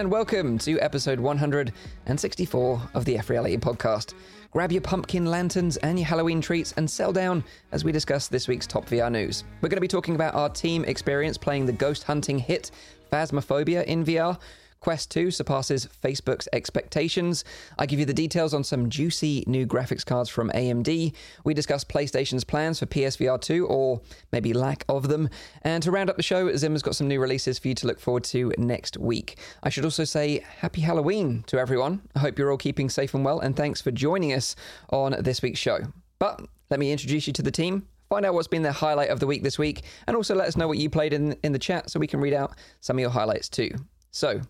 and welcome to episode 164 of the F Reality podcast. Grab your pumpkin lanterns and your Halloween treats and sell down as we discuss this week's top VR news. We're going to be talking about our team experience playing the ghost hunting hit Phasmophobia in VR. Quest 2 surpasses Facebook's expectations. I give you the details on some juicy new graphics cards from AMD. We discuss PlayStation's plans for PSVR 2, or maybe lack of them. And to round up the show, Zimmer's got some new releases for you to look forward to next week. I should also say Happy Halloween to everyone. I hope you're all keeping safe and well, and thanks for joining us on this week's show. But let me introduce you to the team find out what's been the highlight of the week this week, and also let us know what you played in in the chat so we can read out some of your highlights too. So,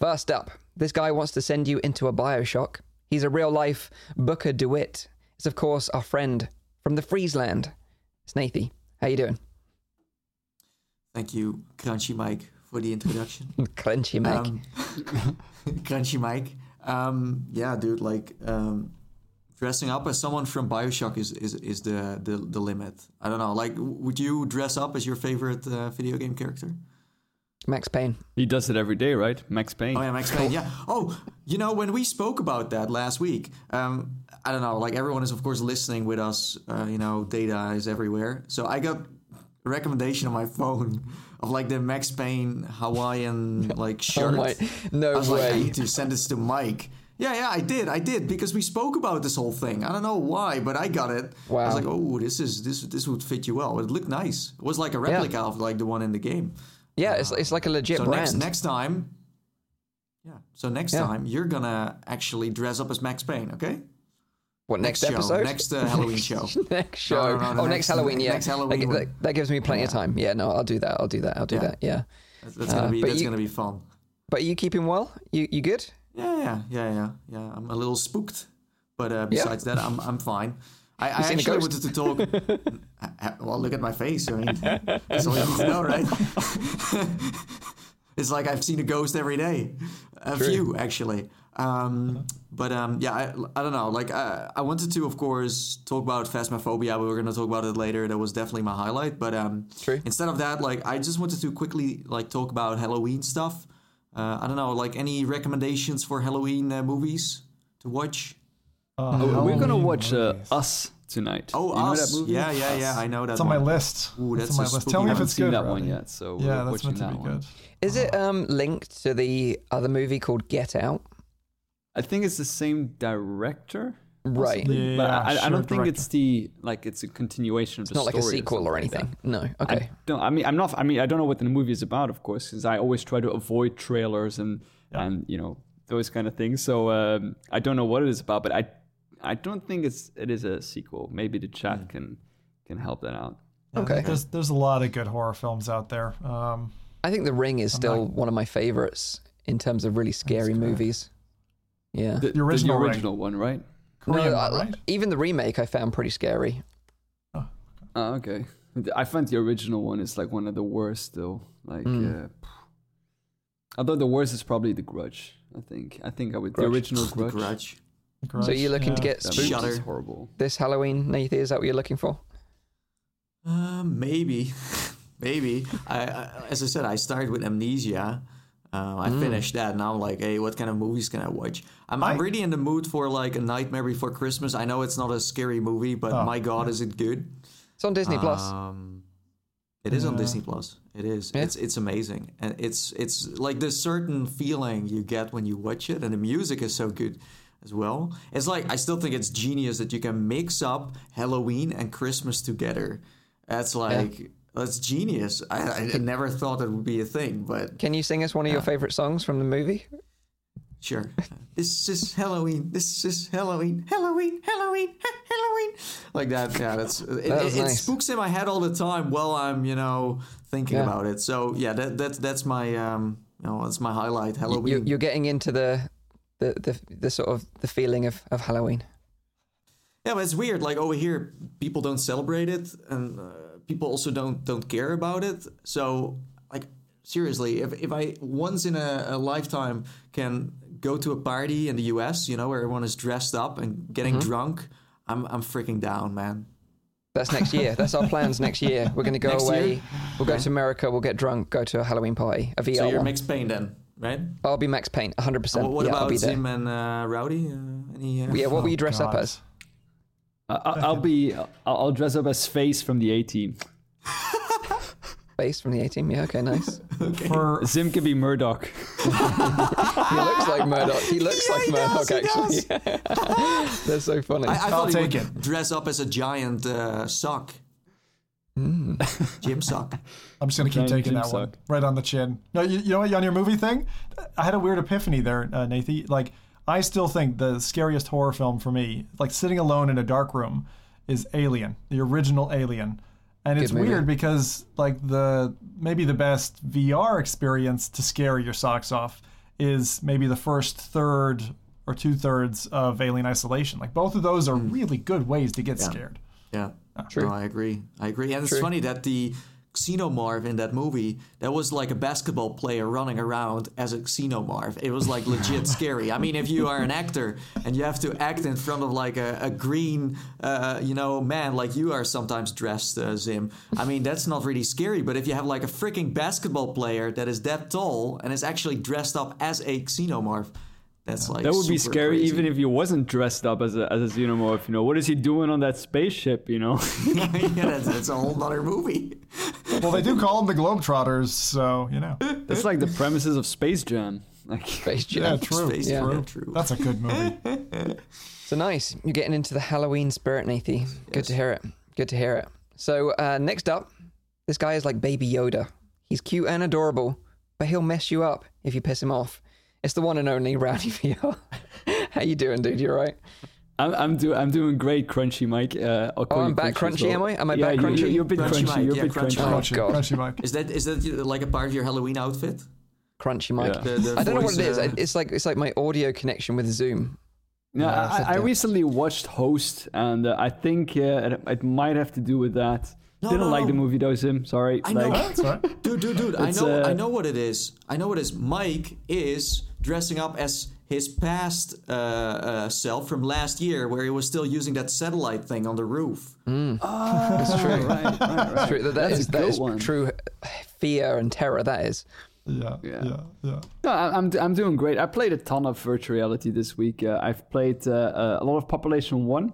first up, this guy wants to send you into a Bioshock. He's a real life Booker DeWitt. It's of course our friend from the Friesland. Snaithy, how you doing? Thank you, Crunchy Mike, for the introduction. Crunchy Mike. Um, Crunchy Mike. Um, yeah, dude, like um, dressing up as someone from Bioshock is is, is the, the the limit. I don't know. Like, would you dress up as your favorite uh, video game character? Max Payne. He does it every day, right? Max Payne. Oh yeah, Max Payne. Yeah. Oh, you know when we spoke about that last week, um, I don't know. Like everyone is of course listening with us. Uh, you know, data is everywhere. So I got a recommendation on my phone of like the Max Payne Hawaiian like shirt. Oh my, no I was way. like, I need to send this to Mike. Yeah, yeah, I did, I did because we spoke about this whole thing. I don't know why, but I got it. Wow. I was like, oh, this is this this would fit you well. It looked nice. It was like a replica of like the one in the game. Yeah, it's, it's like a legit So brand. next next time, yeah. So next Yeah. time you're gonna actually dress up as Max Payne, okay? what next, show, episode? next uh, Halloween show. next show. No, no, no, oh, next, next- Halloween. Yeah, next Halloween That, that, that gives me plenty of time. Yeah, no, I'll do that. I'll do that. I'll do Yeah. that. Yeah. That's, that's gonna Uh, be that's you- gonna be fun. But are you keeping well? You you good? Yeah, yeah, yeah, yeah, yeah. I'm a little spooked, but uh, besides that, I'm I'm fine. I, I actually wanted to talk. well, look at my face. I mean, that's all you need to know, right? it's like I've seen a ghost every day, a True. few actually. Um, but um, yeah, I, I don't know. Like I, I wanted to, of course, talk about Phasmophobia. We were going to talk about it later. That was definitely my highlight. But um, instead of that, like I just wanted to quickly like talk about Halloween stuff. Uh, I don't know, like any recommendations for Halloween uh, movies to watch? Uh, Oh, we're gonna watch uh. Us tonight. Oh, you know Us. that movie? Yeah, yeah, yeah. I know that. It's on one. my list. Ooh, It's that's on a my list. spooky Tell me one. if haven't it's seen good. that one yet, so we're Yeah, that's watching meant to that be one. good. Is it um linked to the other movie called Get Out? I think it's the same director, Right. Yeah, but I, I don't think director. it's the like it's a continuation of It's the not like a story sequel or something like anything. No. Okay. I don't. I mean, I'm not. I mean, I don't know what the movie is about, of course, because I always try to avoid trailers and Yeah. and you know those kind of things. So um, I don't know what it is about, but I I don't think it's it is a sequel. Maybe the chat can can help that out. Yeah, Okay. There's there's a lot of good horror films out there. Um, I think The Ring is still one of my favorites in terms of really scary movies. Yeah. The, The original the original one, right? Korean no, one, I- right? even the remake I found pretty scary. Oh, okay. I find the original one is like one of the worst, though. Like, Mm. uh, although the worst is probably The Grudge. I think. I think I would. Grudge. The original The Grudge. Grudge. So you're looking to get That spooked movie is Shudder. horrible. this Halloween, Nathan? Is that what you're looking for? Uh, maybe, maybe. I, I as I said, I started with Amnesia. Uh, I Mm. finished that, and I'm like, hey, what kind of movies can I watch? I'm, I'm really in the mood for like a Nightmare Before Christmas. I know it's not a scary movie, but Oh, my God, is it good? It's on Disney Plus. Um, it is on Disney Plus. It is. Yeah. It's it's amazing, and it's it's like this certain feeling you get when you watch it, and the music is so good as well. It's like I still think it's genius that you can mix up Halloween and Christmas together. That's like that's genius. I, I, never thought it would be a thing, but Can you sing us one of your favorite songs from the movie? Sure. this is Halloween. This is Halloween. Halloween. Halloween. Halloween. Like that. Yeah, that's it, That it, was it spooks in my head all the time while I'm, you know, thinking Yeah. about it. So yeah, that that's that's my um, you know, that's my highlight. You, Halloween. you're getting into the, the the the sort of the feeling of, of Halloween. Yeah, but it's weird. Like over here, people don't celebrate it, and uh, people also don't don't care about it. So, like, seriously, if if I once in a, a lifetime can go to a party in the U.S., you know, where everyone is dressed up and getting Mm-hmm. drunk, I'm I'm freaking down, man. That's next year. That's our plans next year. We're going to go Next away. year? We'll go to America. We'll get drunk. Go to a Halloween party. A VR So you're one. Max Payne then, right? I'll be Max Payne. 100. percent What, what yeah, I'll about be there. Zim and uh, Rowdy? Uh, any? Uh, Yeah. What will Oh, you dress up as? I- I- I'll be. I'll, I'll dress up as Face from the A Team. Face from the A team. Yeah. Okay. Nice. For Zim can be Murdock. he looks like Murdock. He looks Yeah, like he Murdock. does, he actually. That's so funny. I, I I'll thought he take would it. dress up as a giant uh, sock. Gym sock. I'm just gonna keep Giant taking gym that one right on the chin. No, you, you know what? On your movie thing, I had a weird epiphany there, uh, Nathan. Like, I still think the scariest horror film for me, like sitting alone in a dark room, is Alien, the original Alien. And it's weird because like the maybe the best VR experience to scare your socks off is maybe the first third or two thirds of Alien Isolation. Like both of those are really good ways to get scared. Yeah. True. No, I agree. I agree. And it's funny that the Xenomorph in that movie, that was like a basketball player running around as a Xenomorph. It was like legit scary. I mean, if you are an actor and you have to act in front of like a, a green, uh, you know, man, like you are sometimes dressed, uh, Zim, I mean, that's not really scary. But if you have like a freaking basketball player that is that tall and is actually dressed up as a Xenomorph, that's like That would be scary crazy. even if he wasn't dressed up as a, as a xenomorph. You know, what is he doing on that spaceship? You know, yeah, that's, that's a whole other movie. Well, they do call them the Globetrotters, so you know. that's like the premises of Space Jam. Like, Space Jam. Yeah, true. Space Yeah. Jam, true. That's a good movie. So nice. You're getting into the Halloween spirit, Nathie. Good to hear it. Good to hear it. So uh, next up, this guy is like Baby Yoda. He's cute and adorable, but he'll mess you up if you piss him off. It's the one and only Rowdy VR. How you doing, dude? You all right? I'm I'm, do, I'm doing great, Crunchy Mike. Uh, I'll call Oh, I'm you back as crunchy, well. am I? Am I yeah, back crunchy? You're a bit Crunchy crunchy. Mike, You're a yeah, bit crunchy crunchy. Oh, God. Crunchy Mike. Is that is that like a part of your Halloween outfit? Crunchy Mike. Yeah. The- the I don't know what it is. uh, It's like it's like my audio connection with Zoom. No, Yeah, I, I yeah. recently watched Host, and uh, I think uh, it, it might have to do with that. No, Didn't no, like the movie though, Zim. Sorry. I know. Like, That's. Dude, dude, dude! I It's, know, I uh, know what it is. I know what it is. Mike is dressing up as his past uh, uh, self from last year, where he was still using that satellite thing on the roof. That's true. right, right, right. True. That, that That's is a that good is one. true fear and terror. That is. Yeah, Yeah. yeah, yeah. No, I- I'm I'm doing great. I played a ton of virtual reality this week. Uh, I've played uh, uh, a lot of Population One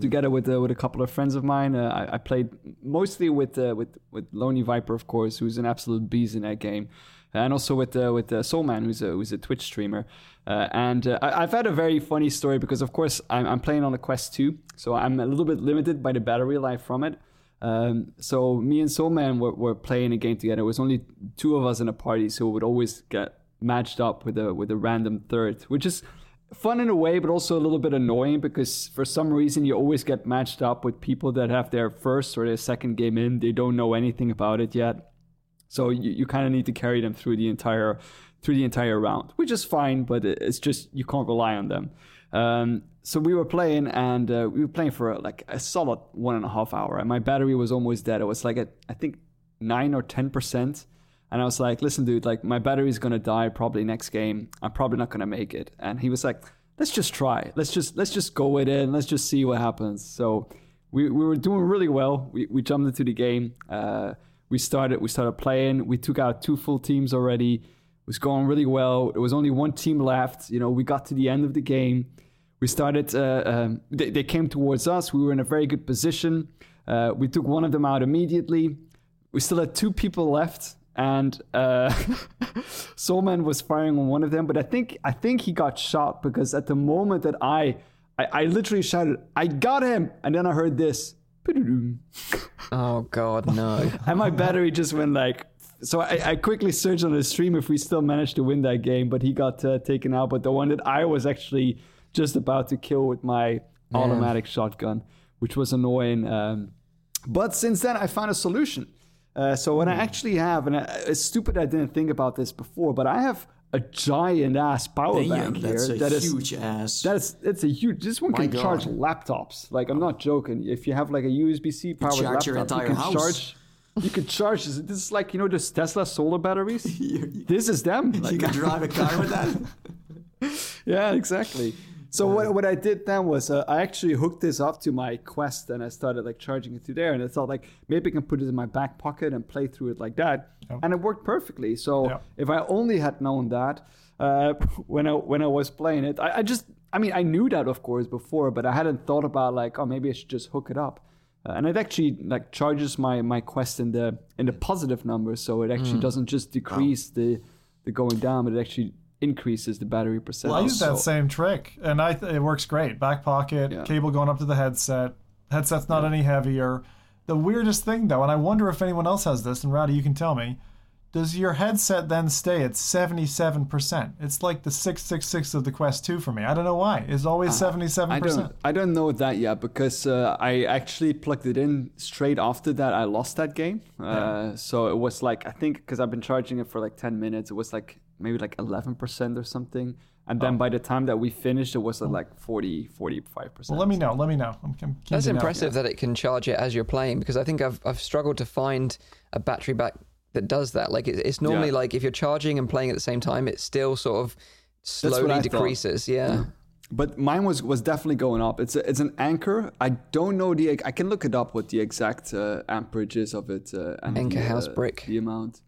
together with uh, with a couple of friends of mine. Uh, I, I played mostly with uh, with with Lonely Viper, of course, who's an absolute beast in that game, and also with uh, with uh, Soulman, who's a who's a Twitch streamer. Uh, and uh, I, I've had a very funny story because, of course, I'm, I'm playing on a Quest 2, so I'm a little bit limited by the battery life from it. Um, so me and Soulman were, were playing a game together. It was only two of us in a party, so we would always get matched up with a with a random third, which is fun in a way, but also a little bit annoying because for some reason you always get matched up with people that have their first or their second game in. They don't know anything about it yet, so you, you kind of need to carry them through the entire through the entire round, which is fine, but it's just you can't rely on them. Um, so we were playing, and uh, we were playing for like a solid one and a half hour, and my battery was almost dead. It was like at I think nine or ten percent, and I was like, "Listen, dude, like my battery's gonna die probably next game. I'm probably not gonna make it." And he was like, "Let's just try. Let's just let's just go with it, and let's just see what happens." So we, we were doing really well. We, we jumped into the game. Uh, we started we started playing. We took out two full teams already. It was going really well. There was only one team left. You know, we got to the end of the game. We started. Uh, um, they, they came towards us. We were in a very good position. Uh, we took one of them out immediately. We still had two people left, and uh, was firing on one of them. But I think I think he got shot because at the moment that I I, I literally shouted, "I got him!" and then I heard this. Oh God, no. and my battery just went like so I, I quickly searched on the stream if we still managed to win that game but he got uh, taken out. But the one that i was actually just about to kill with my automatic shotgun which was annoying um, but since then i found a solution. Uh, so what i actually have and I, it's stupid i didn't think about this before but i have a giant ass power Damn, bank here that's a that is huge ass. that's it's a huge. This one My can God. charge laptops. Like I'm not joking. If you have like a USB C powered charge your laptop, entire you can house. charge. You can charge this. This is like you know those Tesla solar batteries. you, This is them. you can drive a car with that. yeah, exactly. So what, what I did then was uh, I actually hooked this up to my Quest and I started like charging it through there and I thought like maybe I can put it in my back pocket and play through it like that. And it worked perfectly. So if I only had known that uh, when I when I was playing it, I, I just I mean I knew that of course before, but I hadn't thought about like oh maybe I should just hook it up. Uh, and it actually like charges my my Quest in the in the positive numbers, so it actually doesn't just decrease the the going down, but it actually increases the battery percentage. I use that So- same trick, and I th- it works great. Back pocket, Yeah. cable going up to the headset. Headset's not any heavier. The weirdest thing, though, and I wonder if anyone else has this, and Rowdy, you can tell me. Does your headset then stay at seventy-seven percent? It's like the six six six of the Quest Two for me. I don't know why. It's always seventy-seven Uh, I percent. don't. I don't know that yet because uh, I actually plugged it in straight after that. I lost that game, uh, so it was like I think because I've been charging it for like ten minutes, it was like maybe like eleven percent or something. And then by the time that we finished, it was at like 40, 45 percent. Well, let me know. Let me know. I'm, I'm That's to know. impressive that it can charge it as you're playing because I think I've I've struggled to find a battery back that does that. Like it, it's normally Yeah. like if you're charging and playing at the same time, it still sort of slowly I thought. decreases. Yeah. But mine was was definitely going up. It's a, it's an Anker. I don't know the. I can look it up what the exact uh, amperage is of it. Uh, and Anker the, house uh, brick. The amount,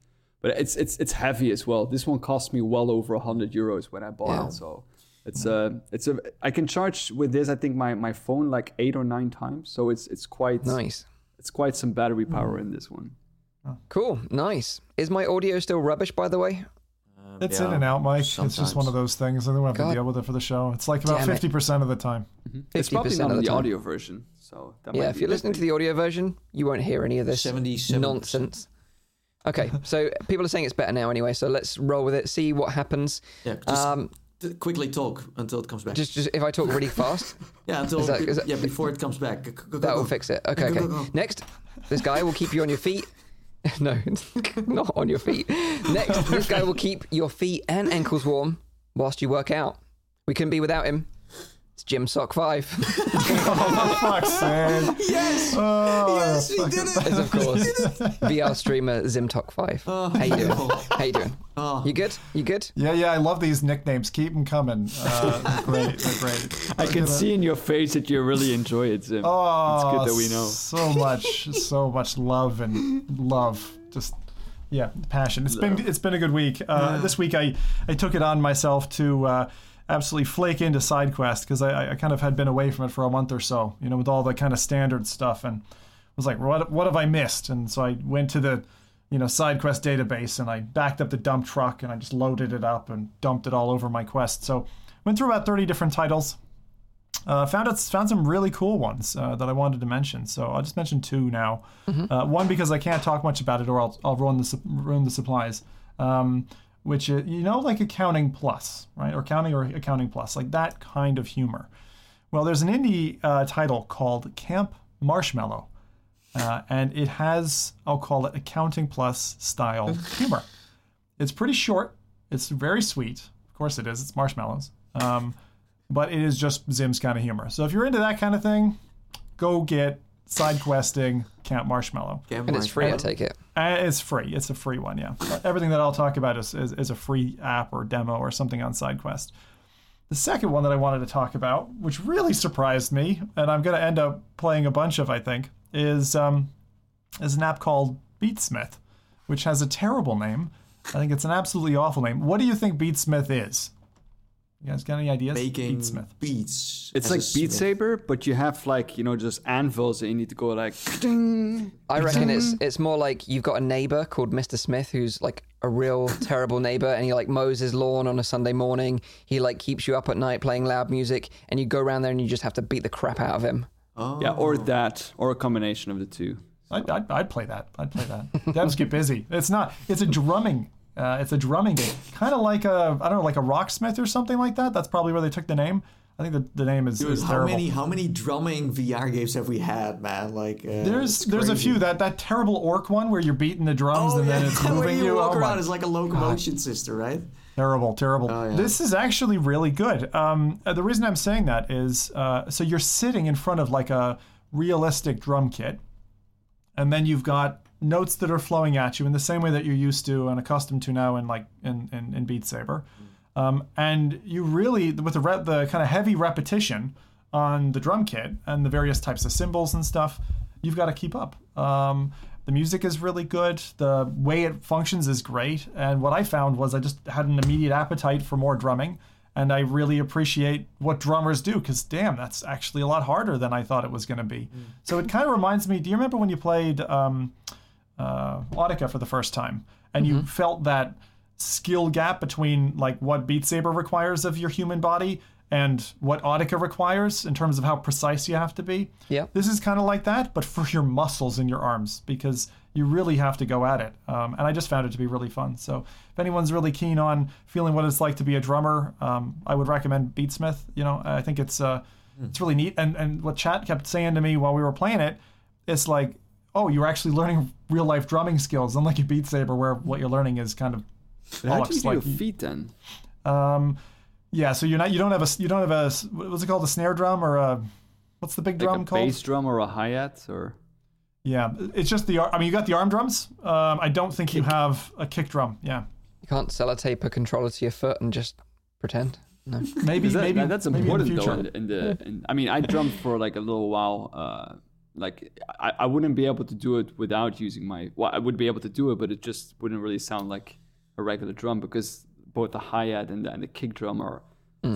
but it's it's it's heavy as well. This one cost me well over hundred euros when I bought Yeah. it. So it's uh it's a. I can charge with this. I think my my phone like eight or nine times. So it's it's quite Nice. It's quite some battery Hmm. power in this one. Cool. Nice. Is my audio still rubbish, by the way? Um, It's yeah, in and out, Mike. It's just one of those things. I don't have to deal with it for the show. It's like about fifty percent of the time. It's probably 50% not of the the audio version. So that Yeah, might if you're listening bit to the audio version, you won't hear any of this 77%. nonsense. Okay, so people are saying it's better now anyway, so let's roll with it, see what happens. Yeah, just Um, t- quickly talk until it comes back. just, just if I talk really fast, yeah, until is that- is that- yeah before it comes back. Go- go- go- that will fix it. Okay, okay. Next, this guy will keep you on your feet. No, not on your feet. Next, this guy will keep your feet and ankles warm whilst you work out. We couldn't be without him. It's Jim Sock 5. Oh, fuck's sake. Yes, Oh, yes, we did it. is of course VR streamer Zimtok 5. Oh, How you doing? How you doing? Oh. You good? You good? Yeah, yeah, I love these nicknames. Keep them coming. Uh, they're great. They're great. I can see in your face that you really enjoy it, Zim. Oh, it's good that we know. So much, so much love and love. Just yeah, passion. It's been it's been a good week. Uh, this week I I took it on myself to uh, absolutely flake into side quest because I, I kind of had been away from it for a month or so. You know, with all the kind of standard stuff and was like, what what have I missed? And so I went to the you know SideQuest database and I backed up the dump truck and I just loaded it up and dumped it all over my quest. So went through about 30 different titles. Uh, found it, found some really cool ones uh, that I wanted to mention. So I'll just mention two now. Uh, one because I can't talk much about it, or I'll, I'll ruin the ruin the supplies. Um, which uh, you know, like accounting plus, right, or counting or accounting plus, like that kind of humor. Well, there's an indie uh, title called Camp Marshmallow, uh, and it has I'll call it accounting plus style humor. It's pretty short. It's very sweet. Of course, it is. It's marshmallows. Um, but it is just Zim's kind of humor. So if you're into that kind of thing, go get side questing Camp Marshmallow. Camp And it's free, I take it. Uh, it's free. It's a free one, yeah. Everything that I'll talk about is, is, is a free app or demo or something on SideQuest. The second one that I wanted to talk about, which really surprised me, and I'm going to end up playing a bunch of, I think, is um, is an app called Beatsmith, which has a terrible name. I think it's an absolutely awful name. What do you think Beatsmith is? You guys got any ideas? Making Beatsmith. beats. It's like Beat. Saber, but you have like you know just anvils and you need to go like. ding. I reckon it's it's more like you've got a neighbor called Mr. Smith who's like a real terrible neighbor and he like mows his lawn on a Sunday morning. He like keeps you up at night playing loud music and you go around there and you just have to beat the crap out of him. Oh. Yeah, or that, or a combination of the two. I'd, I'd, I'd play that. I'd play that. Devs get busy. It's not. It's a drumming. Uh, it's a drumming game, kind of like a I don't know, like a rocksmith or something like that. That's probably where they took the name. I think the, the name is, Dude, is how terrible. many how many drumming VR games have we had, man? Like uh, there's there's a few that that terrible orc one where you're beating the drums Oh, and yeah, then it's moving you you. walk Oh around is like a locomotion system, right? Terrible, terrible. Oh, yeah. This is actually really good. Um, uh, the reason I'm saying that is uh, so you're sitting in front of like a realistic drum kit, and then you've got notes that are flowing at you in the same way that you're used to and accustomed to now in like in in, in Beat Saber. Um, and you really, with the, re- the kind of heavy repetition on the drum kit and the various types of cymbals and stuff, you've got to keep up. Um, the music is really good. The way it functions is great. And what I found was I just had an immediate appetite for more drumming. And I really appreciate what drummers do because, damn, that's actually a lot harder than I thought it was going to be. So it kind of reminds me do you remember when you played um, uh, Audica for the first time and you felt that skill gap between like what Beat Saber requires of your human body and what Audica requires in terms of how precise you have to be. Yeah. This is kind of like that, but for your muscles in your arms because you really have to go at it. Um, and I just found it to be really fun. So if anyone's really keen on feeling what it's like to be a drummer, um, I would recommend Beatsmith. You know, I think it's uh, it's really neat. And and what Chat kept saying to me while we were playing it, it's like, oh, you're actually learning real life drumming skills, unlike a Beat Saber where what you're learning is kind of How do you bollocks, do like your feet then? um, yeah, so you're not you don't have a you don't have a what's it called a snare drum or a what's the big Like drum a called? bass drum or a hi hat or? Yeah, it's just the I mean you got the arm drums. Um, I don't think you have a kick drum. Yeah, You can't sellotape a controller to your foot and just pretend. No. maybe that, maybe that- that's maybe important in the though. In, in the, in, I mean, I drummed for like a little while. Uh, like I, I wouldn't be able to do it without using my. Well, I would be able to do it, but it just wouldn't really sound like a regular drum because both the hi hat and the, and the kick drum are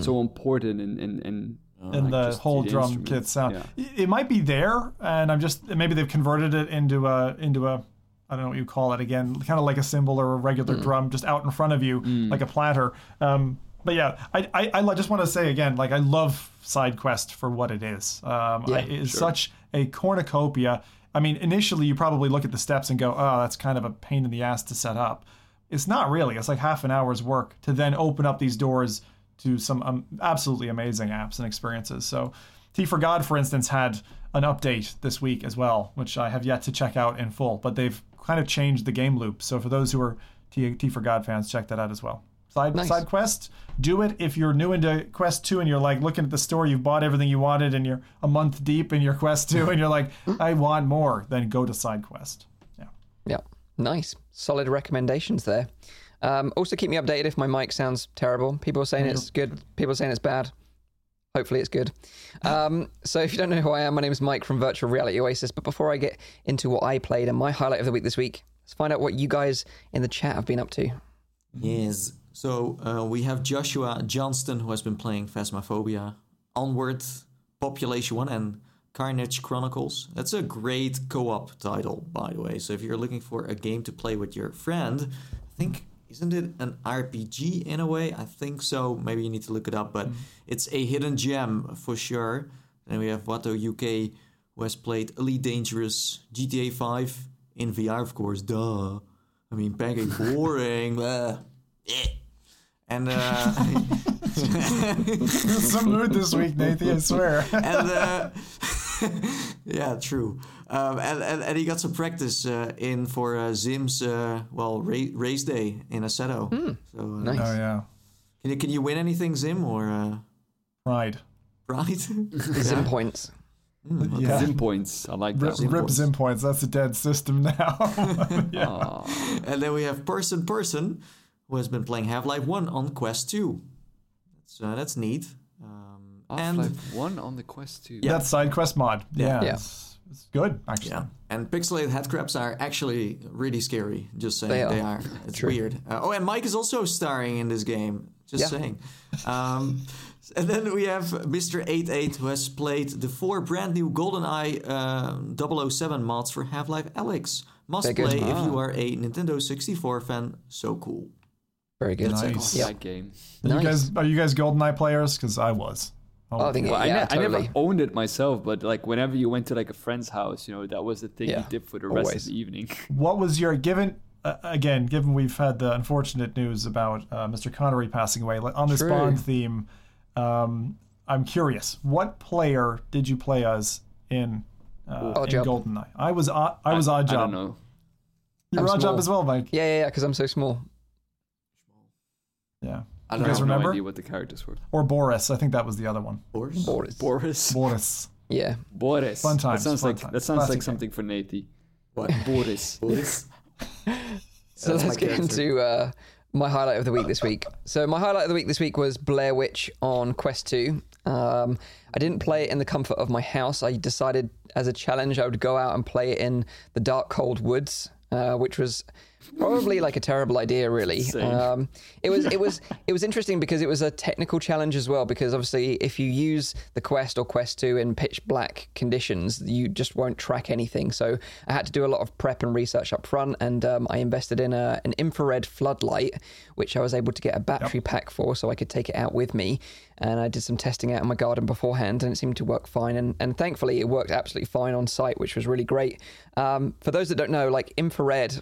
so important in in, in in like, the whole the drum kit sound. Yeah. It- It might be there, and I'm just maybe they've converted it into a into a I don't know what you call it again, kind of like a cymbal or a regular Mm. drum, just out in front of you, like a platter. Um, but yeah, I, I, I just want to say again, like I love Side Quest for what it is. Um, I, it's such a cornucopia. I mean, initially you probably look at the steps and go, "Oh, that's kind of a pain in the ass to set up." It's not really. It's like half an hour's work to then open up these doors to some um, absolutely amazing apps and experiences. So, Tea for God, for instance, had an update this week as well, which I have yet to check out in full. But they've kind of changed the game loop. So for those who are T, Tea for God fans, check that out as well. Side Nice. side quest, do it if you're new into Quest Two and you're like looking at the store, you've bought everything you wanted, and you're a month deep in your Quest Two, and you're like, I want more. Then go to Side Quest. Yeah. Yeah, nice, solid recommendations there. Um, also, keep me updated if my mic sounds terrible. People are saying it's good. People are saying it's bad. Hopefully, it's good. Um, so, if you don't know who I am, my name is Mike from Virtual Reality Oasis. But before I get into what I played and my highlight of the week this week, let's find out what you guys in the chat have been up to. Yes. So uh, we have Joshua Johnston who has been playing Phasmophobia, Onward, Population One, and Karnage Chronicles. That's a great co-op title, by the way. So if you're looking for a game to play with your friend, I think isn't it an RPG in a way? I think so. Maybe you need to look it up, but it's a hidden gem for sure. Then we have Watto UK who has played Elite Dangerous, GTA 5 in VR, of course. Duh. I mean, Pancake boring. Blah. Eh. And uh, Some mood this week, Nathan. I swear. and uh, yeah, true. Um, and, and and he got some practice uh, in for uh, Zim's uh, well ra- race day in Assetto. So uh, Nice. oh yeah. can you can you win anything, Zim or uh, Pride. right? Zim points. Yeah. Zim points. I like Rip, that. one. rip Zim points. That's a dead system now. Aw. and then we have Person Person, who has been playing Half Life One on Quest Two. That's uh, that's neat. Um, and Half-Life One on the Quest 2. Yeah. That's side quest mod. Yeah. Yeah. It's, it's good actually. Yeah, and pixelated headcrabs are actually really scary. Just saying, They they are. are. It's True. weird. Uh, oh, and Mike is also starring in this game. Just Yeah. saying. Um, and then we have Mr. 88 who has played the four brand new GoldenEye uh, 007 mods for Half-Life Alyx. Must They're play if Ah. you are a Nintendo 64 fan. So cool. Very good. Nice. Yeah. That game. Are Nice. you guys are you guys GoldenEye players? Because I was. Oh, I think Well, I, yeah, ne- I totally. never owned it myself, but like whenever you went to like a friend's house, you know, that was the thing Yeah, you did for the rest always. of the evening. What was your given? Uh, again, given we've had the unfortunate news about uh, Mr. Connery passing away like, on this True. Bond theme, um, I'm curious. What player did you play as in uh, Odd in GoldenEye? I was odd, I was Odd I Job. don't know. You were I'm Odd small. Job as well, Mike. Yeah, yeah, yeah. Because I'm so small. Yeah. I You don't guys I know. have remember? no idea what the characters were. Or Boris. I think that was the other one. Boris? Boris. Boris. Boris. Yeah. Boris. Fun times, That sounds fun like times. that sounds Classic like game. something for Nate. What? Boris. Boris? So That's let's get character. into uh, my highlight of the week this week. So my highlight of the week this week was Blair Witch on Quest 2. Um, I didn't play it in the comfort of my house. I decided as a challenge I would go out and play it in the dark, cold woods, uh, which was probably like a terrible idea really. Um, it was it was it was interesting because it was a technical challenge as well because obviously if you use the quest or quest 2 in pitch black conditions you just won't track anything. So i had to do a lot of prep and research up front and um, i invested in a, an infrared floodlight which i was able to get a battery yep. pack for so i could take it out with me. And i did some testing out in my garden beforehand and it seemed to work fine. And, and thankfully it worked absolutely fine on site which was really great. Um, for those that don't know like infrared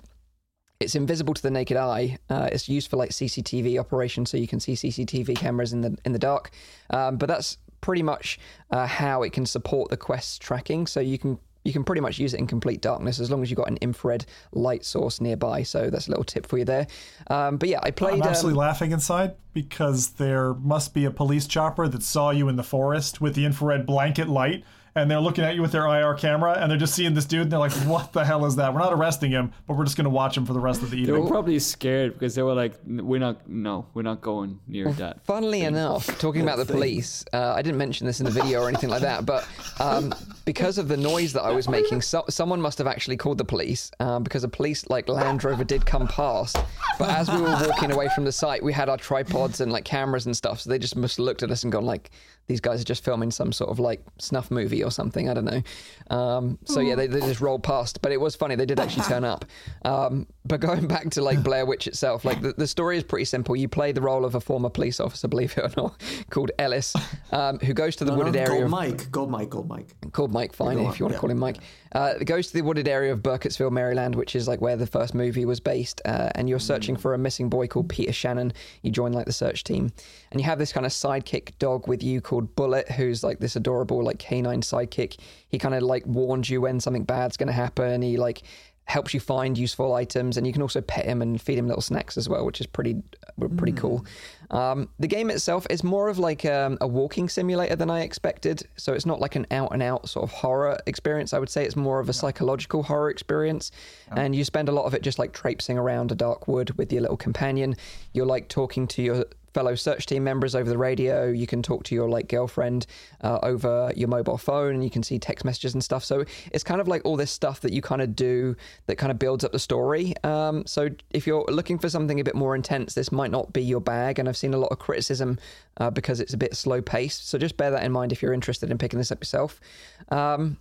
it's invisible to the naked eye. Uh, it's used for like CCTV operations, so you can see CCTV cameras in the in the dark. Um, but that's pretty much uh, how it can support the Quest tracking. So you can you can pretty much use it in complete darkness as long as you've got an infrared light source nearby. So that's a little tip for you there. Um, but yeah, I played. I'm absolutely um, laughing inside because there must be a police chopper that saw you in the forest with the infrared blanket light and they're looking at you with their IR camera and they're just seeing this dude and they're like, what the hell is that? We're not arresting him, but we're just going to watch him for the rest of the evening. They were probably scared because they were like, we're not, no, we're not going near that. Funnily thing. enough, talking about the police, uh, I didn't mention this in the video or anything like that, but um, because of the noise that I was making, so, someone must have actually called the police um, because a police like Land Rover did come past. But as we were walking away from the site, we had our tripods and like cameras and stuff, so they just must have looked at us and gone like, these guys are just filming some sort of like snuff movie or something. I don't know. Um, so yeah, they, they just rolled past, but it was funny. They did actually turn up. Um, but going back to like Blair Witch itself, like the, the story is pretty simple. You play the role of a former police officer, believe it or not, called Ellis, um, who goes to the no, wooded no, area. Called of, Mike. Called Mike. Called Mike. Called Mike. Fine, if you want to call him Mike. Uh, goes to the wooded area of Burkittsville, Maryland, which is like where the first movie was based. Uh, and you're searching mm. for a missing boy called Peter Shannon. You join like the search team, and you have this kind of sidekick dog with you called Bullet, who's like this adorable like canine sidekick. He kind of like warns you when something bad's going to happen. He like helps you find useful items, and you can also pet him and feed him little snacks as well, which is pretty pretty mm. cool. Um, the game itself is more of like um, a walking simulator than I expected, so it's not like an out and out sort of horror experience. I would say it's more of a psychological horror experience, and you spend a lot of it just like traipsing around a dark wood with your little companion. You're like talking to your fellow search team members over the radio. You can talk to your like girlfriend uh, over your mobile phone, and you can see text messages and stuff. So it's kind of like all this stuff that you kind of do that kind of builds up the story. Um, so if you're looking for something a bit more intense, this might not be your bag. And I've seen a lot of criticism uh, because it's a bit slow paced. So just bear that in mind if you're interested in picking this up yourself. Um,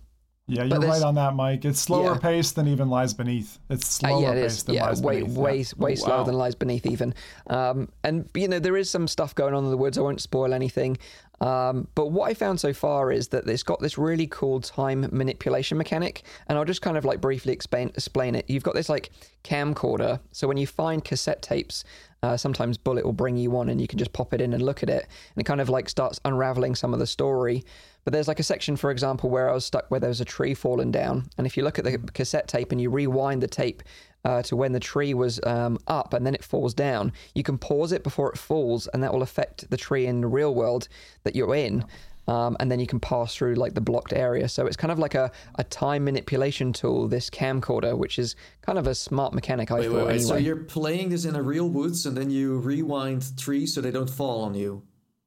yeah, you're right on that, Mike. It's slower yeah. paced than even Lies Beneath. It's slower uh, yeah, it paced than yeah, Lies way, Beneath. Way, yeah. way, way slower wow. than Lies Beneath, even. Um, and, you know, there is some stuff going on in the woods. I won't spoil anything. Um, but what I found so far is that it's got this really cool time manipulation mechanic. And I'll just kind of like briefly explain, explain it. You've got this like camcorder. So when you find cassette tapes, uh, sometimes Bullet will bring you one and you can just pop it in and look at it. And it kind of like starts unraveling some of the story. But there's like a section, for example, where I was stuck where there was a tree falling down. And if you look at the cassette tape and you rewind the tape uh, to when the tree was um, up and then it falls down, you can pause it before it falls, and that will affect the tree in the real world that you're in. Um, and then you can pass through like the blocked area. So it's kind of like a, a time manipulation tool, this camcorder, which is kind of a smart mechanic, I wait, thought. Wait, wait. Anyway. So you're playing this in a real woods and then you rewind trees so they don't fall on you.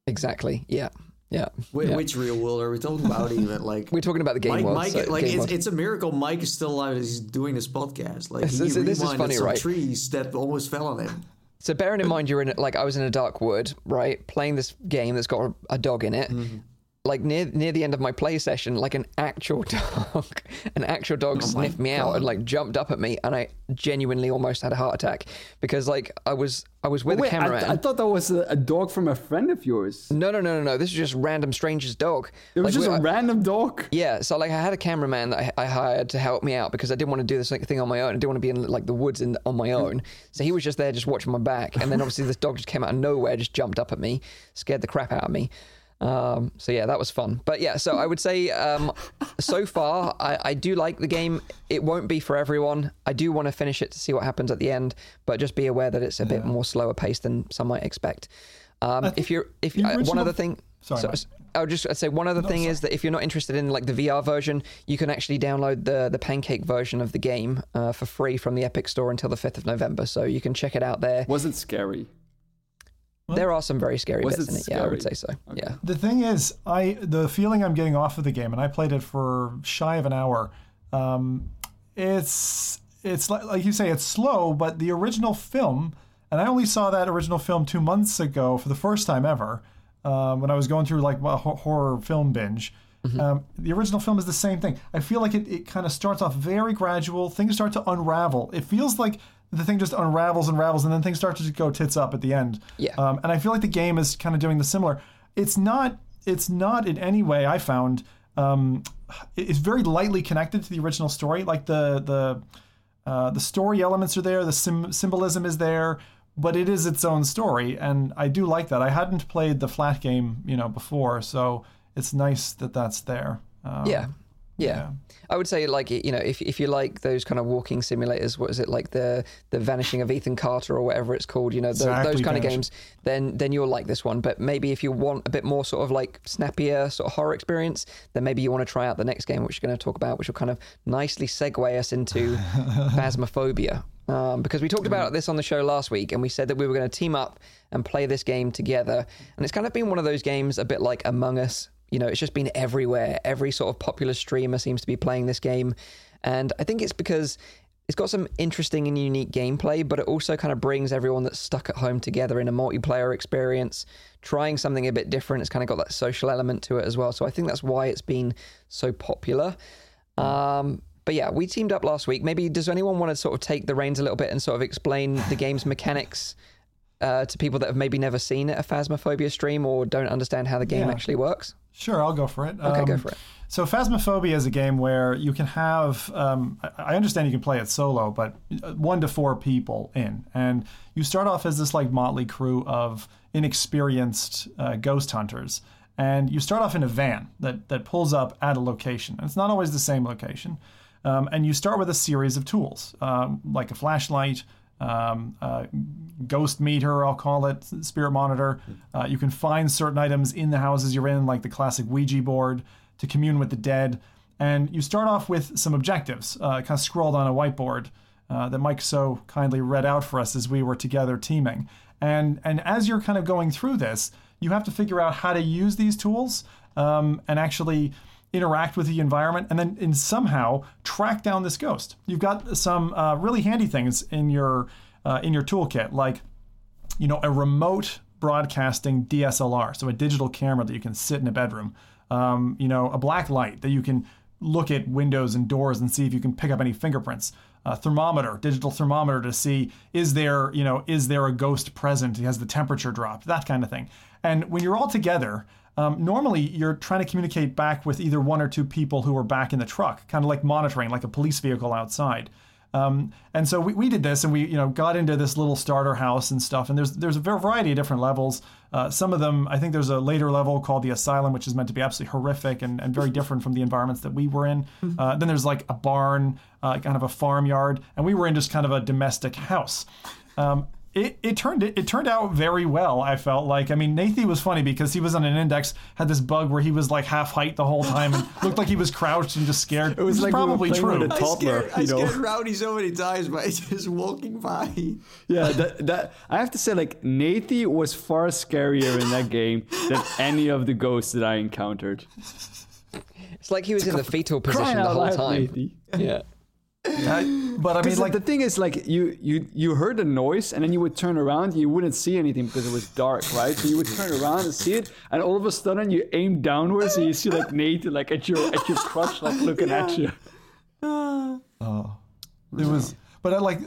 Exactly, yeah. Yeah. Which, yeah. which real world are we talking about? Even like we're talking about the game Mike, world. Mike, so, like it's, it's, a miracle. Mike is still alive. He's doing this podcast. Like he this, this is funny, some right? Trees that almost fell on him. So bearing in mind you're in like I was in a dark wood, right? Playing this game that's got a, a dog in it. Mm-hmm like near near the end of my play session, like an actual dog, an actual dog oh sniffed me God. out and like jumped up at me, and I genuinely almost had a heart attack because like I was I was with wait, a cameraman. I, th- I, thought that was a, a, dog from a friend of yours. No, no, no, no, no. This is just random stranger's dog. It was like, just a I, random dog. Yeah. So like I had a cameraman that I, I, hired to help me out because I didn't want to do this like, thing on my own. I didn't want to be in like the woods in, on my hmm. own. So he was just there, just watching my back, and then obviously this dog just came out of nowhere, just jumped up at me, scared the crap out of me. Um, so yeah, that was fun. But yeah, so I would say um, so far I, I, do like the game. It won't be for everyone. I do want to finish it to see what happens at the end, but just be aware that it's a yeah. bit more slower paced than some might expect. Um, if you're if you, uh, original... one other thing, sorry, so, I would just I'd say one other thing is that if you're not interested in like the VR version, you can actually download the the Pancake version of the game uh, for free from the Epic Store until the 5th of November. So you can check it out there. Was it scary? There are some very scary Was bits it in it. Yeah, I would say scary? so. Yeah. The thing is, I the feeling I'm getting off of the game, and I played it for shy of an hour. Um, it's it's like, like you say, it's slow, but the original film, and I only saw that original film two months ago for the first time ever, um, when I was going through like a horror film binge. Um, the original film is the same thing. I feel like it, it kind of starts off very gradual. Things start to unravel. It feels like the thing just unravels and unravels, and then things start to go tits up at the end. Yeah. Um, and I feel like the game is kind of doing the similar. It's not. It's not in any way. I found. Um, it's very lightly connected to the original story. Like the the uh, the story elements are there. The sim- symbolism is there. But it is its own story, and I do like that. I hadn't played the flat game, you know, before, so it's nice that that's there. Um, Yeah. Yeah. I would say like you know if if you like those kind of walking simulators, what is it like the the Vanishing of Ethan Carter or whatever it's called, you know tho- Exactly, those kind of games, then then you'll like this one. But maybe if you want a bit more sort of like snappier sort of horror experience, then maybe you want to try out the next game, which we're going to talk about, which will kind of nicely segue us into Phasmophobia. Um, because we talked about this on the show last week, and we said that we were going to team up and play this game together. And it's kind of been one of those games, a bit like Among Us. You know, it's just been everywhere. Every sort of popular streamer seems to be playing this game. And I think it's because it's got some interesting and unique gameplay, but it also kind of brings everyone that's stuck at home together in a multiplayer experience, trying something a bit different. It's kind of got that social element to it as well. So I think that's why it's been so popular. Um, but yeah, we teamed up last week. Maybe does anyone want to sort of take the reins a little bit and sort of explain the game's mechanics uh, to people that have maybe never seen a Phasmophobia stream or don't understand how the game Yeah. actually works? Sure, I'll go for it. Okay, go Um, for it. So Phasmophobia is a game where you can have. Um, I- I understand you can play it solo, but uh, one to four people in, and you start off as this like motley crew of inexperienced uh, ghost hunters, and you start off in a van that that pulls up at a location. And it's not always the same location, um, and you start with a series of tools um, like a flashlight. Um, uh, ghost meter, I'll call it, spirit monitor. Uh, you can find certain items in the houses you're in, like the classic Ouija board, to commune with the dead. And you start off with some objectives, uh, kind of scrawled on a whiteboard uh, that Mike so kindly read out for us as we were together teaming. And and as you're kind of going through this, you have to figure out how to use these tools um, and actually interact with the environment, and then in somehow track down this ghost. You've got some uh, really handy things in your uh, in your toolkit, like you know, a remote broadcasting DSLR, so a digital camera that you can sit in a bedroom. Um, you know, a black light that you can look at windows and doors and see if you can pick up any fingerprints. A thermometer, digital thermometer to see is there, you know, is there a ghost present? Has the temperature dropped? That kind of thing. And when you're all together, um, normally you're trying to communicate back with either one or two people who are back in the truck, kind of like monitoring, like a police vehicle outside. Um, and so we, we did this and we you know got into this little starter house and stuff. And there's there's a variety of different levels. Uh, some of them I think there's a later level called the asylum which is meant to be absolutely horrific and, and very different from the environments that we were in. Uh, then there's like a barn uh, kind of a farmyard. And we were in just kind of a domestic house. Um, it, it turned it, it turned out very well. I felt like I mean Nathan was funny because he was on an index had this bug where he was like half height the whole time and looked like he was crouched and just scared. It was which is like probably playing true. with a I scared, I you know. scared Rowdy so many times by just walking by. Yeah, that, that I have to say, like Nathie was far scarier in that game than any of the ghosts that I encountered. It's like he was in the fetal position the whole time. Nathie. Yeah. I- but I mean, like the thing is, like you you you heard a noise and then you would turn around, you wouldn't see anything because it was dark, right? So you would turn around and see it, and all of a sudden you aim downwards and you see like Nate like at your at your crotch, like looking at you. Oh, it was, but I like,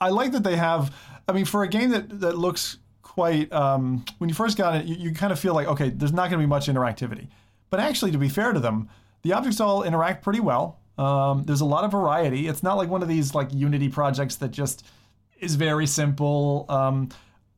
I like that they have. I mean, for a game that that looks quite, um, when you first got it, you, you kind of feel like okay, there's not going to be much interactivity. But actually, to be fair to them, the objects all interact pretty well. Um, there's a lot of variety. It's not like one of these like Unity projects that just is very simple. Um,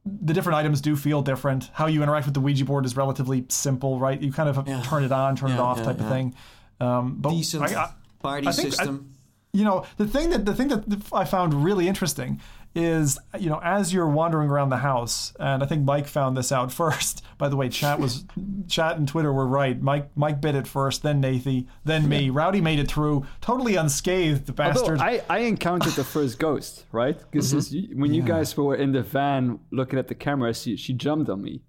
the different items do feel different. How you interact with the Ouija board is relatively simple, right? You kind of turn it on, turn it off, yeah, type of thing. Um, but Decent I- I- party I think I- system. you know the thing that the thing that I found really interesting is you know as you're wandering around the house and I think Mike found this out first by the way chat was chat and Twitter were right Mike Mike bit it first then Nathie then me Rowdy made it through totally unscathed the bastard I, I encountered the first ghost right because mm-hmm. when you guys were in the van looking at the camera she, she jumped on me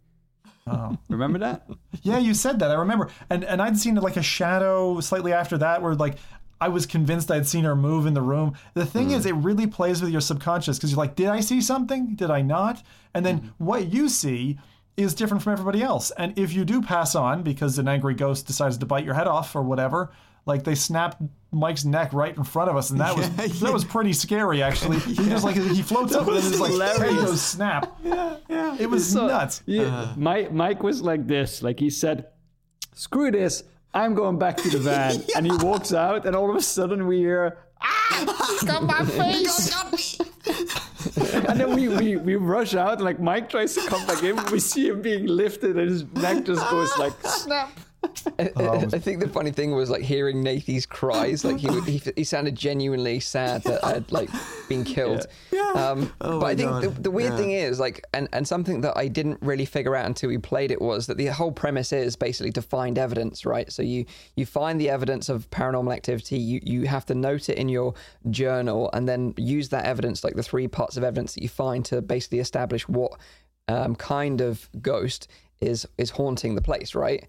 Oh. Remember that? yeah, you said that. I remember. And and I'd seen like a shadow slightly after that where like I was convinced I'd seen her move in the room. The thing mm. is, it really plays with your subconscious because you're like, did I see something? Did I not? And then mm. what you see is different from everybody else. And if you do pass on because an angry ghost decides to bite your head off or whatever, like they snapped Mike's neck right in front of us, and that was yeah, that was pretty scary. Actually, yeah. he just like he floats up and it's like hey, goes snap. Yeah, yeah, it was so, nuts. Yeah, uh, Mike Mike was like this, like he said, "Screw this." I'm going back to the van. yeah. And he walks out, and all of a sudden we hear, ah, got my face. and then we, we, we rush out, and like Mike tries to come back in, we see him being lifted, and his neck just goes like snap. I, I, think the funny thing was like hearing Nathie's cries. Like he, he, he sounded genuinely sad that I'd like been killed. Yeah. yeah. Um, oh but I think the, the, weird yeah. thing is like, and, and something that I didn't really figure out until we played it was that the whole premise is basically to find evidence, right? So you you find the evidence of paranormal activity. You you have to note it in your journal and then use that evidence, like the three parts of evidence that you find, to basically establish what um, kind of ghost is is haunting the place, right?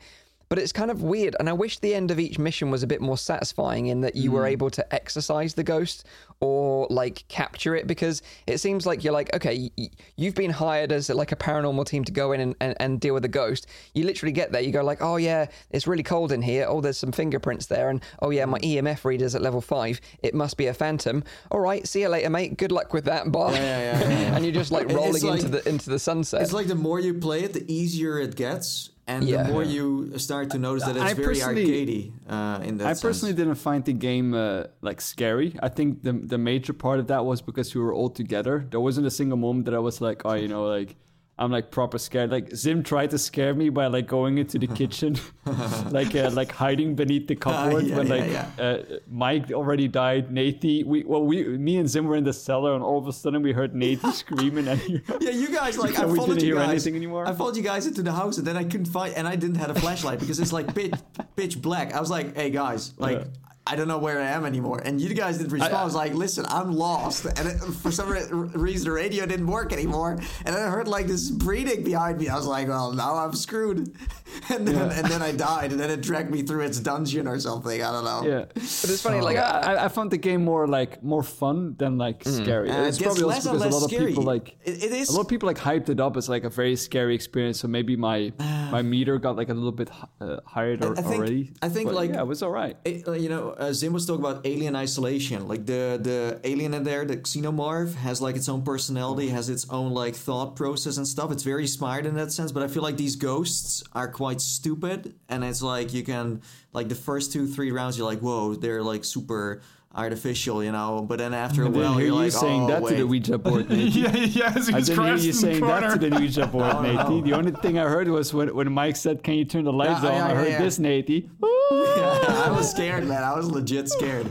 But it's kind of weird, and I wish the end of each mission was a bit more satisfying in that you mm. were hmm. able to exercise the ghost or like capture it because it seems like you're like, okay, you've been hired as like a paranormal team to go in and, and, and deal with a ghost. You literally get there, you go like, oh yeah, it's really cold in here. Oh, there's some fingerprints there, and oh yeah, my EMF reader's at level five. It must be a phantom. All right, see you later, mate. Good luck with that, bye. Yeah, yeah, yeah, and you're just like rolling like, into the into the sunset. It's like the more you play it, the easier it gets and yeah. the more you start to notice that it's I very arcadey uh, in that I sense. personally didn't find the game uh, like scary. I think the the major part of that was because we were all together. There wasn't a single moment that I was like, oh, you know, like I'm like proper scared. Like Zim tried to scare me by like going into the kitchen, like uh, like hiding beneath the cupboard uh, yeah, when yeah, like yeah. Uh, Mike already died. Nathie, we well we me and Zim were in the cellar, and all of a sudden we heard Nathie screaming. And yeah, you guys like I we followed you guys. I followed you guys into the house, and then I couldn't find, and I didn't have a flashlight because it's like pitch pitch black. I was like, hey guys, like. I don't know where I am anymore. And you guys didn't respond. I, I was like, listen, I'm lost. And it, for some reason, the radio didn't work anymore. And then I heard like this breathing behind me. I was like, well, now I'm screwed. And then, yeah. and then I died. And then it dragged me through its dungeon or something. I don't know. Yeah. But it's funny. like, I, I, found the game more like more fun than like mm. scary. Uh, it's probably also because a lot scary. of people like it, it is. A lot of people like hyped it up as like a very scary experience. So maybe my my meter got like a little bit uh, higher I, I think, already. I think but, like yeah, it was all right. It, uh, you know, uh, Zim was talking about alien isolation. Like the the alien in there, the xenomorph, has like its own personality, has its own like thought process and stuff. It's very smart in that sense. But I feel like these ghosts are quite stupid, and it's like you can like the first two three rounds, you're like, whoa, they're like super artificial, you know. But then after a while, you're you like, saying oh, that wait. to the Ouija board, Nathie. yeah, yeah. I didn't hear you saying that to the Ouija board, oh, Nathie. No. The only thing I heard was when, when Mike said, "Can you turn the lights yeah, on?" Yeah, I heard yeah. this, Nathie. I was scared, man. I was legit scared.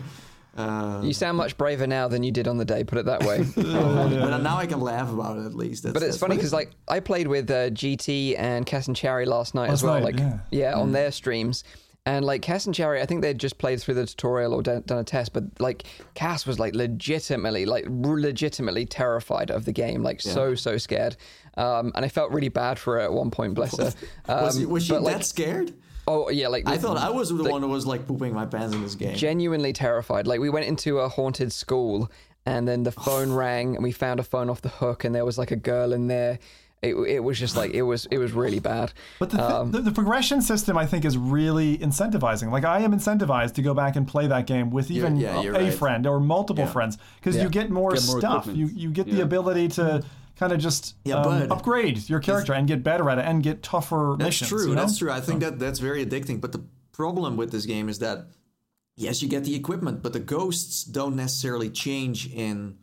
Uh, you sound much braver now than you did on the day. Put it that way. but now I can laugh about it at least. That's, but it's funny because like I played with uh, GT and Cass and Cherry last night last as well. Night, like yeah, yeah mm. on their streams, and like Cass and Cherry, I think they'd just played through the tutorial or done, done a test, but like Cass was like legitimately, like legitimately terrified of the game, like yeah. so so scared. Um, and I felt really bad for her at one point, bless her. Um, was, was she but, that like, scared? Oh yeah, like I thought I was the, the one who was like pooping my pants in this game. Genuinely terrified. Like we went into a haunted school, and then the phone rang, and we found a phone off the hook, and there was like a girl in there it, it was just like it was it was really bad. But the, um, the, the, progression system I think is really incentivizing. Like I am incentivized to go back and play that game with even yeah, a right. friend or multiple yeah. friends because yeah. you get more, get more stuff. You you get the ability to kind of just um, upgrade your character and get better at it and get tougher that's missions. True, you know? That's true. I think that that's very addicting. But the problem with this game is that yes, you get the equipment, but the ghosts don't necessarily change in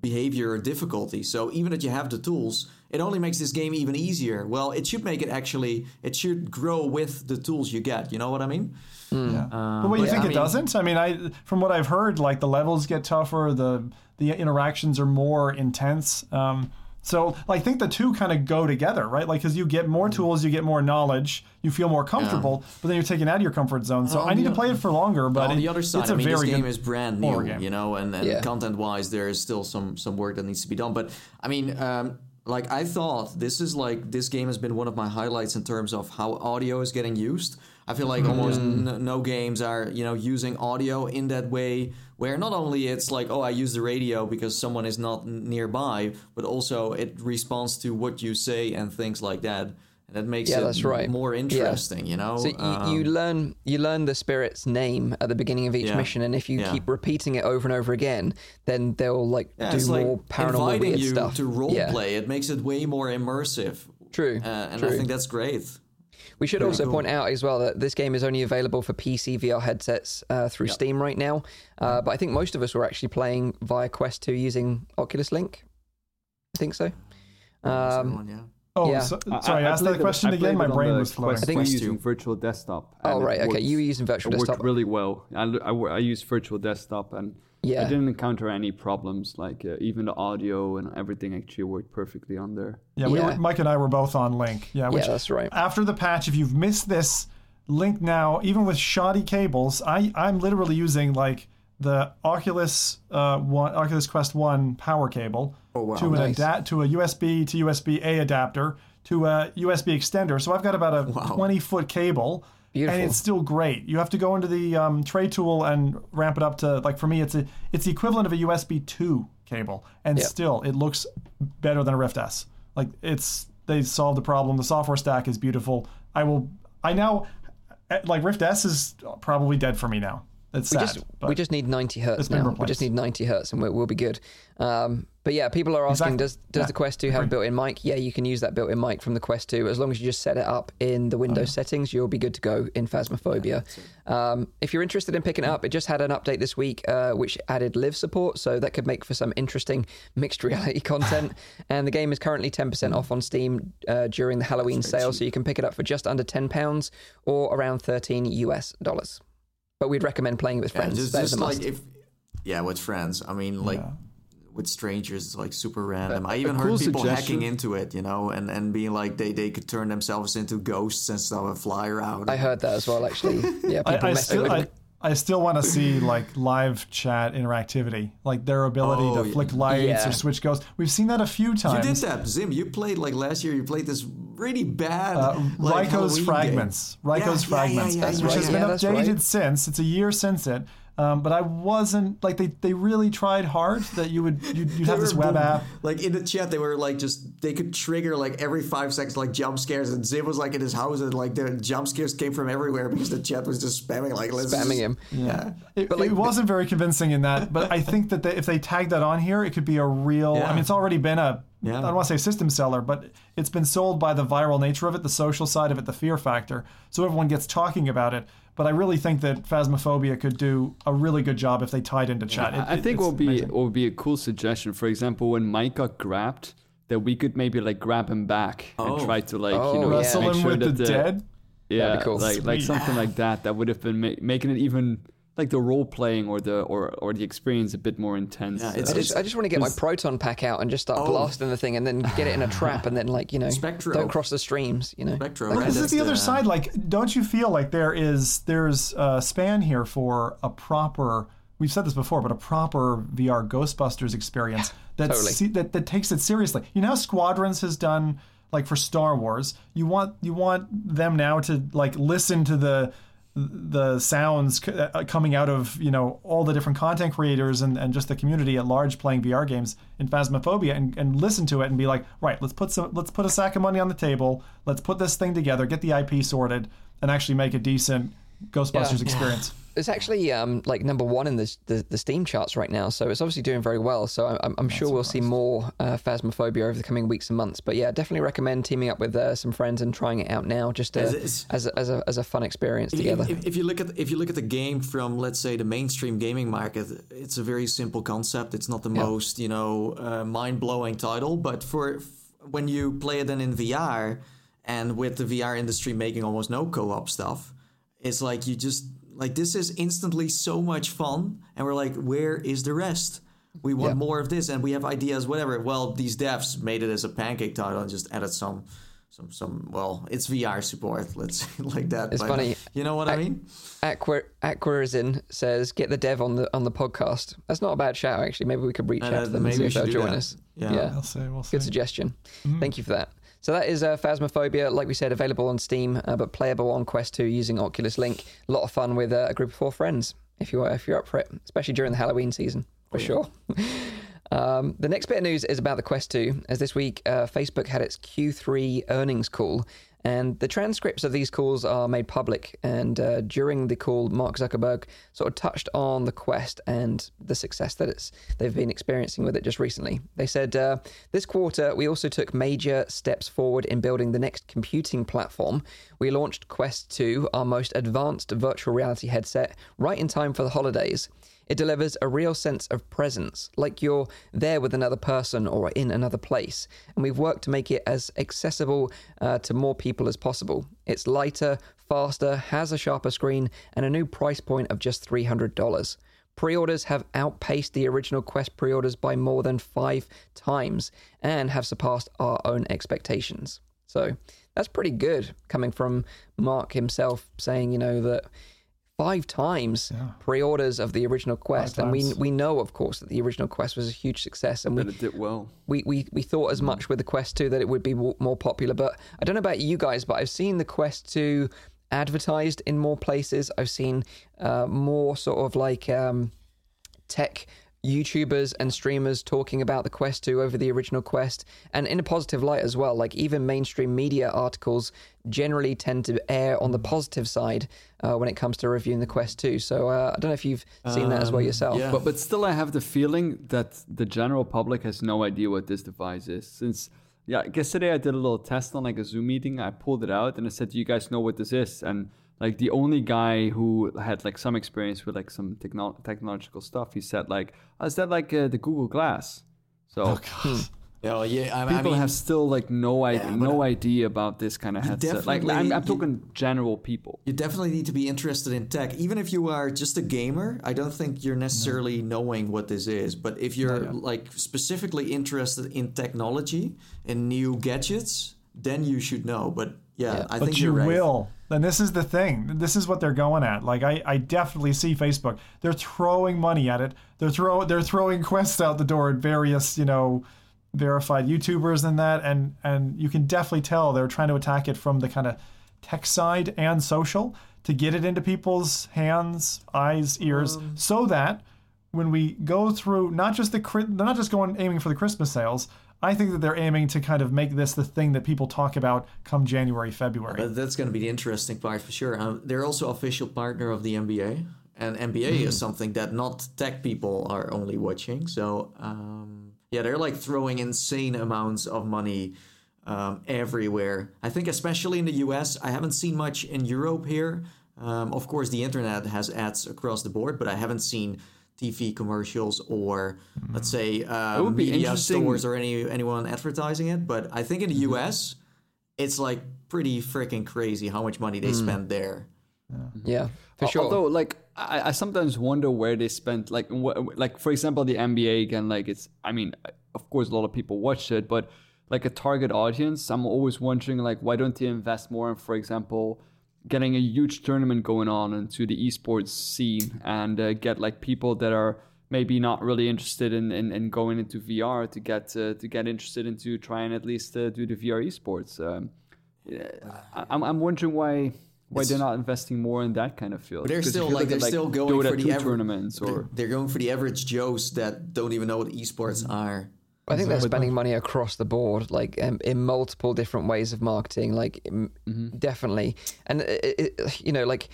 behavior or difficulty. So even if you have the tools, it only makes this game even easier. Well, it should make it actually. It should grow with the tools you get. You know what I mean? Yeah. but what you yeah, think I it mean- doesn't? I mean, I from what I've heard, like the levels get tougher, the the interactions are more intense. Um, so like, I think the two kind of go together, right? Like, because you get more tools, you get more knowledge, you feel more comfortable, but then you're taken out of your comfort zone. So On I need to play it for longer. But on it- the other side, it's I a mean, this very game is brand new, game. you know, and, and Yeah. content-wise, there is still some some work that needs to be done. But I mean, um, like I thought, this is like this game has been one of my highlights in terms of how audio is getting used. I feel like almost Mm. n- no games are you know using audio in that way, where not only it's like oh I use the radio because someone is not n- nearby, but also it responds to what you say and things like that. And that makes Yeah, it that's right. more Yeah. interesting, you know. So you, Um, you learn you learn the spirit's name at the beginning of each Yeah. mission, and if you Yeah. keep repeating it over and over again, then they'll like Yeah, do more like paranormal inviting weird you stuff. to role yeah. play. It makes it way more immersive. True. Uh, and true. I think that's great. We should also point out as well that this game is only available for PC VR headsets uh, through Steam right now. Uh, but I think most of us were actually playing via Quest 2 using Oculus Link. I think so. Um, yeah. Oh, Yeah. so, sorry, I ask that question I again. My brain was floating. Quest I think- two Quest using virtual desktop. oh, right. Okay. worked- You were using Virtual it worked really well. I, I, I used virtual desktop and Yeah. I didn't encounter any problems. Like uh, even the audio and everything actually worked perfectly on there. Yeah, we Yeah. were, Mike and I were both on Link. Yeah, which yeah, that's right. after the patch, if you've missed this link now, even with shoddy cables, I I'm literally using like the Oculus uh one Oculus Quest One power cable Oh, wow. to an Nice. adapt to a USB to USB A adapter to a USB extender. So I've got about a 20 foot cable. Beautiful. And it's still great. You have to go into the um, tray tool and ramp it up to like for me, it's a it's the equivalent of a USB two cable, and Yeah. still it looks better than a Rift S. Like it's they solved the problem. The software stack is beautiful. I will. I now eh, like Rift S is probably dead for me now. It's we sad. just we just need 90 hertz now. We just need 90 hertz and we'll, we'll be good. Um, but yeah, people are asking, Exactly. does does Yeah, the Quest 2 have a built-in mic? Yeah, you can use that built-in mic from the Quest 2 as long as you just set it up in the Oh, Windows settings. You'll be good to go in Phasmophobia. um, if you're interested in picking it up, it just had an update this week uh, which added live support, so that could make for some interesting mixed reality content. and the game is currently 10% off on Steam uh, during the Halloween sale, so you can pick it up for just under 10 pounds or around 13 US dollars. But we'd recommend playing it with Yeah, friends. just, just a like if, yeah, with friends. I mean, like with strangers, it's like super random. I a even cool heard people suggestion- hacking into it, you know, and, and being like they, they could turn themselves into ghosts and stuff and fly around. I heard that as well, actually. Yeah, people I, I still I, I still want to see like live chat interactivity, like their ability Oh, to yeah. flick lights Yeah. or switch ghosts. We've seen that a few times. you did that, Zim. You played like last year. You played this really bad Uh, like, Raico's Halloween Fragments. game. Raico's Yeah, yeah, Fragments, yeah, yeah, yeah, which has right. been Yeah, that's updated right. since. It's a year since it. Um, but I wasn't like they, they really tried hard that you would you'd, you'd have this web boom- app. Like in the chat, they were like just they could trigger like every five seconds like jump scares, and Zim was like in his house, and like the jump scares came from everywhere because the chat was just spamming like let's Spamming just- him. Yeah, It, But, like, it wasn't very convincing in that, but I think that they, if they tag that on here, it could be a real. Yeah. I mean, it's already been a. Yeah. I don't want to say system seller, but it's been sold by the viral nature of it, the social side of it, the fear factor. So everyone gets talking about it. But I really think that Phasmophobia could do a really good job if they tied into chat. It- I I it- think it's what would be amazing. what would be a cool suggestion. For example, when Mike got grabbed, that we could maybe like grab him back Oh. and try to like Oh, you know yeah. wrestle make him sure with that the dead. Yeah, cool. like like something like that. That would have been ma- making it even like the role playing or the or or the experience a bit more intense. Yeah, Uh, it's- I just, want to get my proton pack out and just start Oh. blasting the thing and then get it in a trap and then like you know Spectro. don't cross the streams you know Spectro. But right? this is That's the other side. Like, don't you feel like there is there's a span here for a proper? We've said this before, but a proper VR Ghostbusters experience that totally. se- that that takes it seriously. You know how Squadrons has done like for Star Wars. You want you want them now to like listen to the the sounds c- uh, coming out of you know all the different content creators and, and just the community at large playing VR games in Phasmophobia and, and listen to it and be like, right, let's put some let's put a sack of money on the table, let's put this thing together, get the IP sorted, and actually make a decent Ghostbusters Yeah. experience. It's actually um like number one in the, the the Steam charts right now so it's obviously doing very well. So I'm, I'm sure we'll see more uh, Phasmophobia over the coming weeks and months. But yeah definitely recommend teaming up with uh, some friends and trying it out now just uh, As as a, as a as a fun experience together. If, if you look at if you look at the game from let's say the mainstream gaming market, it's a very simple concept. It's not the most you know uh, mind blowing title, but for when you play it then in VR, and with the VR industry making almost no co-op stuff, it's like you just like this is instantly so much fun, and we're like, where is the rest? We want Yeah. more of this, and we have ideas, whatever. Well, these devs made it as a pancake title and just added some, some, some. Well, it's VR support. Let's like that. It's but, funny. You know what I, mean? Aqua Aquarizin says, "Get the dev on the on the podcast." That's not a bad shout, actually. Maybe we could reach Uh, out to them and see if they'll join that. us. Yeah. We'll see. We'll see. Good suggestion. Thank you for that. So that is uh, Phasmophobia, like we said, available on Steam, uh, but playable on Quest 2 using Oculus Link. A lot of fun with uh, a group of four friends, if you are if you're up for it, especially during the Halloween season, for sure. Um, the next bit of news is about the Quest 2, as this week uh, Facebook had its Q3 earnings call, and the transcripts of these calls are made public. And uh, during the call, Mark Zuckerberg sort of touched on the Quest and the success that it's they've been experiencing with it just recently. They said uh, this quarter we also took major steps forward in building the next computing platform. We launched Quest 2, our most advanced virtual reality headset, right in time for the holidays. It delivers a real sense of presence, like you're there with another person or in another place. And we've worked to make it as accessible uh, to more people as possible. It's lighter, faster, has a sharper screen, and a new price point of just $300. Pre orders have outpaced the original Quest pre orders by more than five times and have surpassed our own expectations. So that's pretty good coming from Mark himself saying, you know, that five times pre-orders of the original quest and we times. we know of course that the original quest was a huge success and we But it did well. we, we, we thought as much with the Quest 2 that it would be w- more popular. But I don't know about you guys, but I've seen the Quest 2 advertised in more places. I've seen uh, more sort of like um, tech YouTubers and streamers talking about the Quest 2 over the original Quest, and in a positive light as well. Like even mainstream media articles generally tend to err on the positive side uh, when it comes to reviewing the Quest 2. So uh, I don't know if you've seen that as well yourself. yeah. But but still, I have the feeling that the general public has no idea what this device is. Since yeah, yesterday I did a little test on like a Zoom meeting. I pulled it out and I said, "Do you guys know what this is?" And like the only guy who had like some experience with like some techno- technological stuff, he said like, oh, "Is that like uh, the Google Glass?" So Yeah, yeah. I, I people mean, have still like no idea, Yeah, but no idea about this kind of headset. Like I'm, I'm you- talking general people. you definitely need to be interested in tech. Even if you are just a gamer, I don't think you're necessarily knowing what this is. But if you're like specifically interested in technology and new gadgets, then you should know. But yeah, Yeah. I but think you you're right. will. And this is the thing. This is what they're going at. Like I, I definitely see Facebook. They're throwing money at it. They're throw they're throwing quests out the door at various, you know, verified YouTubers and that. And and you can definitely tell they're trying to attack it from the kind of tech side and social to get it into people's hands, eyes, ears, um. so that when we go through not just the they're not just going aiming for the Christmas sales. I think that they're aiming to kind of make this the thing that people talk about come January, February. But that's going to be the interesting part for sure. Um, they're also official partner of the NBA, and NBA is something that not tech people are only watching. So um, yeah, they're like throwing insane amounts of money um, everywhere. I think especially in the US. I haven't seen much in Europe here. Um, of course, the internet has ads across the board, but I haven't seen TV commercials or let's say mm-hmm. uh, would be media interesting- stores or any anyone advertising it. But I think in the mm-hmm. US it's like pretty freaking crazy how much money they mm. spend there. Yeah, for Al- sure. Although, like, I, I sometimes wonder where they spent, like, wh- like for example, the NBA again. Like, it's, I mean, of course, a lot of people watch it, but like a target audience, I'm always wondering, like, why don't they invest more in, for example, getting a huge tournament going on into the esports scene and uh, get like people that are maybe not really interested in, in, in going into VR to get uh, to get interested into trying at least uh, do the VR esports. Um, I, I'm I'm wondering why why they're not investing more in that kind of field. But they're still like they're at, still going Dota for the 2 aver- tournaments or they're going for the average Joes that don't even know what esports are. I think they're spending money across the board, like um, in multiple different ways of marketing, like m- definitely. And it, it, you know, like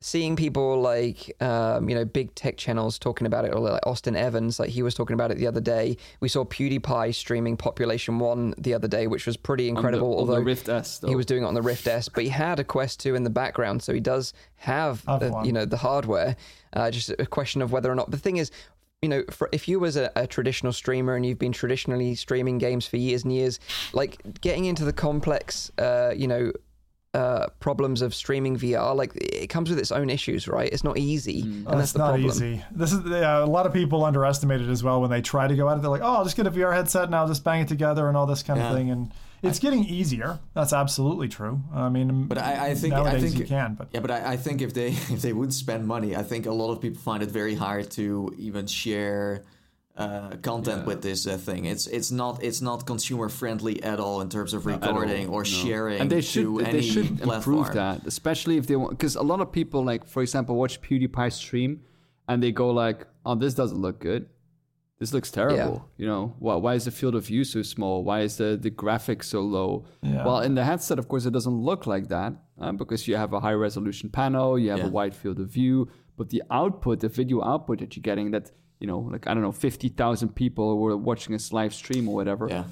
seeing people like um, you know big tech channels talking about it, or like Austin Evans, like he was talking about it the other day. We saw PewDiePie streaming Population One the other day, which was pretty on the- incredible. on although the Rift S. Though. he was doing it on the Rift S, but he had a Quest 2 in the background, so he does have Have the, you know the hardware. Uh, just a question of whether or not. The thing is, you know, for, if you was a, a, traditional streamer and you've been traditionally streaming games for years and years, like getting into the complex, uh, you know, uh, problems of streaming VR, like it comes with its own issues, right? It's not easy, mm. and oh, that's the not problem. easy. This is yeah, a lot of people underestimate it as well when they try to go at it. They're like, "Oh, I'll just get a VR headset and I'll just bang it together and all this kind yeah. of thing." And it's getting easier. That's absolutely true. I mean, but I, I think nowadays I think you can. But yeah, but I, I, think if they if they would spend money, I think a lot of people find it very hard to even share uh, content yeah. with this uh, thing. It's it's not it's not consumer friendly at all in terms of recording or no. sharing. And they should they should platform. improve that, especially if they want. Because a lot of people, like for example, watch PewDiePie stream, and they go like, "Oh, this doesn't look good." This looks terrible. Yeah. You know, why, why is the field of view so small? Why is the, the graphics so low? Yeah. Well, in the headset, of course, it doesn't look like that uh, because you have a high resolution panel, you have yeah. a wide field of view, but the output, the video output that you're getting, that, you know, like, I don't know, 50,000 people were watching this live stream or whatever. Yeah.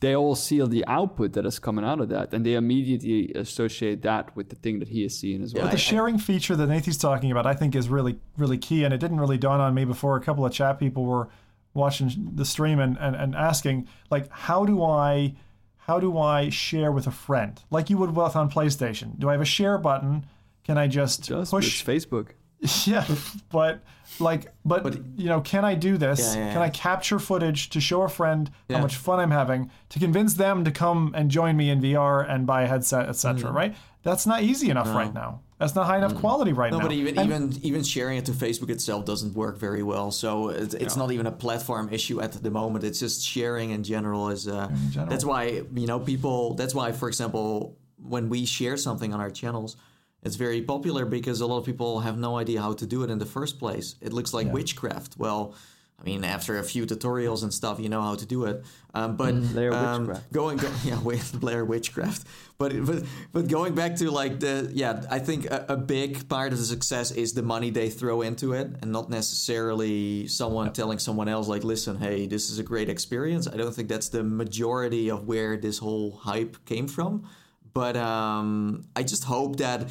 They all see the output that is coming out of that, and they immediately associate that with the thing that he is seeing as well. But the sharing feature that Nathan's talking about, I think, is really, really key, and it didn't really dawn on me before. A couple of chat people were watching the stream and, and, and asking like how do I how do I share with a friend like you would with on PlayStation? Do I have a share button? Can I just, just push Facebook? Yeah, but like, but, but, you know, can I do this? Yeah, yeah, can I capture footage to show a friend how much fun I'm having to convince them to come and join me in VR and buy a headset, etc. Mm-hmm. Right? That's not easy enough no. right now. That's not high enough mm. quality right no, now. No, but even and, even even sharing it to Facebook itself doesn't work very well. So it's, it's not even a platform issue at the moment. It's just sharing in general is. Uh, in general. That's why you know people. That's why, for example, when we share something on our channels, it's very popular because a lot of people have no idea how to do it in the first place. It looks like yeah. witchcraft. Well I mean, after a few tutorials and stuff, you know how to do it. Um, but mm, Blair um, going, go, yeah, with Blair Witchcraft. But but but going back to like the yeah, I think a, a, big part of the success is the money they throw into it, and not necessarily someone telling someone else like, listen, hey, this is a great experience. I don't think that's the majority of where this whole hype came from. But um, I just hope that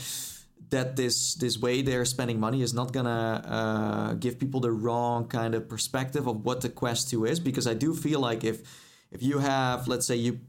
that this this way they're spending money is not gonna uh, give people the wrong kind of perspective of what the Quest 2 is because I do feel like if if you have let's say you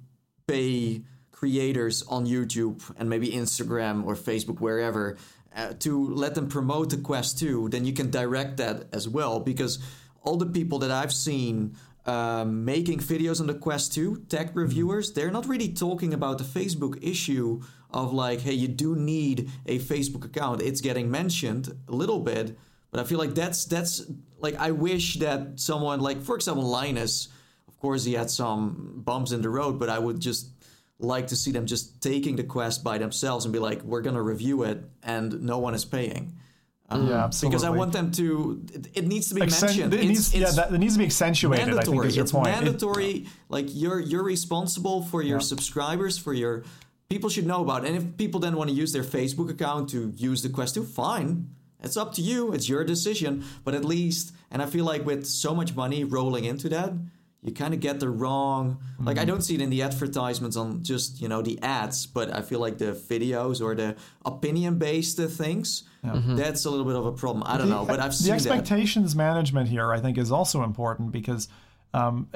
pay creators on YouTube and maybe Instagram or Facebook wherever uh, to let them promote the Quest 2 then you can direct that as well because all the people that I've seen um, making videos on the Quest 2 tech reviewers they're not really talking about the Facebook issue of like, hey, you do need a Facebook account. It's getting mentioned a little bit, but I feel like that's that's like I wish that someone like, for example, Linus. Of course, he had some bumps in the road, but I would just like to see them just taking the quest by themselves and be like, we're gonna review it, and no one is paying. Um, yeah, absolutely. Because I want them to. It, it needs to be Accent, mentioned. It needs, yeah, that, it needs to be accentuated. Mandatory. I think is your it's point. mandatory. It, like you're you're responsible for your yeah. subscribers, for your people should know about it. And if people then want to use their Facebook account to use the Quest 2, fine. It's up to you. It's your decision. But at least, and I feel like with so much money rolling into that, you kind of get the wrong. Mm-hmm. Like I mm-hmm. don't see it in the advertisements on just you know the ads, but I feel like the videos or the opinion-based things. Yeah. Mm-hmm. That's a little bit of a problem. I don't the, know, but I've seen it. the expectations that. management here. I think is also important because um,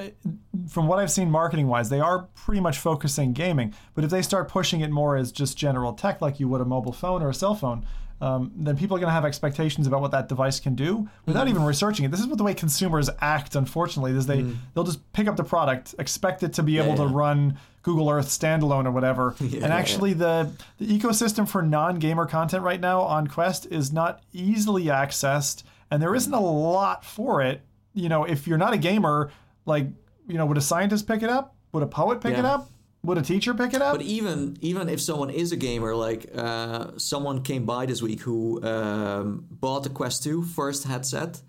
from what I've seen marketing wise, they are pretty much focusing gaming. But if they start pushing it more as just general tech, like you would a mobile phone or a cell phone, um, then people are going to have expectations about what that device can do without mm. even researching it. This is what the way consumers act. Unfortunately, is they mm. they'll just pick up the product, expect it to be yeah, able yeah. to run Google Earth standalone or whatever. Yeah, and actually, the the ecosystem for non gamer content right now on Quest is not easily accessed, and there isn't a lot for it. You know, if you're not a gamer, like, you know, would a scientist pick it up? Would a poet pick yeah. it up? Would a teacher pick it up? But even even if someone is a gamer, like uh, someone came by this week who um, bought the Quest 2 first headset,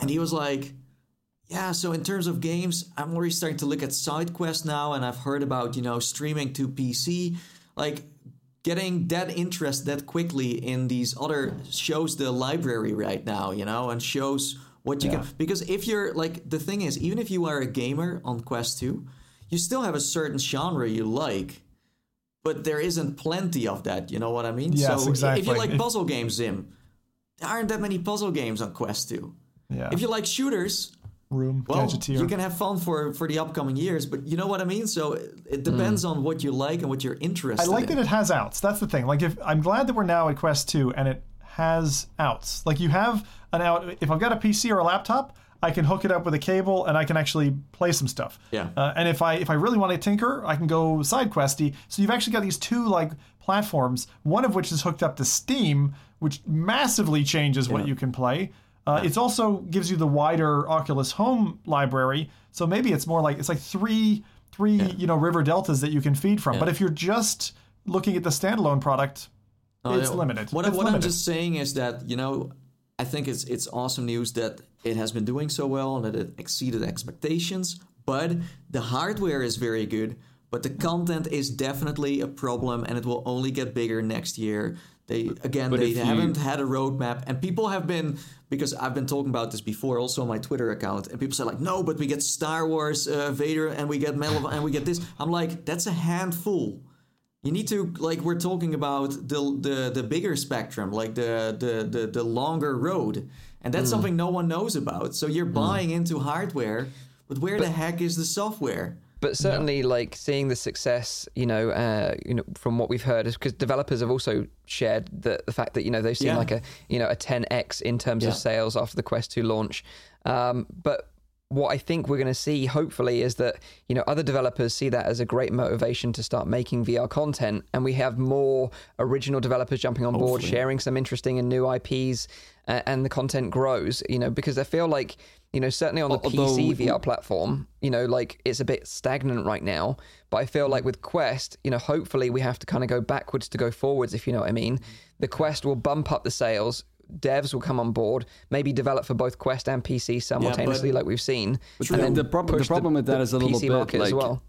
and he was like, "Yeah, so in terms of games, I'm already starting to look at side quests now, and I've heard about you know streaming to PC, like." Getting that interest that quickly in these other shows the library right now, you know, and shows what you yeah. can because if you're like the thing is even if you are a gamer on quest 2 you still have a certain genre you like but there isn't plenty of that you know what i mean yes, so exactly. if you like puzzle games zim there aren't that many puzzle games on quest 2 Yeah. If you like shooters, Room, well, Gadgeteer. you can have fun for for the upcoming years. But you know what I mean. So it, it depends mm. on what you like and what you're interested. I like in. that it has outs. That's the thing. Like if I'm glad that we're now at Quest 2 and it has outs. Like you have an out if I've got a PC or a laptop, I can hook it up with a cable and I can actually play some stuff. Yeah. Uh, and if I if I really want to tinker, I can go side questy. So you've actually got these two like platforms, one of which is hooked up to Steam, which massively changes what you can play. Uh, It also gives you the wider Oculus Home library, so maybe it's more like it's like three three you know river deltas that you can feed from. But if you're just looking at the standalone product, it's limited. What, it's what I'm just saying is that you know, I think it's it's awesome news that it has been doing so well and that it exceeded expectations. But the hardware is very good, but the content is definitely a problem, and it will only get bigger next year. They again, but they haven't had a roadmap, and people have been because I've been talking about this before, also on my Twitter account, and people say like, no, but we get Star Wars uh, Vader, and we get Medal of, and we get this. I'm like, that's a handful. You need to like we're talking about the the the bigger spectrum, like the the the, the longer road, and that's something no one knows about. So you're buying into hardware, but where the heck is the software? But certainly, like seeing the success, you know, uh, you know, from what we've heard, is because developers have also shared the the fact that you know they've seen Yeah. like a you know a 10x in terms Yeah. of sales after the Quest 2 launch. Um, but what I think we're going to see, hopefully, is that you know other developers see that as a great motivation to start making VR content, and we have more original developers jumping on board, sharing some interesting and new IPs, uh, and the content grows. You know, because I feel like you know certainly on the Although- PC VR platform, you know, like it's a bit stagnant right now. But I feel like with Quest, you know, hopefully we have to kind of go backwards to go forwards, if you know what I mean. The Quest will bump up the sales. Devs will come on board, maybe develop for both Quest and PC simultaneously, like we've seen. True. The prob- the push problem with that is a little PC bit market as like- well.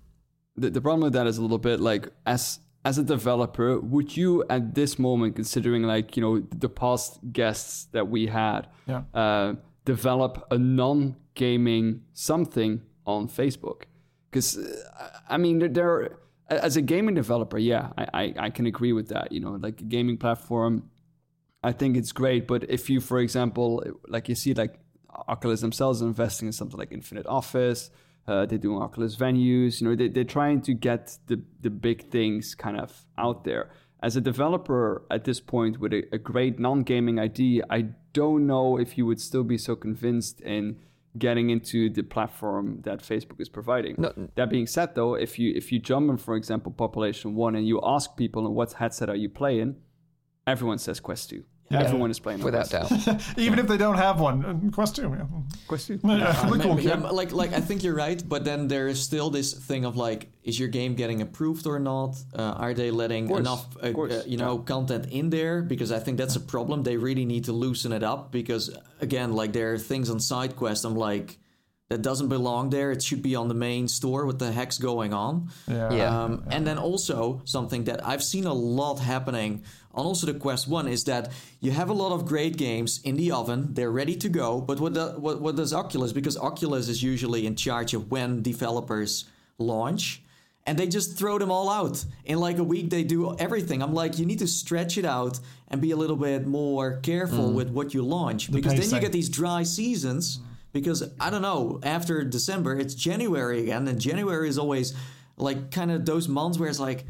the, the problem with that is a little bit like as as a developer would you at this moment considering like you know the past guests that we had Yeah. uh, develop a non-gaming something on facebook because i mean there- there as a gaming developer yeah I, I i can agree with that you know like a gaming platform I think it's great, but if you, for example, like you see, like Oculus themselves investing in something like Infinite Office, uh, they're doing Oculus venues. You know, they, they're trying to get the the big things kind of out there. As a developer at this point with a, a great non-gaming idea, I don't know if you would still be so convinced in getting into the platform that Facebook is providing. that being said, though, if you if you jump in, for example, Population One, and you ask people, "What headset are you playing?" Everyone says Quest Two. Everyone is playing Without doubt. Even if they don't have one, uh, Quest 2. Yeah. Quest Two. Yeah, really cool. Yeah. yeah, like like I think you're right, but then there is still this thing of like, is your game getting approved or not? Uh, are they letting course, enough, uh, uh, you know, content in there? Because I think that's a problem. They really need to loosen it up because again, like there are things on side quest. I'm like. That doesn't belong there. It should be on the main store. What the heck's going on? Yeah. Yeah. Um, and then also something that I've seen a lot happening on also the Quest One is that you have a lot of great games in the oven. They're ready to go. But what, the, what what does Oculus? Because Oculus is usually in charge of when developers launch, and they just throw them all out in like a week. They do everything. I'm like, you need to stretch it out and be a little bit more careful mm. with what you launch because then you get these dry seasons. Mm. Because I don't know, after December, it's January again, and January is always like kind of those months where it's like,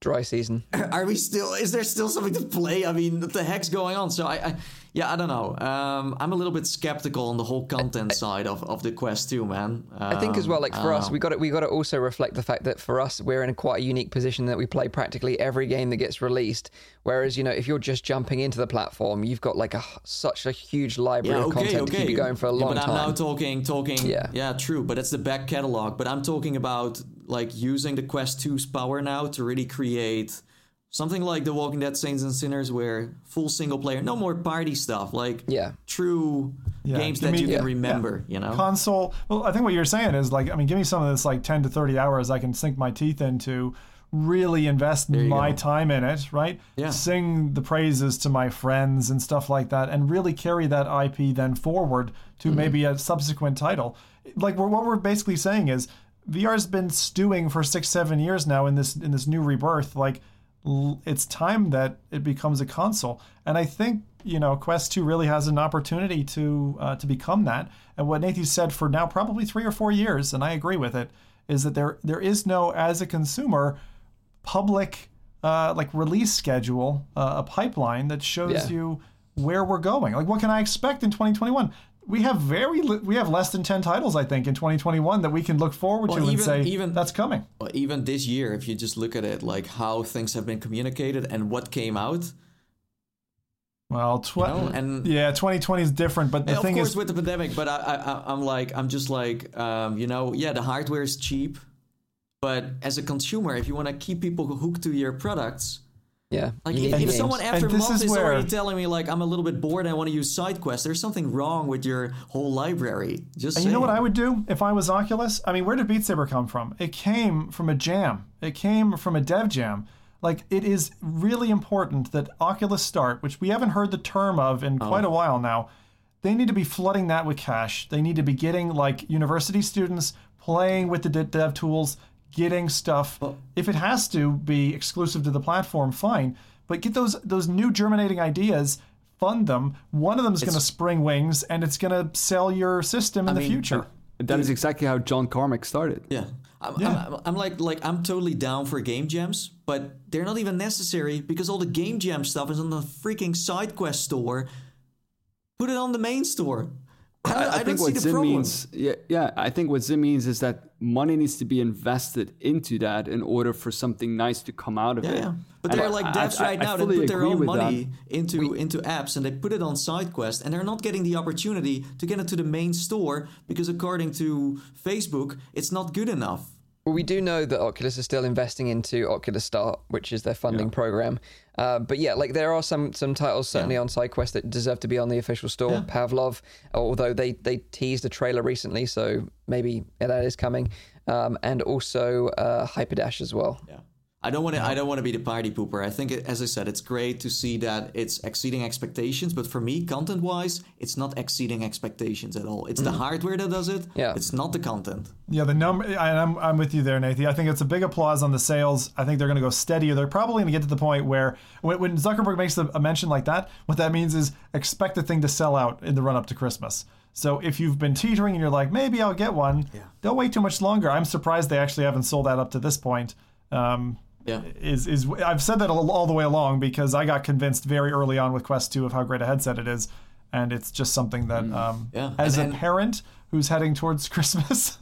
Dry season. are we still? Is there still something to play? I mean, what the heck's going on? So I, I yeah, I don't know. Um, I'm a little bit skeptical on the whole content side of, of the Quest too, man. I think as well, like for us, we got we got to also reflect the fact that for us, we're in a quite a unique position that we play practically every game that gets released. Whereas you know, if you're just jumping into the platform, you've got like a such a huge library yeah, of okay, content okay. to keep you going for a Yeah, long but time. But I'm now talking, talking. Yeah. yeah, true. But it's the back catalog. But I'm talking about like using the Quest 2's power now to really create something like The Walking Dead: Saints and Sinners, where full single player, no more party stuff, like Yeah. true Yeah, games give that me- you can yeah, remember. You know, console. Well, I think what you're saying is like, I mean, give me some of this like 10 to 30 hours I can sink my teeth into, really invest my go. time in it, right? Yeah. Sing the praises to my friends and stuff like that, and really carry that IP then forward to Mm-hmm. maybe a subsequent title. Like we're, what we're basically saying is, VR's been stewing for six, seven years now in this in this new rebirth. Like, it's time that it becomes a console. And I think you know Quest 2 really has an opportunity to uh, to become that. And what Nathan said for now probably three or four years, and I agree with it, is that there there is no as a consumer public uh, like release schedule, uh, a pipeline that shows Yeah. you where we're going. Like, what can I expect in 2021? We have very li- we have less than 10 titles, I think, in 2021 that we can look forward to Well, and even- say even- that's coming. Well, even this year, if you just look at it, like how things have been communicated and what came out, Well, tw- you know, and yeah, 2020 is different, but the thing course is, with the pandemic but I, I i'm like i'm just like um, you know yeah the hardware is cheap but as a consumer if you want to keep people hooked to your products Yeah. like You if, the if someone after a And month is is, where- already telling me like i'm a little bit bored and i want to use side quests there's something wrong with your whole library just And you know what. I would do if I was Oculus? I mean, where did Beat Saber come from? It came from a jam. It came from a dev jam. Like it is really important that Oculus Start, which we haven't heard the term of in oh. quite a while now, they need to be flooding that with cash. They need to be getting like university students playing with the dev tools, getting stuff. if it has to be exclusive to the platform, fine. But get those those new germinating ideas, fund them. One of them is going to spring wings, and it's going to sell your system in the mean, future. And that is exactly how John Carmack started. Yeah. I'm, Yeah. I'm, I'm like like I'm totally down for game jams, but they're not even necessary because all the game jam stuff is on the freaking side quest store. Put it on the main store. I, don't- I, I, don't think see what the Zim problem. means, yeah, yeah, I think what Zim means is that money needs to be invested into that in order for something nice to come out of Yeah, it. yeah. But And there are like devs I- right I now that put their own money that. into into apps and they put it on side quest and they're not getting the opportunity to get it to the main store because according to Facebook, it's not good enough. Well, we do know that Oculus is still investing into Oculus Start, which is their funding program. Uh, but yeah, like there are some some titles certainly on SideQuest that deserve to be on the official store. Yeah. Pavlov, although they they teased a trailer recently, so maybe that is coming. Um, and also uh, Hyperdash as well. Yeah. I don't want to. I don't want to be the party pooper. I think, as I said, it's great to see that it's exceeding expectations. But for me, content-wise, it's not exceeding expectations at all. It's the hardware that does it. Yeah. It's not the content. Yeah, the number. I- I'm I'm with you there, Nathan. I think it's a big applause on the sales. I think they're going to go steadier. They're probably going to get to the point where when, when Zuckerberg makes a, a mention like that, what that means is expect the thing to sell out in the run up to Christmas. So if you've been teetering and you're like, maybe I'll get one, yeah. don't wait too much longer. I'm surprised they actually haven't sold that up to this point. Um, Yeah. is is I've said that all, all the way along because I got convinced very early on with Quest 2 of how great a headset it is, and it's just something that um, Yeah. as And- a parent who's heading towards Christmas,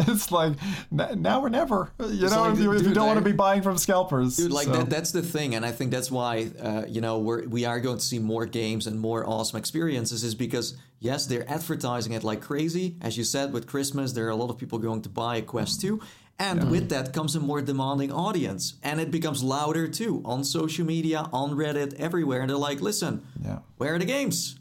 it's like now or never. You know, like, if you, if you don't want to be buying from scalpers, Dude, like so- that, that's the thing, and I think that's why uh, you know we're we are going to see more games and more awesome experiences. Is because yes, they're advertising it like crazy, as you said with Christmas. There are a lot of people going to buy a Quest 2, and with that comes a more demanding audience, and it becomes louder too on social media, on Reddit, everywhere. And they're like, listen, Yeah. where are the games?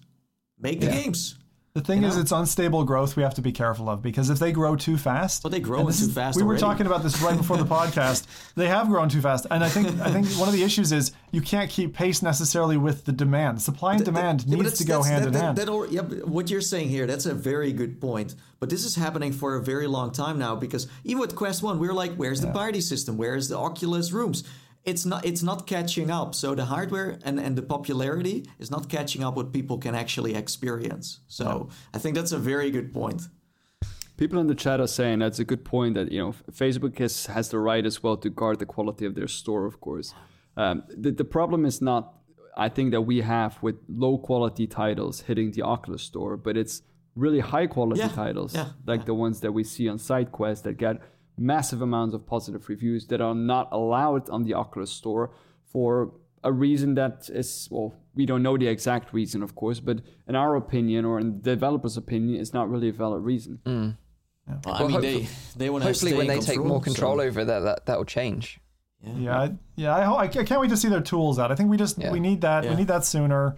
Make the games. The thing is, know? it's unstable growth we have to be careful of because if they grow too fast, But they grow too is- fast We were talking about this right before the podcast. They have grown too fast, and I think I think one of the issues is you can't keep pace necessarily with the demand. Supply and demand Yeah, but needs to go hand that, in that- hand. that yeah, what you're saying here, that's a very good point. But this is happening for a very long time now because even with Quest One, we were like, "Where's the party system? Where's the Oculus rooms?" It's not. It's not catching up. So the hardware and, and the popularity is not catching up what people can actually experience. So I think that's a very good point. People in the chat are saying that's a good point that you know Facebook has has the right as well to guard the quality of their store, of course. Um, the the problem is not, I think that we have with low quality titles hitting the Oculus store, but it's really high quality Yeah, titles yeah, like the ones that we see on SideQuest that get massive amounts of positive reviews that are not allowed on the Oculus store for a reason that is well we don't know the exact reason of course but in our opinion or in the developer's opinion it's not really a valid reason hmm. Well, I mean, hopefully- they they want to Hopefully, when they take more control over that, that that will change. Yeah, I- yeah. I, ho- I I can't wait to see their tools out. I think we just Yeah. we need that. Yeah. We need that sooner.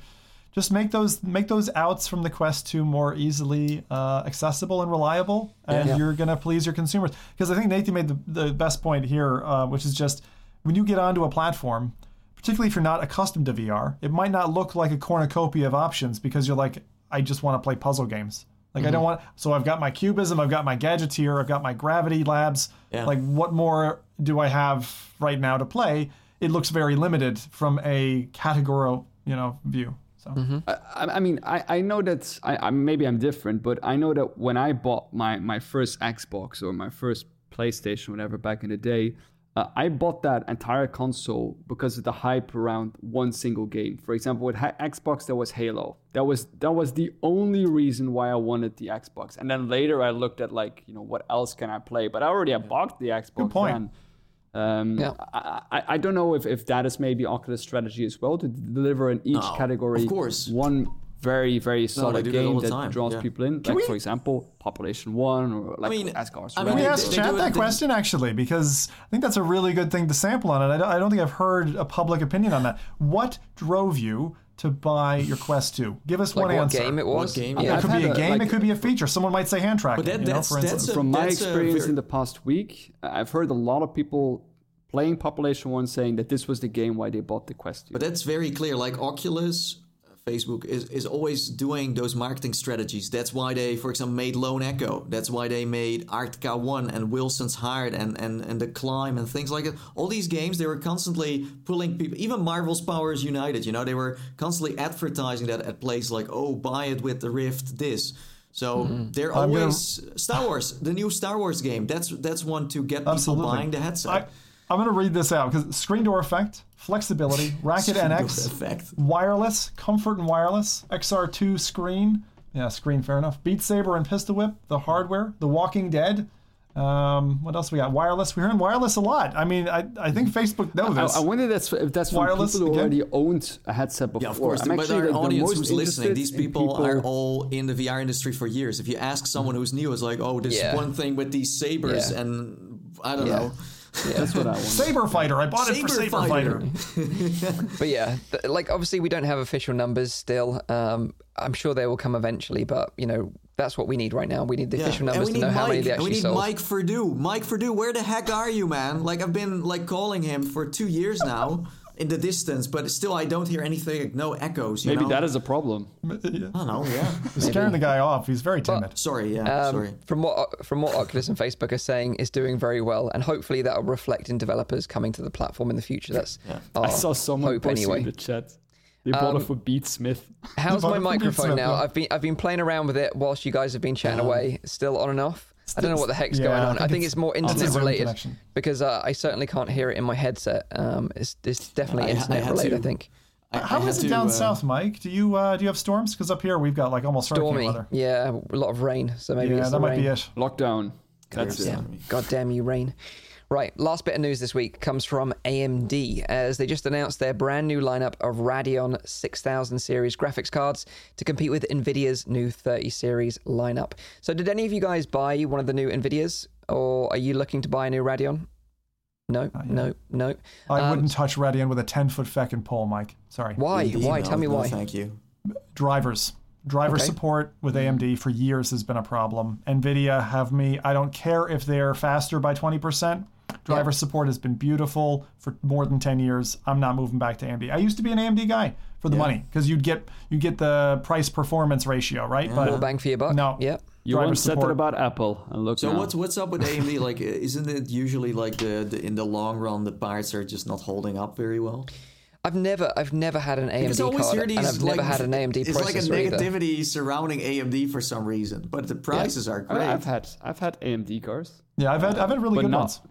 Just make those make those outs from the Quest 2 more easily uh, accessible and reliable, and Yeah. you're gonna please your consumers. Because I think Nathan made the, the best point here, uh, which is just when you get onto a platform, particularly if you're not accustomed to VR, it might not look like a cornucopia of options because you're like, I just want to play puzzle games. Like Mm-hmm. I don't want. So I've got my cubism, I've got my gadgets here, I've got my gravity labs. Yeah. Like what more do I have right now to play? it looks very limited from a categorical, you know, view. So I, I mean, I, I know that I, I maybe I'm different, but I know that when I bought my my first Xbox or my first PlayStation, whatever, back in the day, uh, I bought that entire console because of the hype around one single game. For example, with ha- Xbox, there was Halo. That was that was the only reason why I wanted the Xbox. And then later, I looked at like you know what else can I play? But I already had bought the Xbox Good point. then. Um, Yeah. I, I, I don't know if, if that is maybe Oculus' strategy as well to deliver in each No, category of course. one very very solid do that all game the that time, draws yeah. people in. like we- for example, Population One or like mean, Asgard's I mean, we They- ask they chat do it- that question actually? Because I think that's a really good thing to sample on it. I don't, I don't think I've heard a public opinion on that. What drove you to buy your Quest 2? Give us Like one what answer. game it What was? game? It Yeah. I've could be had a a- game, like- it could be a feature. Someone might say hand tracking. But that- you know, that's- for instance. a- From my that's experience very- in the past week, I've heard a lot of people playing Population One saying that this was the game why they bought the Quest 2. But that's very clear. Like Oculus, Facebook is, is always doing those marketing strategies. That's why they, for example, made Lone Echo. That's why they made Arctica 1 and Wilson's Heart and, and, and The Climb and things like that. All these games, they were constantly pulling people, even Marvel's Powers United, you know, they were constantly advertising that at places like, oh, buy it with the Rift this. So mm-hmm. they're I'm gonna- always Star Wars, the new Star Wars game. That's that's one to get people buying the headset. I, I'm going to read this out because screen door effect, flexibility, Racket NX, effect. wireless, comfort and wireless, XR2 screen. Yeah, screen, fair enough. Beat Saber and Pistol Whip, the hardware, The Walking Dead. Um, what else we got? Wireless. We're hearing wireless a lot. I mean, I, I think Facebook knows I, this. I wonder that's if that's from Wireless people who again? already owned a headset before. Yeah, of course. I'm but actually our the, the audience most who's listening, these in people, are all in the VR industry for years. If you ask someone who's new, it's like, oh, this Yeah. one thing with these sabers, Yeah. and I don't Yeah. know. That's what I want. Saber Fighter. I bought it for Saber Saber Fighter. Fighter. But yeah, th- like obviously we don't have official numbers still. Um, I'm sure they will come eventually, but you know that's what we need right now. We need the Yeah. official numbers to need know how many Mike. they And we need sold. Mike Verdu. Mike Verdu, where the heck are you, man? Like I've been like calling him for two years now in the distance, but still I don't hear anything. No echoes. You Maybe know? that is a problem. I don't know. Yeah. He's scaring the guy off. He's very timid. sorry. Yeah. Um, sorry. From what from what Oculus and Facebook are saying, is doing very well, and hopefully that will reflect in developers coming to the platform in the future. That's our I saw someone hope anyway. in the chat. They bought Um, it for Beat Smith. How's my microphone Beat now? Yeah. I've been I've been playing around with it whilst you guys have been chatting away. Still on and off. I don't know what the heck's Yeah, going on. I think think it's- it's, more internet Zoom related connection. because uh, I certainly can't hear it in my headset. Um, it's, it's definitely I- I internet had related. to- I think. I- How I is had it to, down uh, south, Mike? Do you uh, do you have storms? Because up here we've got like almost Stormy, weather. yeah, a lot of rain. So maybe Yeah, it's that the might rain. be it. Lockdown. That's Curves it. on. God damn you, rain. Right, last bit of news this week comes from AMD as they just announced their brand new lineup of Radeon 6000 series graphics cards to compete with Nvidia's new 30 series lineup. So, did any of you guys buy one of the new Nvidias, or are you looking to buy a new Radeon? No, no, no. I Um, wouldn't touch Radeon with a 10 foot feckin' pole, Mike. Sorry. Why? Indeed, Why? no, Tell me no, why. Thank you. Drivers. Driver Okay. support with AMD for years has been a problem. NVIDIA have me, I don't care if they're faster by 20%. Driver Yeah. support has been beautiful for more than 10 years. I'm not moving back to AMD. I used to be an AMD guy for the money because you'd get you get the price performance ratio, right? More bang for your buck? No. Yep. You driver once said support. that about Apple, and look So now. what's what's up with AMD? Like, isn't it usually like the, the in the long run the parts are just not holding up very well? I've never, I've never had an Because I AMD always card, these and I've like, never had an AMD It's like a processor either. negativity surrounding AMD for some reason, but the prices are I- great. I've had I've had AMD cars, Yeah, I've had I've had really but good not. ones.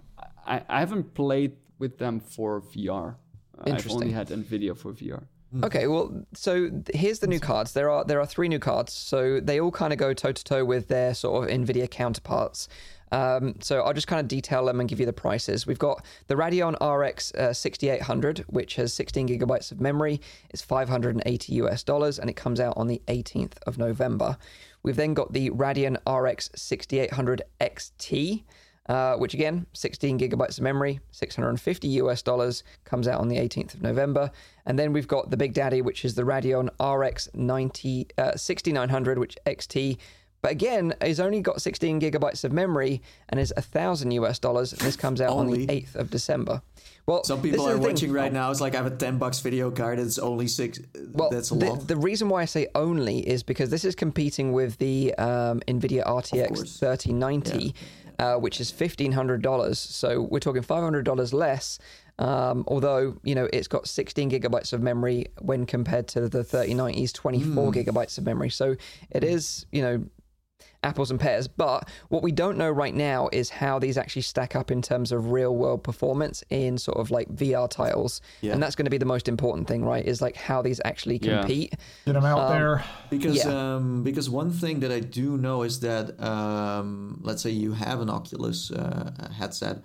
I, I haven't played with them for VR. I've only had Nvidia for VR. Okay, well, so here's the new cards. There are there are three new cards, so they all kind of go toe to toe with their sort of Nvidia counterparts. Um, so I'll just kind of detail them and give you the prices. We've got the Radeon RX uh, 6800, which has 16 gigabytes of memory. It's 580 US dollars, and it comes out on the 18th of November. We've then got the Radeon RX 6800 XT. Uh, which again, 16 gigabytes of memory, 650 US dollars, comes out on the 18th of November. And then we've got the Big Daddy, which is the Radeon RX 90, uh, 6900, which XT, but again, has only got 16 gigabytes of memory and is 1,000 US dollars. And this comes out on the 8th of December. Well, Some people are watching right now. It's like I have a ten bucks video card. It's only six. Well, that's a the, lot. the reason why I say only is because this is competing with the um, NVIDIA RTX course. 3090, uh, which is $1,500. So we're talking $500 less. Um, although you know it's got 16 gigabytes of memory when compared to the 3090's 24 gigabytes of memory, so it is you know apples and pears. But what we don't know right now is how these actually stack up in terms of real world performance in sort of like VR titles. Yeah. And that's going to be the most important thing, right? Is like how these actually Yeah. compete. Get them out there. Because Yeah. um, because one thing that I do know is that um, let's say you have an Oculus uh, headset.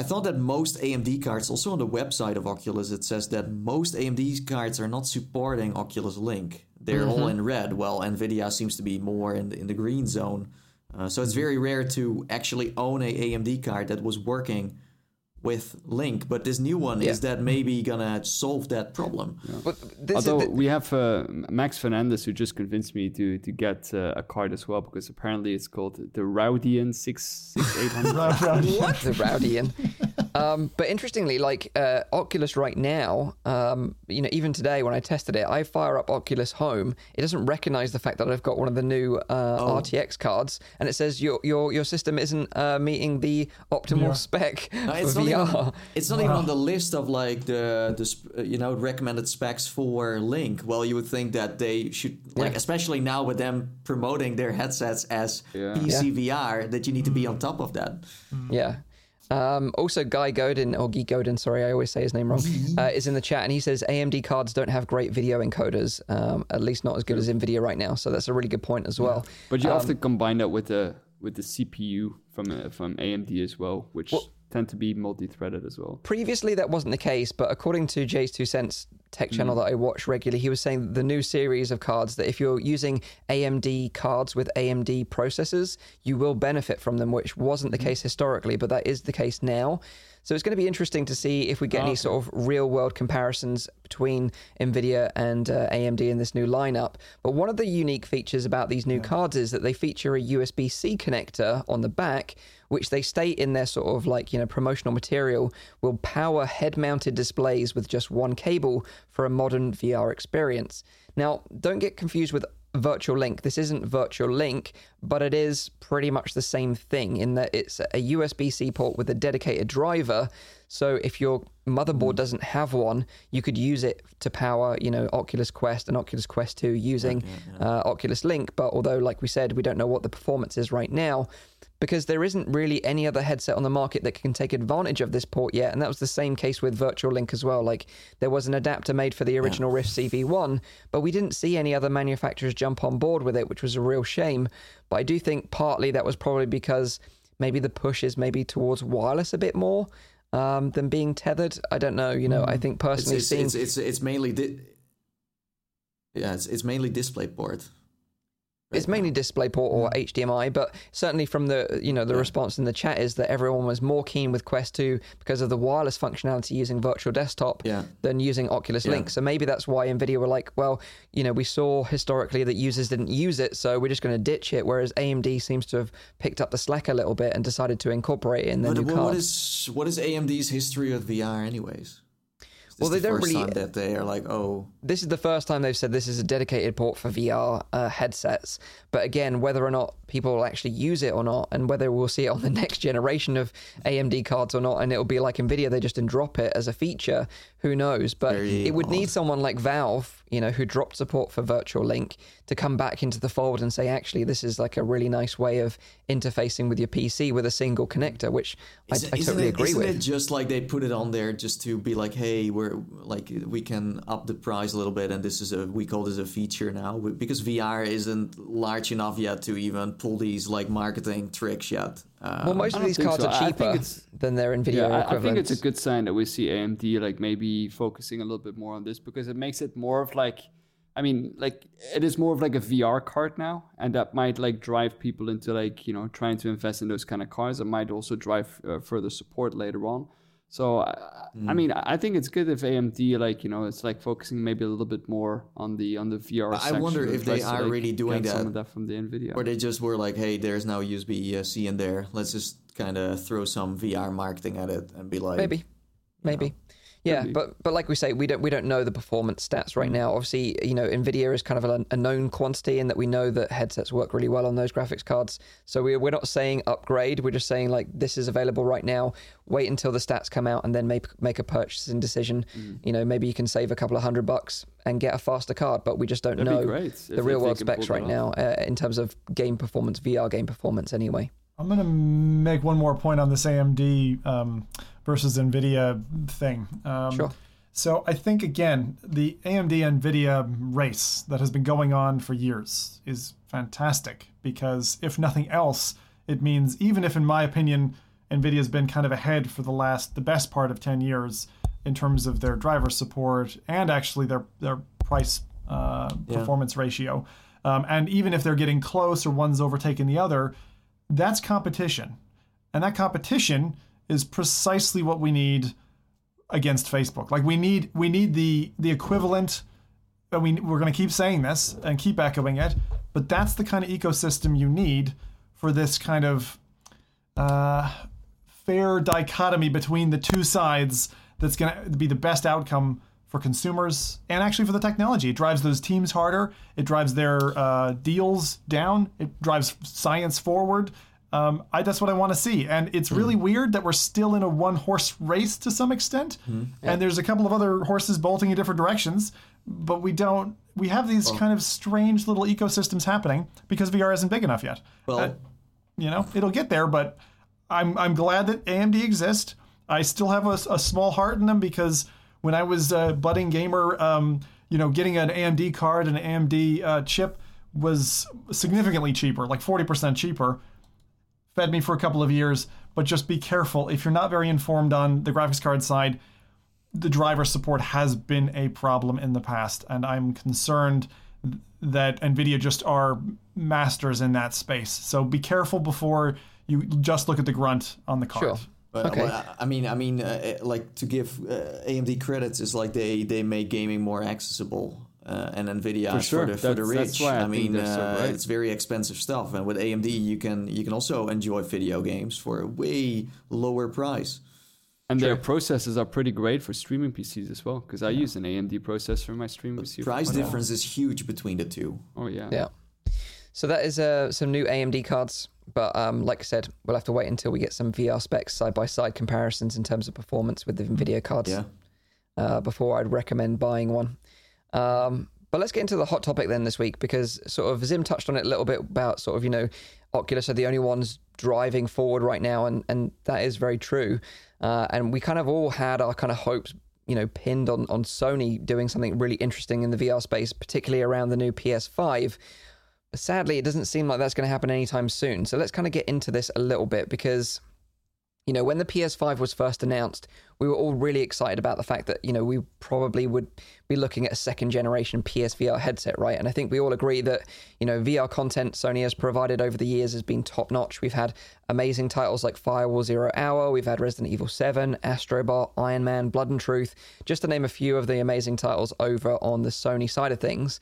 I thought that most AMD cards, also on the website of Oculus, it says that most AMD cards are not supporting Oculus Link. They're all in red. while Nvidia seems to be more in the, in the green zone. Uh, so it's very rare to actually own a AMD card that was working with Link. But this new one is that maybe gonna solve that problem. But this Although is the, we have uh, Max Fernandez who just convinced me to to get uh, a card as well because apparently it's called the Rowdian six six eight hundred. the Rowdian. um, but interestingly, like uh, Oculus right now, um, you know, even today when I tested it, I fire up Oculus Home. It doesn't recognize the fact that I've got one of the new uh, Oh. RTX cards, and it says your your your system isn't uh, meeting the optimal Yeah. spec No, for it's not, VR. even, it's not even on the list of like the the sp- uh, you know recommended specs for Link. Well, you would think that they should like, Yeah. especially now with them promoting their headsets as Yeah. PC VR, that you need to be on top of that. Yeah. Um, also, Guy Godin, or Guy Godin, sorry, I always say his name wrong, uh, is in the chat and he says AMD cards don't have great video encoders, um, at least not as good as NVIDIA right now. So that's a really good point as well. But you Um, to combine that with the with the CPU from uh, from AMD as well, which tend to be multi-threaded as well. Previously, that wasn't the case, but according to JayzTwoCents tech hmm. channel that I watch regularly, he was saying that the new series of cards that if you're using AMD cards with AMD processors, you will benefit from them, which wasn't the hmm. case historically, but that is the case now. So it's going to be interesting to see if we get any sort of real world comparisons between Nvidia and uh, AMD in this new lineup. But one of the unique features about these new cards is that they feature a USB C connector on the back, which they state in their sort of like, you know, promotional material will power head mounted displays with just one cable for a modern VR experience. Now, don't get confused with VirtualLink. This isn't VirtualLink, but it is pretty much the same thing in that it's a USB C port with a dedicated driver. So if your motherboard doesn't have one, you could use it to power, you know, Oculus Quest and Oculus Quest 2 using Uh, Oculus Link. But although, like we said, we don't know what the performance is right now, because there isn't really any other headset on the market that can take advantage of this port yet. And that was the same case with VirtualLink as well. Like there was an adapter made for the original Rift CV1, but we didn't see any other manufacturers jump on board with it, which was a real shame. But I do think partly that was probably because maybe the push is maybe towards wireless a bit more um, than being tethered. I don't know. You know, I think It's personally it's, seeing it's, it's it's mainly di- yeah, it's, it's mainly DisplayPort. It's mainly DisplayPort or hmm. HDMI, but certainly from the you know the response in the chat is that everyone was more keen with Quest 2 because of the wireless functionality using Virtual Desktop Yeah. than using Oculus Yeah. Link. So maybe that's why Nvidia were like, well, you know, we saw historically that users didn't use it, so we're just going to ditch it. Whereas AMD seems to have picked up the slack a little bit and decided to incorporate it in their But new what cards. is what is AMD's history with VR, anyways? Well, they the don't really- that they are like, oh, this is the first time they've said this is a dedicated port for VR uh, headsets. But again, whether or not people will actually use it or not, and whether we'll see it on the next generation of AMD cards or not, and it'll be like Nvidia, they just drop it as a feature. Who knows? But Very it would need someone like Valve, you know, who dropped support for VirtualLink to come back into the fold and say, actually, this is like a really nice way of interfacing with your PC with a single connector, which I, Isn't- I isn't totally it- agree isn't with. it just like they put it on there just to be like, hey, we're like we can up the price a little bit, and this is a we call this a feature now because VR isn't large enough yet to even pull these like marketing tricks yet. Uh, well, most of these cards so. are I think cheaper it's- than their Nvidia Yeah, I, I think it's a good sign that we see AMD like maybe focusing a little bit more on this because it makes it more of like, I mean, like it is more of like a VR card now, and that might like drive people into like you know trying to invest in those kind of cards. It might also drive uh, further support later on. So uh, I mean, I I think it's good if AMD like you know it's like focusing maybe a little bit more on the on the VR. I wonder section and if they are like, really doing get Some that. of that from the Nvidia. or they just were like, hey, there's now USB C in there. Let's just kind of throw some VR marketing at it and be like, Maybe, maybe. Yeah, but but like we say, we don't we don't know the performance stats right now. Obviously, you know, Nvidia is kind of a, a known quantity in that we know that headsets work really well on those graphics cards. So we're we're not saying upgrade. We're just saying like this is available right now. Wait until the stats come out and then make make a purchasing decision. You know, maybe you can save a couple of hundred bucks and get a faster card. But we just don't That'd know the real world specs right now uh, in terms of game performance, VR game performance. Anyway. I'm going to make one more point on this AMD um, versus NVIDIA thing. Um, Sure. So I think, again, the AMD NVIDIA race that has been going on for years is fantastic because, if nothing else, it means, even if, in my opinion, NVIDIA's been kind of ahead for the last, the best part of 10 years in terms of their driver support and actually their, their price uh, performance ratio. Um, and even if they're getting close or one's overtaking the other, that's competition. And that competition is precisely what we need against Facebook. Like we need we need the the equivalent and we we're going to keep saying this and keep echoing it, but that's the kind of ecosystem you need for this kind of uh, fair dichotomy between the two sides that's going to be the best outcome for consumers and actually for the technology. It drives those teams harder. It drives their uh, deals down. It drives science forward. Um, I, that's what I want to see. And it's really weird that we're still in a one horse race to some extent. And there's a couple of other horses bolting in different directions, but we don't. We have these kind of strange little ecosystems happening because VR isn't big enough yet. Well, Uh, you know, it'll get there, but I'm I'm glad that AMD exists. I still have a, a small heart in them because when I was a budding gamer, um, you know, getting an AMD card and an AMD uh, chip was significantly cheaper, like 40% cheaper. Fed me for a couple of years, but just be careful. If you're not very informed on the graphics card side, the driver support has been a problem in the past, and I'm concerned that NVIDIA just are masters in that space. So be careful before you just look at the grunt on the card. Sure. But, Okay. well, I I mean, I mean, uh, like to give uh, AMD credits is like they they make gaming more accessible, uh, and Nvidia For sure. for the for the That's- rich. that's why I think mean, they're so uh, it's very expensive stuff, and with AMD you can you can also enjoy video games for a way lower price. And their processors are pretty great for streaming PCs as well, because I use an AMD processor in my streaming PC. Price for- difference is huge between the two. Oh yeah. Yeah. So that is uh, some new AMD cards, but um, like I said, we'll have to wait until we get some VR specs side by side comparisons in terms of performance with the Nvidia cards Yeah. uh, before I'd recommend buying one. Um, but let's get into the hot topic then this week because sort of Zim touched on it a little bit about sort of you know Oculus are the only ones driving forward right now, and and that is very true. Uh, and we kind of all had our kind of hopes you know pinned on on Sony doing something really interesting in the VR space, particularly around the new PS5 sadly, it doesn't seem like that's going to happen anytime soon. So let's kind of get into this a little bit because, you know, when the PS5 was first announced, we were all really excited about the fact that, you know, we probably would be looking at a second generation PSVR headset, right? And I think we all agree that, you know, VR content Sony has provided over the years has been top notch. We've had amazing titles like Firewall Zero Hour, we've had Resident Evil 7, Astrobot, Iron Man, Blood and Truth, just to name a few of the amazing titles over on the Sony side of things.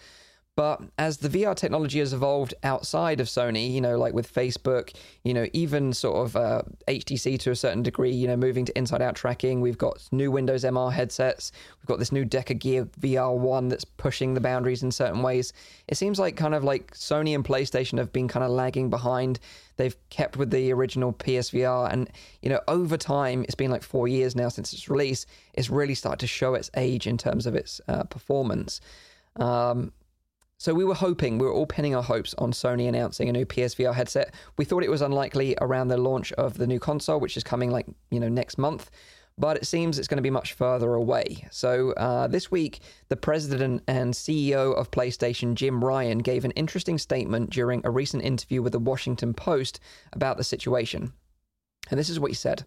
But as the VR technology has evolved outside of Sony, you know, like with Facebook, you know, even sort of uh, HTC to a certain degree, you know, moving to inside out tracking, we've got new Windows MR headsets, we've got this new DecaGear VR1 that's pushing the boundaries in certain ways. It seems like kind of like Sony and PlayStation have been kind of lagging behind. They've kept with the original PSVR, and you know, over time, it's been like four years now since its release. It's really started to show its age in terms of its uh, performance. Um, so we were hoping, we were all pinning our hopes on Sony announcing a new PSVR headset. We thought it was unlikely around the launch of the new console, which is coming like, you know, next month. But it seems it's going to be much further away. So uh, this week, the president and CEO of PlayStation, Jim Ryan, gave an interesting statement during a recent interview with the Washington Post about the situation. And this is what he said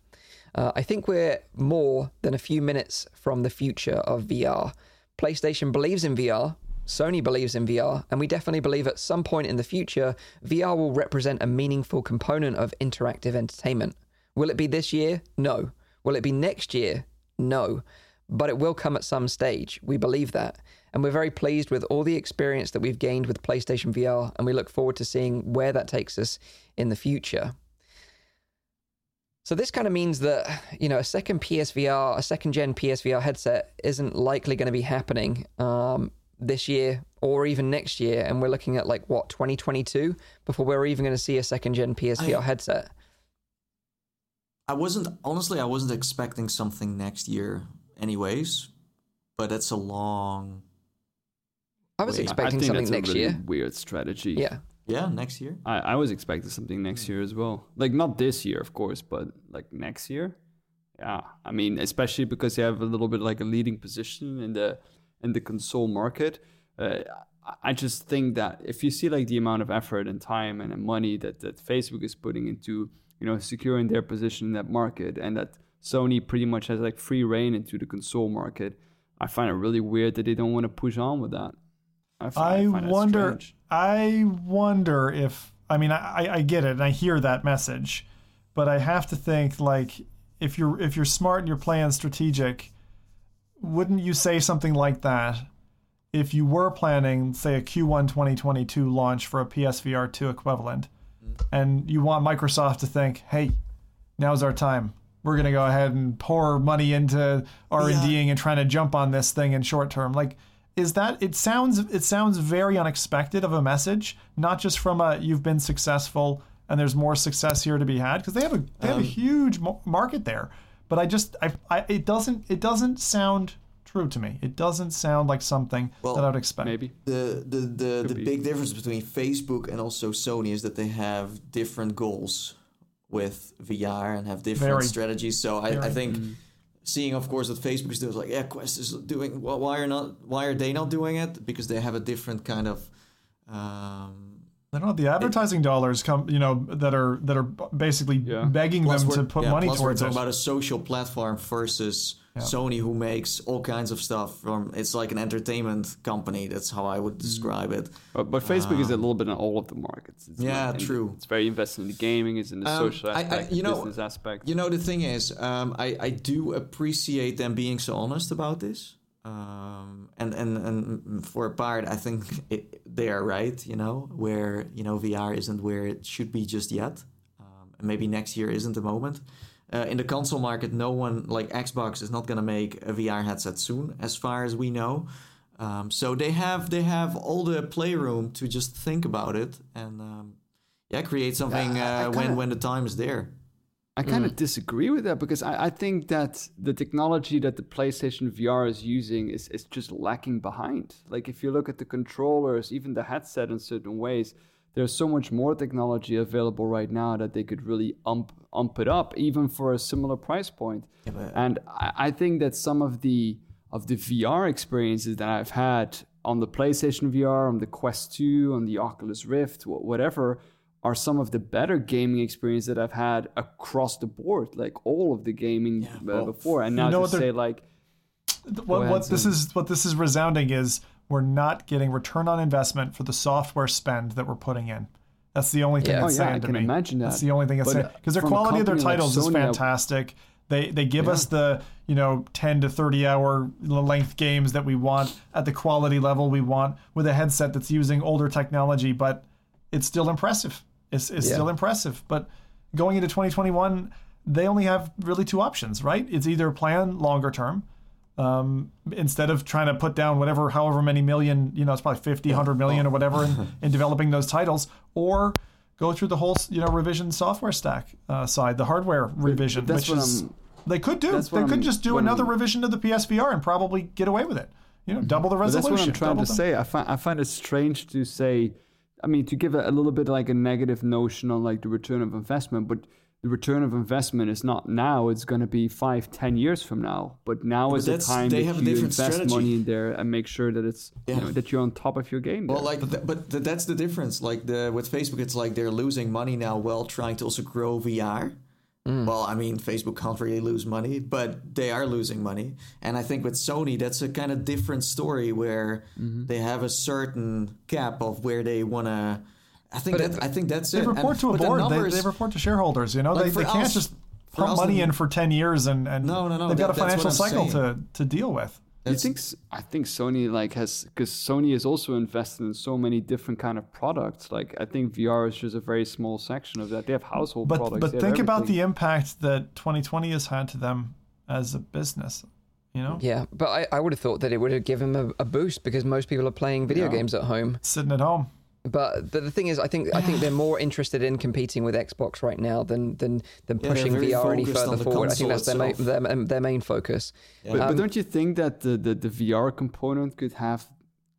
uh, I think we're more than a few minutes from the future of VR. PlayStation believes in VR, Sony believes in VR, and we definitely believe at some point in the future, VR will represent a meaningful component of interactive entertainment. Will it be this year? No. Will it be next year? No. But it will come at some stage. We believe that. And we're very pleased with all the experience that we've gained with PlayStation VR, and we look forward to seeing where that takes us in the future. So this kind of means that you know a second PSVR, a second gen PSVR headset isn't likely going to be happening um, this year or even next year, and we're looking at like what 2022 before we're even going to see a second gen PSVR I- headset. I wasn't honestly. I wasn't expecting something next year, anyways. But it's a long. I was Wait, I- I expecting I think something that's next a really year. Weird strategy. Yeah, Yeah, next year. I, I was expecting something next year as well. Like not this year, of course, but like next year. Yeah, I mean, especially because they have a little bit like a leading position in the in the console market. Uh, I- I just think that if you see like the amount of effort and time and money that that Facebook is putting into you know securing their position in that market, and that Sony pretty much has like free reign into the console market, I find it really weird that they don't want to push on with that. I, fi- I find wonder. strange. I wonder if. I mean, I, I get it, and I hear that message, but I have to think like if you're if you're smart and you're playing strategic, wouldn't you say something like that if you were planning, say, a Q1 2022 launch for a PSVR 2 equivalent, mm-hmm. and you want Microsoft to think, hey, now's our time. We're gonna go ahead and pour money into R and Ding and trying to jump on this thing in short term. Like, is that? It sounds it sounds very unexpected of a message, not just from a you've been successful and there's more success here to be had because they have a they have a um, huge market there. But I just I, I it doesn't it doesn't sound true to me. It doesn't sound like something Well, that I would expect. Maybe. The the the, the big difference between Facebook and also Sony is that they have different goals with VR and have different Very. strategies. So I, I Very. think seeing, of course, that Facebook is doing like, yeah, Quest is doing. Well, why are not? Why are they not doing it? Because they have a different kind of. Um, I don't know the advertising dollars come you know that are that are basically Yeah. begging plus them we're- to put yeah, money plus towards we're it. talking about a social platform versus Sony, who makes all kinds of stuff. From it's like an entertainment company. That's how I Mm. would describe it. But, but Facebook is a little bit in all of the markets. It's Yeah, not in- true. It's very invested in the gaming, it's in the Um, social I- I- aspect, you the know- business aspect. You know, the thing is, um, I, I do appreciate them being so honest about this. Um, and, and, and for a part, I think it, they are right, you know, where, you know, VR isn't where it should be just yet. Um, and maybe next year isn't the moment. Uh, in the console market, no one, like Xbox, is not going to make a VR headset soon, as far as we know. Um, so they have they have all the playroom to just think about it and um, yeah, create something I- I uh, when kinda- when the time is there. I kind Mm. of disagree with that because I, I think that the technology that the PlayStation VR is using is, is just lacking behind. Like if you look at the controllers, even the headset in certain ways, there's so much more technology available right now that they could really ump ump it up even for a similar price point. but- and I, I think that some of the of the VR experiences that I've had on the PlayStation VR, on the Quest 2, on the Oculus Rift, whatever, are some of the better gaming experience that I've had across the board, like all of the gaming uh, well, before. And now know to say like, what, what this is what this is resounding is we're not getting return on investment for the software spend that we're putting in. That's the only thing Yeah. it's Oh, yeah, saying I to can me. imagine That's that. the only thing But, saying uh, because their quality of their company like titles is fantastic. They they give us the you know 10 to 30 hour length games that we want at the quality level we want with a headset that's using older technology, but it's still impressive. It's, it's Yeah. still impressive. But going into 2021, they only have really two options, right? It's either plan longer term, um, instead of trying to put down whatever, however many million, you know, it's probably 50, 100 million or whatever in, in developing those titles, or go through the whole, you know, revision software stack uh, side, the hardware revision, that's which is, I'm- they could do. They could I'm- just do another I'm- revision to the PSVR and probably get away with it. You know, double the But resolution. that's what I'm trying to the- say. I find I find it strange to say, I mean, to give it a little bit like a negative notion on like the return of investment, but the return of investment is not now. It's going to be five, ten years from now. But now is the time they that have a you different invest strategy. money in there and make sure that it's Yeah. you know, that you're on top of your game. Well, there. like, th- but th- that's the difference. Like the with Facebook, it's like they're losing money now while trying to also grow VR. Mm. Well, I mean, Facebook can't really lose money, but they are losing money. And I think with Sony, that's a kind of different story where mm-hmm. they have a certain cap of where they want to. I think But that I think that's They it. report And- to a but the board. They, they report to shareholders. You know, Like they, for they can't just for pump money the- in for ten years and, and No, no, no, they've got a financial what I'm cycle to, to deal with. You think? s- I think Sony like has because Sony is also invested in so many different kind of products. Like I think VR is just a very small section of that. They have household But products. but they have think about the impact that 2020 has had to them as a business. You know, Yeah, but I, I would have thought that it would have given them a, a boost because most people are playing video games at home. sitting at home. But the, the thing is, I think I think they're more interested in competing with Xbox right now than than than Yeah, pushing VR any further forward. I think that's their main, their, their main focus. But, but um, don't you think that the, the, the VR component could have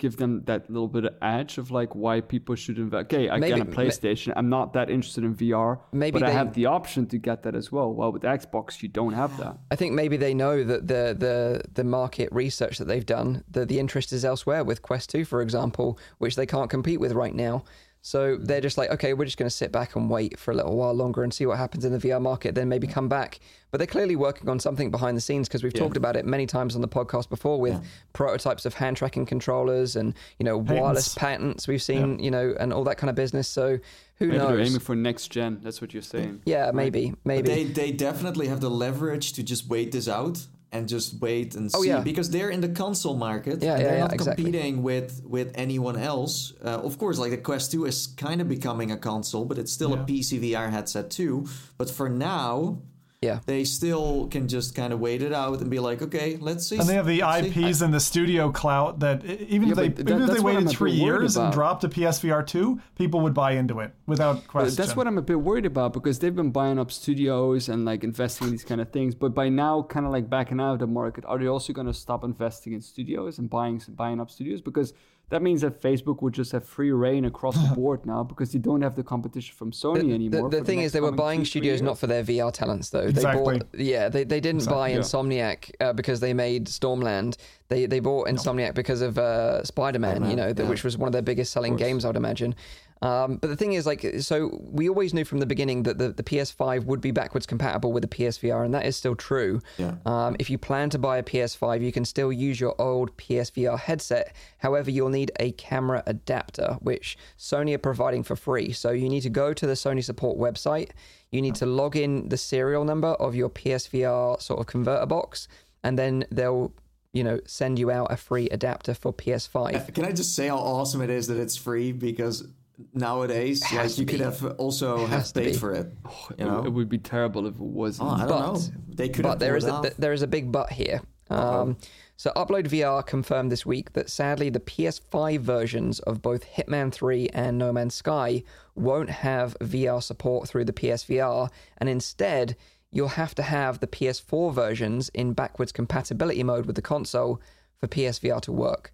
give them that little bit of edge of like why people should invest? Okay, I Maybe- get a PlayStation. I'm not that interested in VR, Maybe but I have the option to get that as well. Well, with Xbox, you don't have that. I think maybe they know that the the the market research that they've done, that the interest is elsewhere with Quest 2, for example, which they can't compete with right now. So they're just like, okay, we're just going to sit back and wait for a little while longer and see what happens in the VR market, then maybe come back. But they're clearly working on something behind the scenes because we've talked about it many times on the podcast before with prototypes of hand tracking controllers and you know wireless patents we've seen, you know, and all that kind of business. So who Maybe they're knows? aiming for next gen. That's what you're saying. yeah, maybe, maybe. They they definitely have the leverage to just wait this out and just wait and see Oh, yeah. because they're in the console market. Yeah, and yeah, they're yeah, not exactly. competing with with anyone else. Uh, of course, like the Quest 2 is kind of becoming a console, but it's still a PC VR headset too. But for now, yeah. they still can just kind of wait it out and be like, okay, let's see. And they have the let's see. IPs and the studio clout that even Yeah, if they that- even if they waited three worried years and dropped a PSVR two, people would buy into it without But question. that's what I'm a bit worried about because they've been buying up studios and like investing in these kind of things. But by now, kind of like backing out of the market, are they also going to stop investing in studios and buying buying up studios? Because that means that Facebook would just have free reign across the board now because they don't have the competition from Sony The, anymore. the for thing next is, they were buying two, studios not for their VR talents, though. Exactly. They bought, yeah, they, they didn't buy Yeah. Insomniac uh, because they made Stormland. They they bought Insomniac because of uh, Spider Man, you know, the, which was one of their biggest selling games, I would imagine. Um, but the thing is, like, so we always knew from the beginning that the, the PS5 would be backwards compatible with the PSVR, and that is still true. Yeah. Um, if you plan to buy a PS5, you can still use your old PSVR headset. However, you'll need a camera adapter, which Sony are providing for free. So you need to go to the Sony support website. You need to log in the serial number of your PSVR sort of converter box, and then they'll, you know, send you out a free adapter for PS5. Can I just say how awesome it is that it's free? Because nowadays, like you could have also have paid for it. You It- know, It would be terrible if it wasn't. Oh, I don't But- know. They could but have there pulled a, th- there is a big but here. Um, so UploadVR confirmed this week that sadly the PS5 versions of both Hitman 3 and No Man's Sky won't have VR support through the PSVR, and instead you'll have to have the PS4 versions in backwards compatibility mode with the console for PSVR to work.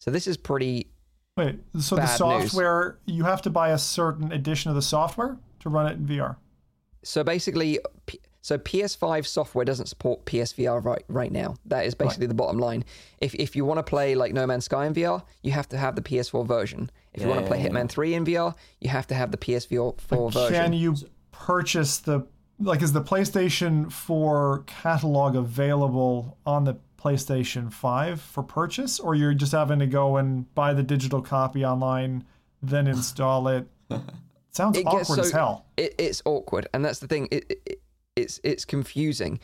So this is pretty Wait, so Bad the news. software you have to buy a certain edition of the software to run it in VR. So basically, so PS5 software doesn't support PSVR right right now. That is basically the bottom line. If if you want to play like No Man's Sky in VR, you have to have the PS4 version. If you want to play Yeah. Hitman 3 in VR, you have to have the PS4 version. Can you purchase the like is the PlayStation 4 catalog available on the PlayStation 5 for purchase or you're just having to go and buy the digital copy online then install it? Sounds It gets awkward as hell. It, it's awkward, and that's the thing. It, it, it- it's it's confusing.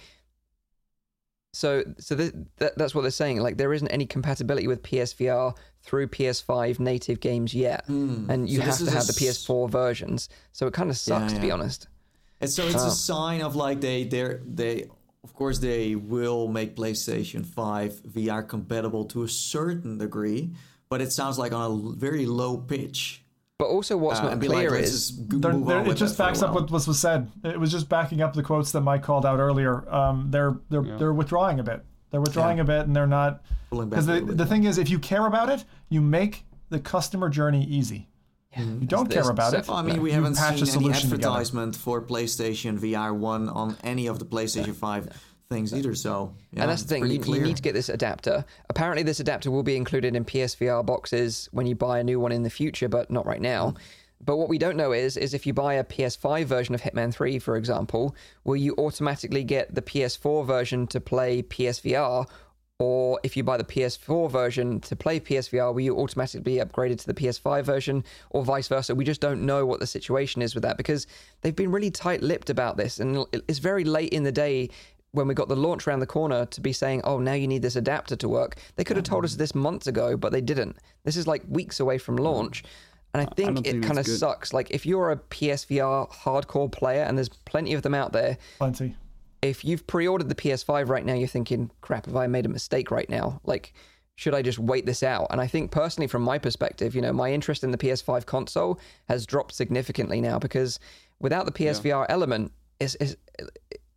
So so th- that, that's what they're saying. Like there isn't any compatibility with PSVR through PS5 native games yet, hmm, and you. So have to have a the s- PS4 versions. So it kind of sucks to be honest. And so it's Oh. a sign of like they they they of course they will make PlayStation 5 VR compatible to a certain degree, but it sounds like on a very low pitch. But also, what's Uh, not and be like, clear is They're- they're- it just that for a backs up what what was said. It was just backing up the quotes that Mike called out earlier. Um, they're they're they're withdrawing a bit. They're withdrawing a bit, and they're not because the the thing is, if you care about it, you make the customer journey easy. You mm. don't care about so- it. Well, I mean, we you haven't patch seen a any solution together. advertisement for PlayStation VR 1 on any of the PlayStation 5 things either, so... Yeah, and that's the thing, you, you need to get this adapter. Apparently, this adapter will be included in PSVR boxes when you buy a new one in the future, but not right now. But what we don't know is, is if you buy a PS5 version of Hitman 3, for example, will you automatically get the PS4 version to play PSVR? Or if you buy the PS4 version to play PSVR, will you automatically be upgraded to the PS5 version or vice versa? We just don't know what the situation is with that because they've been really tight lipped about this. And it's very late in the day when we got the launch around the corner to be saying, "Oh, now you need this adapter to work." They could have told mm-hmm. us this months ago, but they didn't. This is like weeks away from mm-hmm. launch. And I think don't it kind of sucks. Like if you're a PSVR hardcore player, and there's plenty of them out there, Plenty. If you've pre-ordered the PS5 right now, you're thinking, "Crap, have I made a mistake right now?" Like, should I just wait this out? And I think personally, from my perspective, you know, my interest in the PS5 console has dropped significantly now because without the PSVR element, it's it's,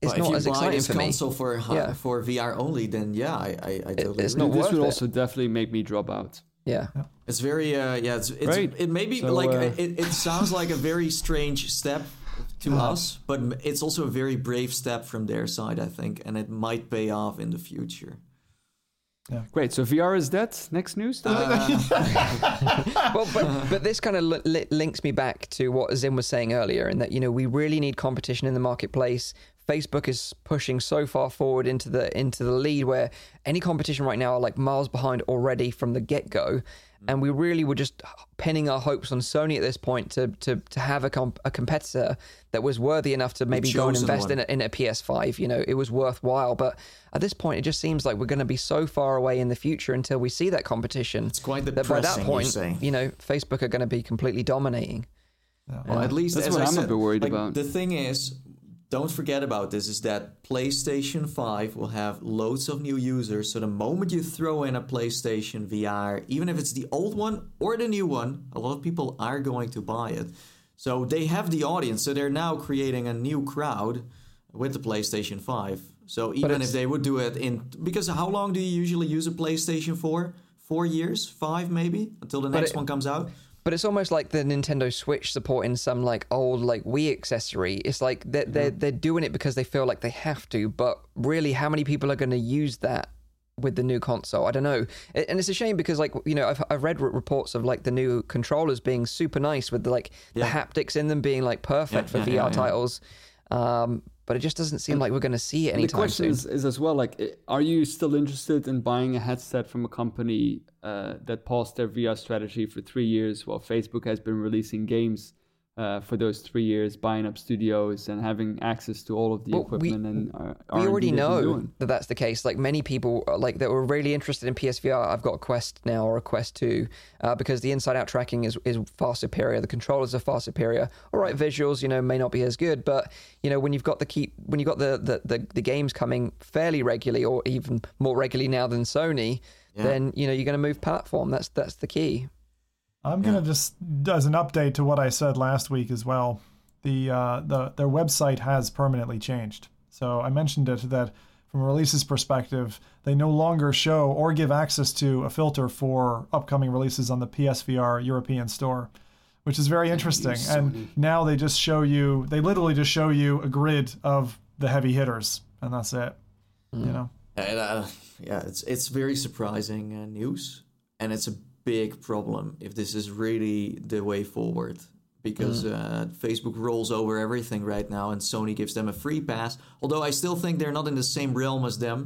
it's But not if you as buy exciting this for me. console for hi- Yeah. for VR only, then yeah, I I, I totally it's agree. not this would it. also definitely make me drop out. Yeah, It's very uh, yeah. It's, it's Right. it may be So, like uh, it, it sounds like a very strange step to uh-huh. us, but it's also a very brave step from their side, I think, and it might pay off in the future. Yeah. Great. So VR is dead. Next news. Uh, then? well, but but this kind of li- li- links me back to what Zim was saying earlier, in that you know we really need competition in the marketplace. Facebook is pushing so far forward into the into the lead where any competition right now are like miles behind already from the get go, and we really were just pinning our hopes on Sony at this point to to to have a comp- a competitor that was worthy enough to maybe go and invest one. in a, in a PS5. You know, it was worthwhile, but at this point, it just seems like we're going to be so far away in the future until we see that competition. It's quite that by that depressing, you point, say. you know, Facebook are going to be completely dominating. Well, at least That's as what I I'm a bit worried like, about. The thing is, don't forget about this: is that PlayStation Five will have loads of new users. So the moment you throw in a PlayStation VR, even if it's the old one or the new one, a lot of people are going to buy it. So they have the audience. So they're now creating a new crowd with the PlayStation Five. So even if they would do it in because how long do you usually use a PlayStation for? Four years, five maybe, until the next it- one comes out. But it's almost like the Nintendo Switch supporting some like old like Wii accessory. It's like they're they're, they're doing it because they feel like they have to. But really, how many people are going to use that with the new console? I don't know. And it's a shame because like you know I've I've read reports of like the new controllers being super nice with the, like the haptics in them being like perfect Yeah, for yeah, VR yeah, yeah. titles. Um, but it just doesn't seem like we're going to see it the anytime question soon. is, is as well like, are you still interested in buying a headset from a company uh, that paused their VR strategy for three years while Facebook has been releasing games uh, for those three years, buying up studios and having access to all of the Well, we- equipment and uh, we already know that that's the case. Like many people, uh, like that were really interested in PSVR. I've got a Quest now or a Quest Two, uh, because the inside-out tracking is is far superior. The controllers are far superior. All right, visuals, you know, may not be as good, but you know, when you've got the keep, when you've got the the, the, the games coming fairly regularly, or even more regularly now than Sony, then you know you're going to move platform. That's that's the key. I'm gonna just as an update to what I said last week as well. The uh, the their website has permanently changed. So I mentioned it that from a releases perspective, they no longer show or give access to a filter for upcoming releases on the PSVR European store, which is very interesting. And now they just show you they literally just show you a grid of the heavy hitters, and that's it. You know. And, uh, yeah, it's it's very surprising uh, news, and it's a big problem if this is really the way forward. Because uh, Facebook rolls over everything right now, and Sony gives them a free pass. Although I still think they're not in the same realm as them.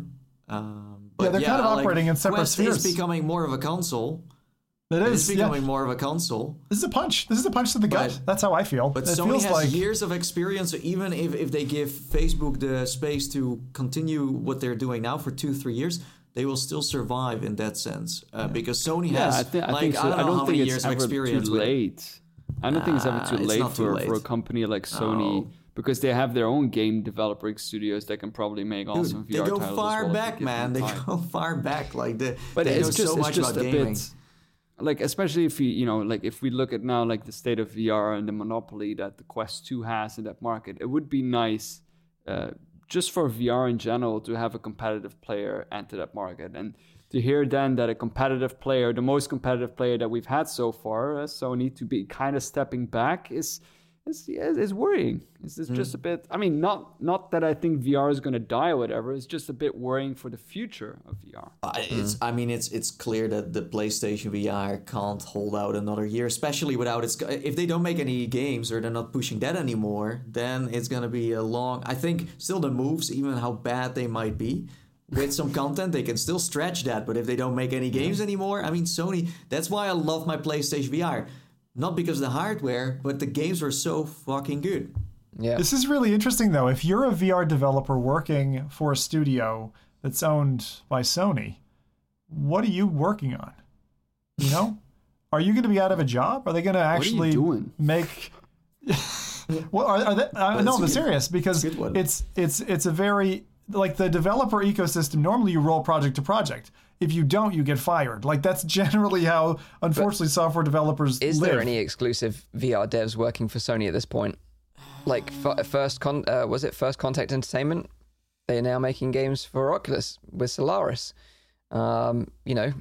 Um, but Yeah, they're kind of like, operating in separate Quest spheres. is becoming more of a console. It It's is. Yeah. becoming more of a console. This is a punch. This is a punch to the gut. But- That's how I feel. But it Sony feels has like years of experience. So even if, if they give Facebook the space to continue what they're doing now for two, three years, they will still survive in that sense. Uh, Because Sony Yeah, has, I, I like, think so. I don't know how think many it's years of ever experience too with late. I don't think it's ever Ah, too it's late too for, late. for a company like Sony because they have their own game developing studios that can probably make awesome They VR go titles far well back, man. They time. go far back. Like the, but they it's know just so it's much just about a gaming. bit like especially if you you know like if we look at now like the state of VR and the monopoly that the Quest 2 has in that market it would be nice uh, just for VR in general to have a competitive player enter that market. And to hear then that a competitive player the most competitive player that we've had so far uh, Sony to be kind of stepping back is is, is, is worrying. It's, it's just a hmm. bit. I mean, not not that I think VR is going to die or whatever. It's just a bit worrying for the future of VR. I- hmm. It's, I mean, it's it's clear that the PlayStation VR can't hold out another year, especially without its. If they don't make any games or they're not pushing that anymore, then it's gonna be a long. I think still the moves, even how bad they might be, with some content, they can still stretch that. But if they don't make any games anymore, I mean, Sony. That's why I love my PlayStation VR, not because of the hardware, but the games were so fucking good. Yeah. This is really interesting, though. If you're a VR developer working for a studio that's owned by Sony, what are you working on? You know, are you going to be out of a job? Are they going to actually doing? make? well, are, are they? Uh, no, I'm serious because it's it's it's a very like the developer ecosystem. Normally, you roll project to project. If you don't, you get fired. Like that's generally how, unfortunately, software developers Is live. there any exclusive VR devs working for Sony at this point? Like f- first con uh, was it First Contact Entertainment? They're now making games for Oculus with Solaris. Um, you know,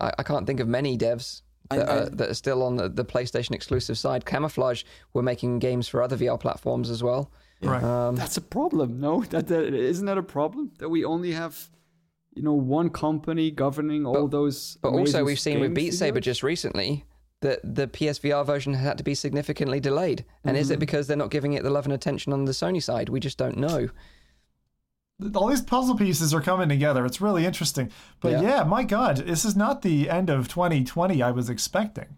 I, I can't think of many devs that, I- are, that are still on the, the PlayStation exclusive side. Camouflage were making games for other VR platforms as well. right? Um, That's a problem. No, that, that isn't that a problem that we only have, you know, one company governing all those. But also, we've seen with Beat Saber just recently that the PSVR version had to be significantly delayed. And is it mm-hmm. because they're not giving it the love and attention on the Sony side? We just don't know. all these puzzle pieces are coming together. It's really interesting. But Yeah. yeah. my God, this is not the end of 2020 I was expecting.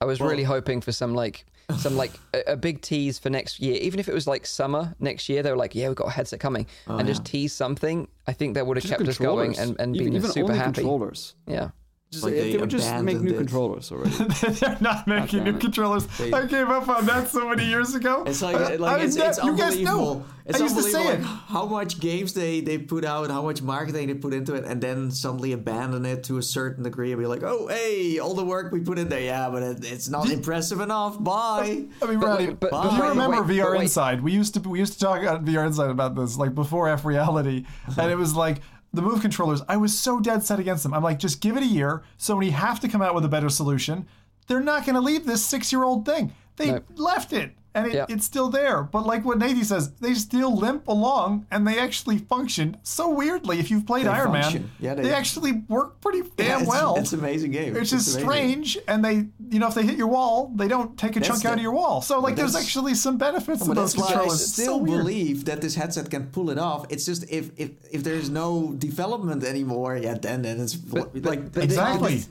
I was really hoping for some like some like a, a big tease for next year, even if it was like summer next year. They were like, "Yeah, we've got a headset coming," oh, and just tease something. I think that would have kept us going and, and been even super happy. controllers. Yeah, Just, Like they they would just make new it. controllers already. They're not making new it. controllers. I gave up on that so many years ago. It's like, I- like I it's, was it's not- you guys know. It's I used to say unbelievable it. how much games they, they put out, how much marketing they put into it, and then suddenly abandon it to a certain degree and be like, oh, hey, all the work we put in there, yeah, but it, it's not impressive enough. Bye. I mean, But Ronnie, wait, but- but you remember wait, VR. Inside? We used to we used to talk at VR Inside about this, like before F Reality, and it was like the Move controllers. I was so dead set against them. I'm like, just give it a year. Sony have to come out with a better solution. They're not going to leave this six year old thing. They Nope. left it, and it, Yeah. it's still there. But like what Nathan says, they still limp along, and they actually function so weirdly. If you've played They Iron function. Man, Yeah, they, they- actually work pretty damn Yeah, it's, well. It's an amazing game. It's It's just amazing. strange, and they, you know, if they hit your wall, they don't take a That's chunk out of your wall. So, like, there's actually some benefits to But those that's why I still so believe that this headset can pull it off. It's just if if, if there's no development anymore, yeah, then then it's like but Exactly.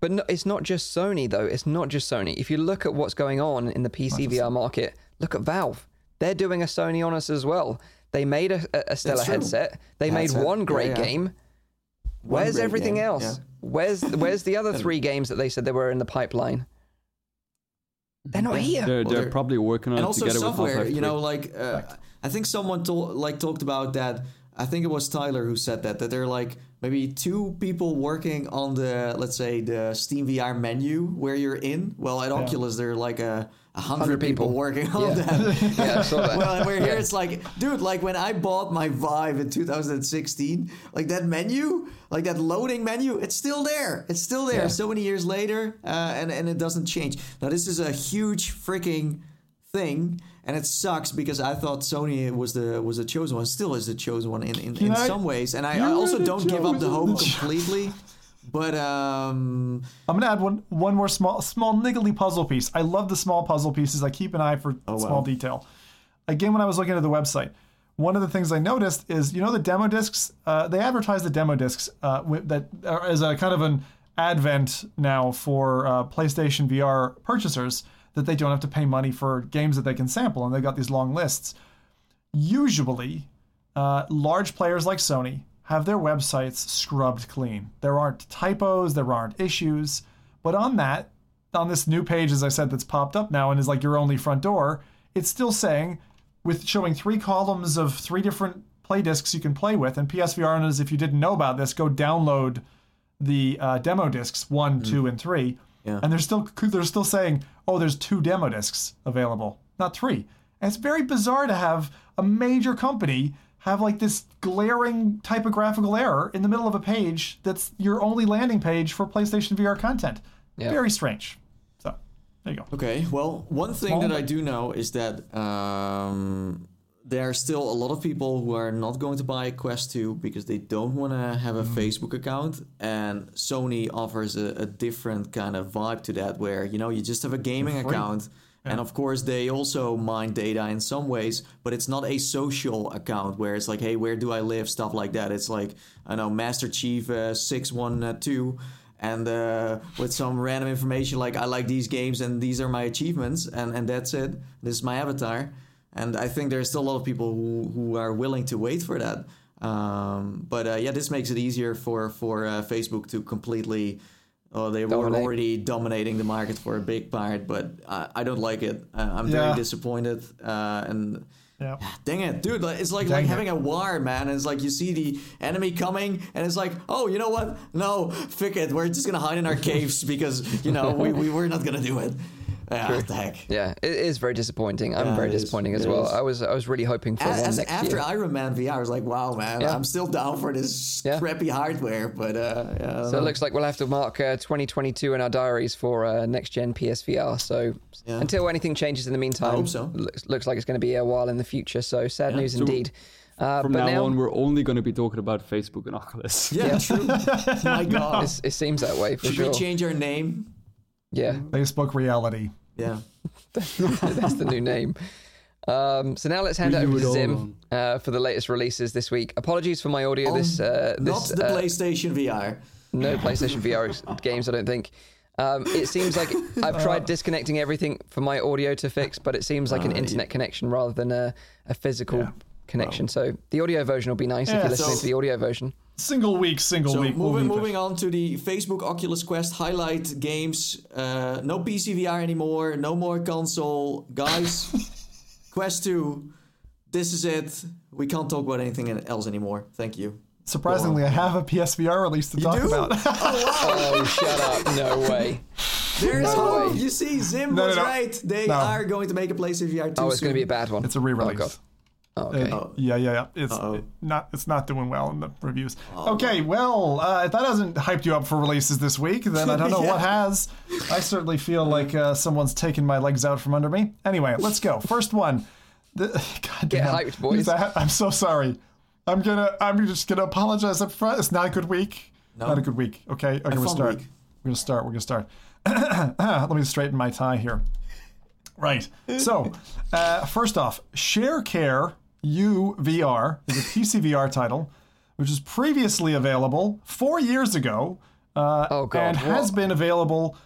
But no, it's not just Sony though. It's not just Sony. If you look at what's going on in the PC VR market, look at Valve. They're doing a Sony on us as well. They made a, a- a stellar headset. They made Headset, one great yeah, yeah. game. One Where's great everything game, else? yeah. Where's where's the other three games that they said they were in the pipeline? They're not here. They're, they're they're- probably working on and it also together with software. Half-Life You know, like uh, I think someone told like talked about that. I think it was Tyler who said that that they're like maybe two people working on the let's say the Steam VR menu where you're in. Well, at Oculus there are like a, a hundred people. people. working on Yeah. that. Yeah, I saw that. well, and we're here. Yeah. It's like, dude, like when I bought my Vive in 2016, like that menu, like that loading menu, it's still there. It's still there. Yeah. So many years later, uh, and and it doesn't change. Now this is a huge freaking thing, and it sucks because I thought Sony was the was the chosen one. Still is the chosen one in in, in I- some ways, and I, I also don't give up the hope completely. But um, I'm gonna add one one more small small niggly puzzle piece. I love the small puzzle pieces. I keep an eye for Oh, wow. small detail. Again, when I was looking at the website, one of the things I noticed is you know the demo discs. Uh, they advertise the demo discs uh, that are as a kind of an advent now for uh, PlayStation VR purchasers that they don't have to pay money for games that they can sample, and they've got these long lists. Usually, uh, large players like Sony have their websites scrubbed clean. There aren't typos, there aren't issues. But on that, on this new page, as I said, that's popped up now and is like your only front door, it's still saying, with showing three columns of three different play discs you can play with. And PSVR owners, if you didn't know about this, go download the uh, demo discs one, two, and three. Yeah. And they're still they're still saying, oh, there's two demo discs available, not three. And it's very bizarre to have a major company have like this glaring typographical error in the middle of a page that's your only landing page for PlayStation VR content. Yeah. Very strange. So there you go. Okay, well, one thing Small that but- I do know is that um, there are still a lot of people who are not going to buy a Quest 2 because they don't want to have a Facebook account. And Sony offers a, a different kind of vibe to that where, you know, you just have a gaming account. And of course, they also mine data in some ways, but it's not a social account where it's like, hey, where do I live? Stuff like that. It's like, I know, Master Chief uh, 612 and uh, with some random information like I like these games and these are my achievements and, and that's it. This is my avatar. And I think there's still a lot of people who, who are willing to wait for that. Um, but uh, yeah, this makes it easier for for uh, Facebook to completely. Oh, they were already dominating the market for a big part, but I, I don't like it. Uh, I'm very disappointed, uh, and Yeah. Dang it, dude! It's like Dang like it. having a war, man. And it's like you see the enemy coming, and it's like, oh, you know what? No, fick it. We're just gonna hide in our caves because you know we, we we're not gonna do it. Yeah, what the heck. Yeah, it is very disappointing. I'm Yeah, very it is. disappointing as well. is. I was I was really hoping for As, one as- next after year. Iron Man VR, I was like, wow, man, Yeah. I'm still down for this Yeah. crappy hardware, but uh, yeah, I don't So it looks like we'll have to mark uh, 2022 in our diaries for uh, next gen PSVR. So Yeah. until anything changes in the meantime, hope so. looks, looks like it's going to be a while in the future. So sad news indeed. Uh, From but now, now, on, we're only going to be talking about Facebook and Oculus. yeah, true. My God, it's- it seems that way for should sure. we change our name? yeah, Facebook reality. Yeah, that's the new name. Um, so now let's hand We it over knew to Zim uh, for the latest releases this week. Apologies for my audio. Oh, this uh, not the uh, PlayStation VR. no PlayStation VR games, I don't think. Um, it seems like I've tried disconnecting everything for my audio to fix, but it seems like an Uh, internet connection rather than a, a physical Yeah. connection. So the audio version will be nice if you're listening so- to the audio version. Single week, single So week. we'll moving moving on to the Facebook Oculus Quest highlight games. Uh, no PC VR anymore. No more console, guys. Quest two. This is it. We can't talk about anything else anymore. Thank you. Surprisingly, I have a PSVR release to talk do? about. Oh, shut up! No way. There's No hope. way. You see, Zim No, no, was no. right. They No. are going to make a PlayStation VR 2 Oh, it's going to be a bad one. it's a re-release. Oh god. Oh, okay. Uh, yeah, yeah, yeah. It's Uh-oh. not. It's not doing well in the reviews. Oh. Okay, well, uh, if that hasn't hyped you up for releases this week, then I don't know Yeah. what has. I certainly feel like uh, someone's taken my legs out from under me. Anyway, let's go. First one. The, God Get damn. hyped, boys. That- I'm so sorry. I'm gonna. I'm just gonna apologize up front. It's not a good week. Not a good week. Okay. Okay, we'll fun start. week. We're gonna start. We're gonna start. Let me straighten my tie here. Right. So, uh, first off, Share Care U VR is a PCVR title, which was previously available four years ago, uh, Oh, God, and has been available.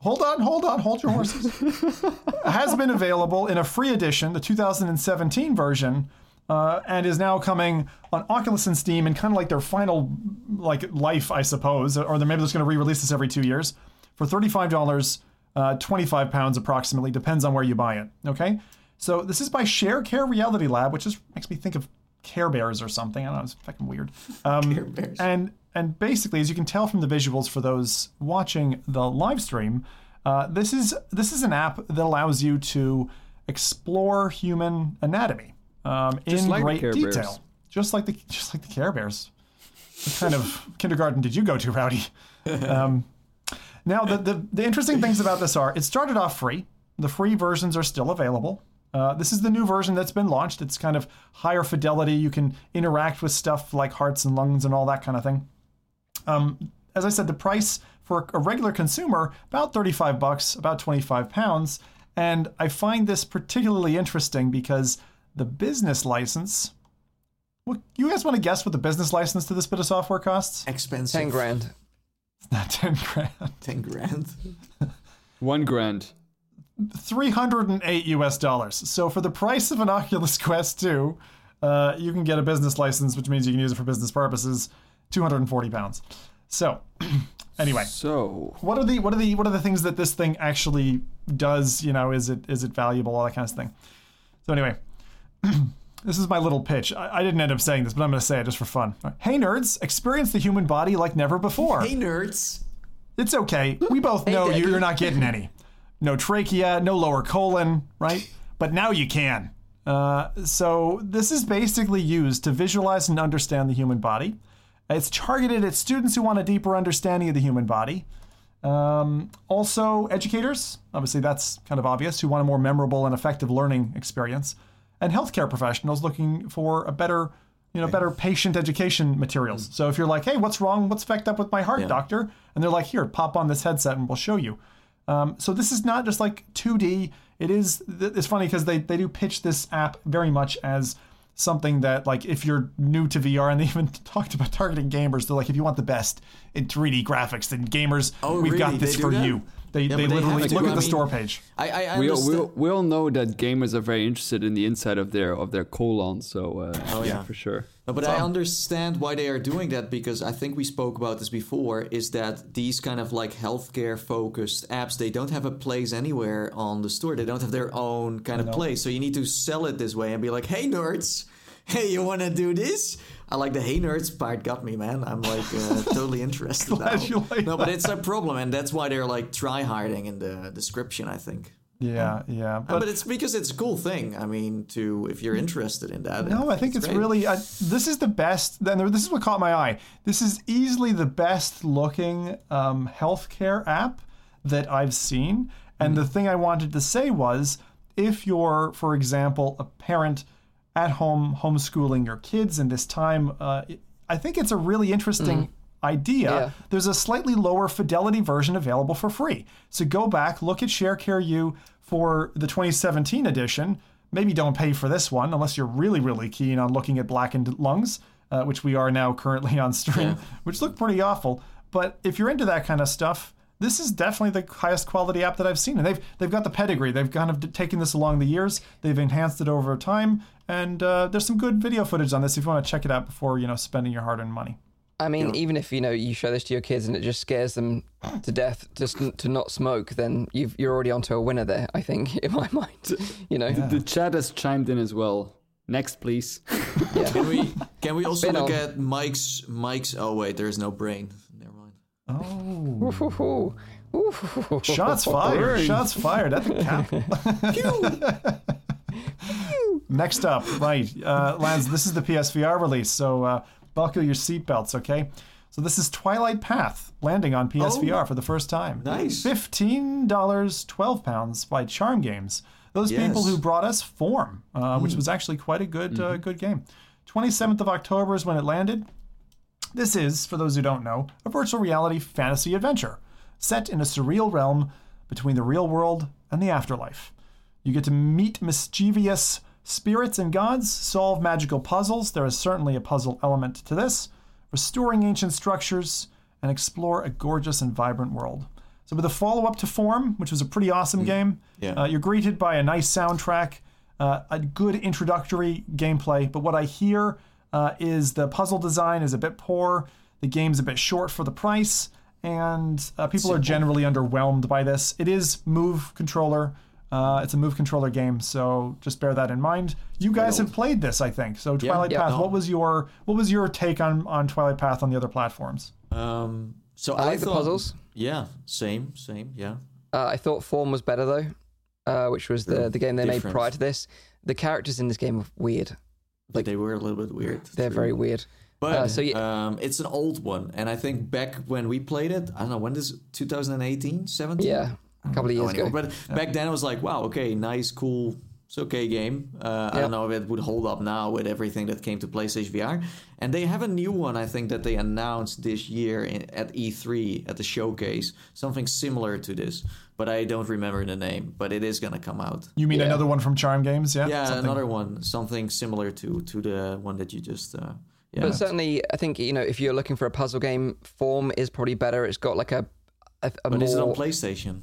Hold on, hold on, hold your horses. has been available in a free edition, the 2017 version, uh, and is now coming on Oculus and Steam in kind of like their final like life, I suppose, or they're maybe just going to re-release this every two years for thirty-five dollars, uh, twenty-five pounds approximately, depends on where you buy it. Okay, so this is by Sharecare Reality Lab, which just makes me think of Care Bears or something. I don't know, it's fucking weird. Um, Bears. and and basically, as you can tell from the visuals for those watching the live stream, uh, this is this is an app that allows you to explore human anatomy um, in like great Care detail, Bears. just like the just like the Care Bears. What kind of kindergarten did you go to, Rowdy? Um, now, the, the the interesting things about this are it started off free. The free versions are still available. Uh, this is the new version that's been launched. It's kind of higher fidelity. You can interact with stuff like hearts and lungs and all that kind of thing. Um, as I said, the price for a regular consumer about 35 bucks, about 25 pounds. And I find this particularly interesting because the business license. Well, you guys want to guess what the business license to this bit of software costs? Expensive. Ten grand. It's not 10 grand. 10 grand. One grand. 308 US dollars. So for the price of an Oculus Quest 2, uh, you can get a business license, which means you can use it for business purposes. 240 pounds. So, anyway, So, what are the what are the what are the things that this thing actually does? You know, is it is it valuable? All that kind of thing. So anyway, this is my little pitch. I, I didn't end up saying this, but I'm going to say it just for fun. Hey nerds, experience the human body like never before. Hey, nerds. It's okay. We both know Daddy. you're not getting any. No trachea, no lower colon, right? But now you can. Uh, so this is basically used to visualize and understand the human body. It's targeted at students who want a deeper understanding of the human body. Um, also, educators, obviously that's kind of obvious, who want a more memorable and effective learning experience, and healthcare professionals looking for a better, you know, better patient education materials. So if you're like, hey, what's wrong? What's fecked up with my heart, doctor? And they're like, here, pop on this headset and we'll show you. Um, so this is not just like 2D. It is. It's funny because they they do pitch this app very much as something that like if you're new to VR and they even talked about targeting gamers. They're like, if you want the best in 3D graphics, then gamers, Oh, we've got this They for that? you. They, Yeah, they they literally have look at the mean- store page. I, I, I We all, we, all, we all know that gamers are very interested in the inside of their of their colon, so uh, Oh, yeah. for sure. No, but I understand why they are doing that because I think we spoke about this before. Is that these kind of like healthcare focused apps? They don't have a place anywhere on the store. They don't have their own kind of place. So you need to sell it this way and be like, "Hey nerds, hey, you want to do this?" I like the "Hey nerds" part. Got me, man. I'm like uh, totally interested now. like no, but it's a problem, and that's why they're like try harding in the description. I think. Yeah, yeah. Uh, But, But, it's because it's a cool thing. I mean, to if you're interested in that. no, I think it's, great. really. I, this is the best. Then this is what caught my eye. This is easily the best looking um, healthcare app that I've seen. And Mm-hmm. the thing I wanted to say was, if you're, for example, a parent at home homeschooling your kids in this time, uh, I think it's a really interesting. Idea. Yeah. There's a slightly lower fidelity version available for free. So go back, look at ShareCare U for the 2017 edition. Maybe don't pay for this one unless you're really, really keen on looking at blackened lungs, uh, which we are now currently on stream, which look pretty awful. But if you're into that kind of stuff, this is definitely the highest quality app that I've seen, and they've they've got the pedigree. They've kind of taken this along the years. They've enhanced it over time, and uh, there's some good video footage on this if you want to check it out before you know spending your hard-earned money. I mean, even if you know you show this to your kids and it just scares them to death just to not smoke, then you've, you're already onto a winner there. I think, in my mind, you know. The chat has chimed in as well. Next, please. Can we can we also Spin look off. at Mike's Mike's? Oh wait, there's no brain. Never mind. Oh, Ooh, ooh. shots fired! Shots fired at the cap. Next up, right, uh, Lance. This is the PSVR release, so uh, buckle your seatbelts, okay? So this is Twilight Path landing on PSVR for the first time. Nice. Fifteen dollars, twelve pounds by Charm Games. Those people who brought us Form, uh, which was actually quite a good, uh, good game. Twenty seventh of October is when it landed. This is, for those who don't know, a virtual reality fantasy adventure set in a surreal realm between the real world and the afterlife. You get to meet mischievous spirits and gods, solve magical puzzles. There is certainly a puzzle element to this, restoring ancient structures, and explore a gorgeous and vibrant world. So, with a follow up to Form, which was a pretty awesome game, Yeah. uh, you're greeted by a nice soundtrack, uh, a good introductory gameplay. But what I hear uh, is the puzzle design is a bit poor, the game's a bit short for the price, and uh, people are generally underwhelmed by this. It is Move controller. Uh, it's a Move controller game, so just bear that in mind. You guys have played this, I think. So Twilight yeah, Path. no. What was your what was your take on on Twilight Path on the other platforms? Um. So I like the puzzles. Yeah. Same. Same. Yeah. Uh, I thought Form was better though, uh, which was the the game they made prior to this. The characters in this game are weird. Like they were a little bit weird. They're true. very weird. But Uh, so yeah- um, it's an old one, and I think back when we played it, I don't know when this 2018, 17. Yeah, a couple of years anyway, ago. But back then it was like, wow, okay, nice, cool, it's okay game. Uh, I don't know if it would hold up now with everything that came to PlayStation VR. And they have a new one, I think, that they announced this year in, at E3 at the showcase, something similar to this, but I don't remember the name. But it is gonna come out. You mean Yeah. another one from Charm Games? Yeah. Yeah, Something- another one, something similar to to the one that you just. Uh, yeah. But certainly, I think you know if you're looking for a puzzle game, Form is probably better. It's got like a a, a but more. is it on PlayStation?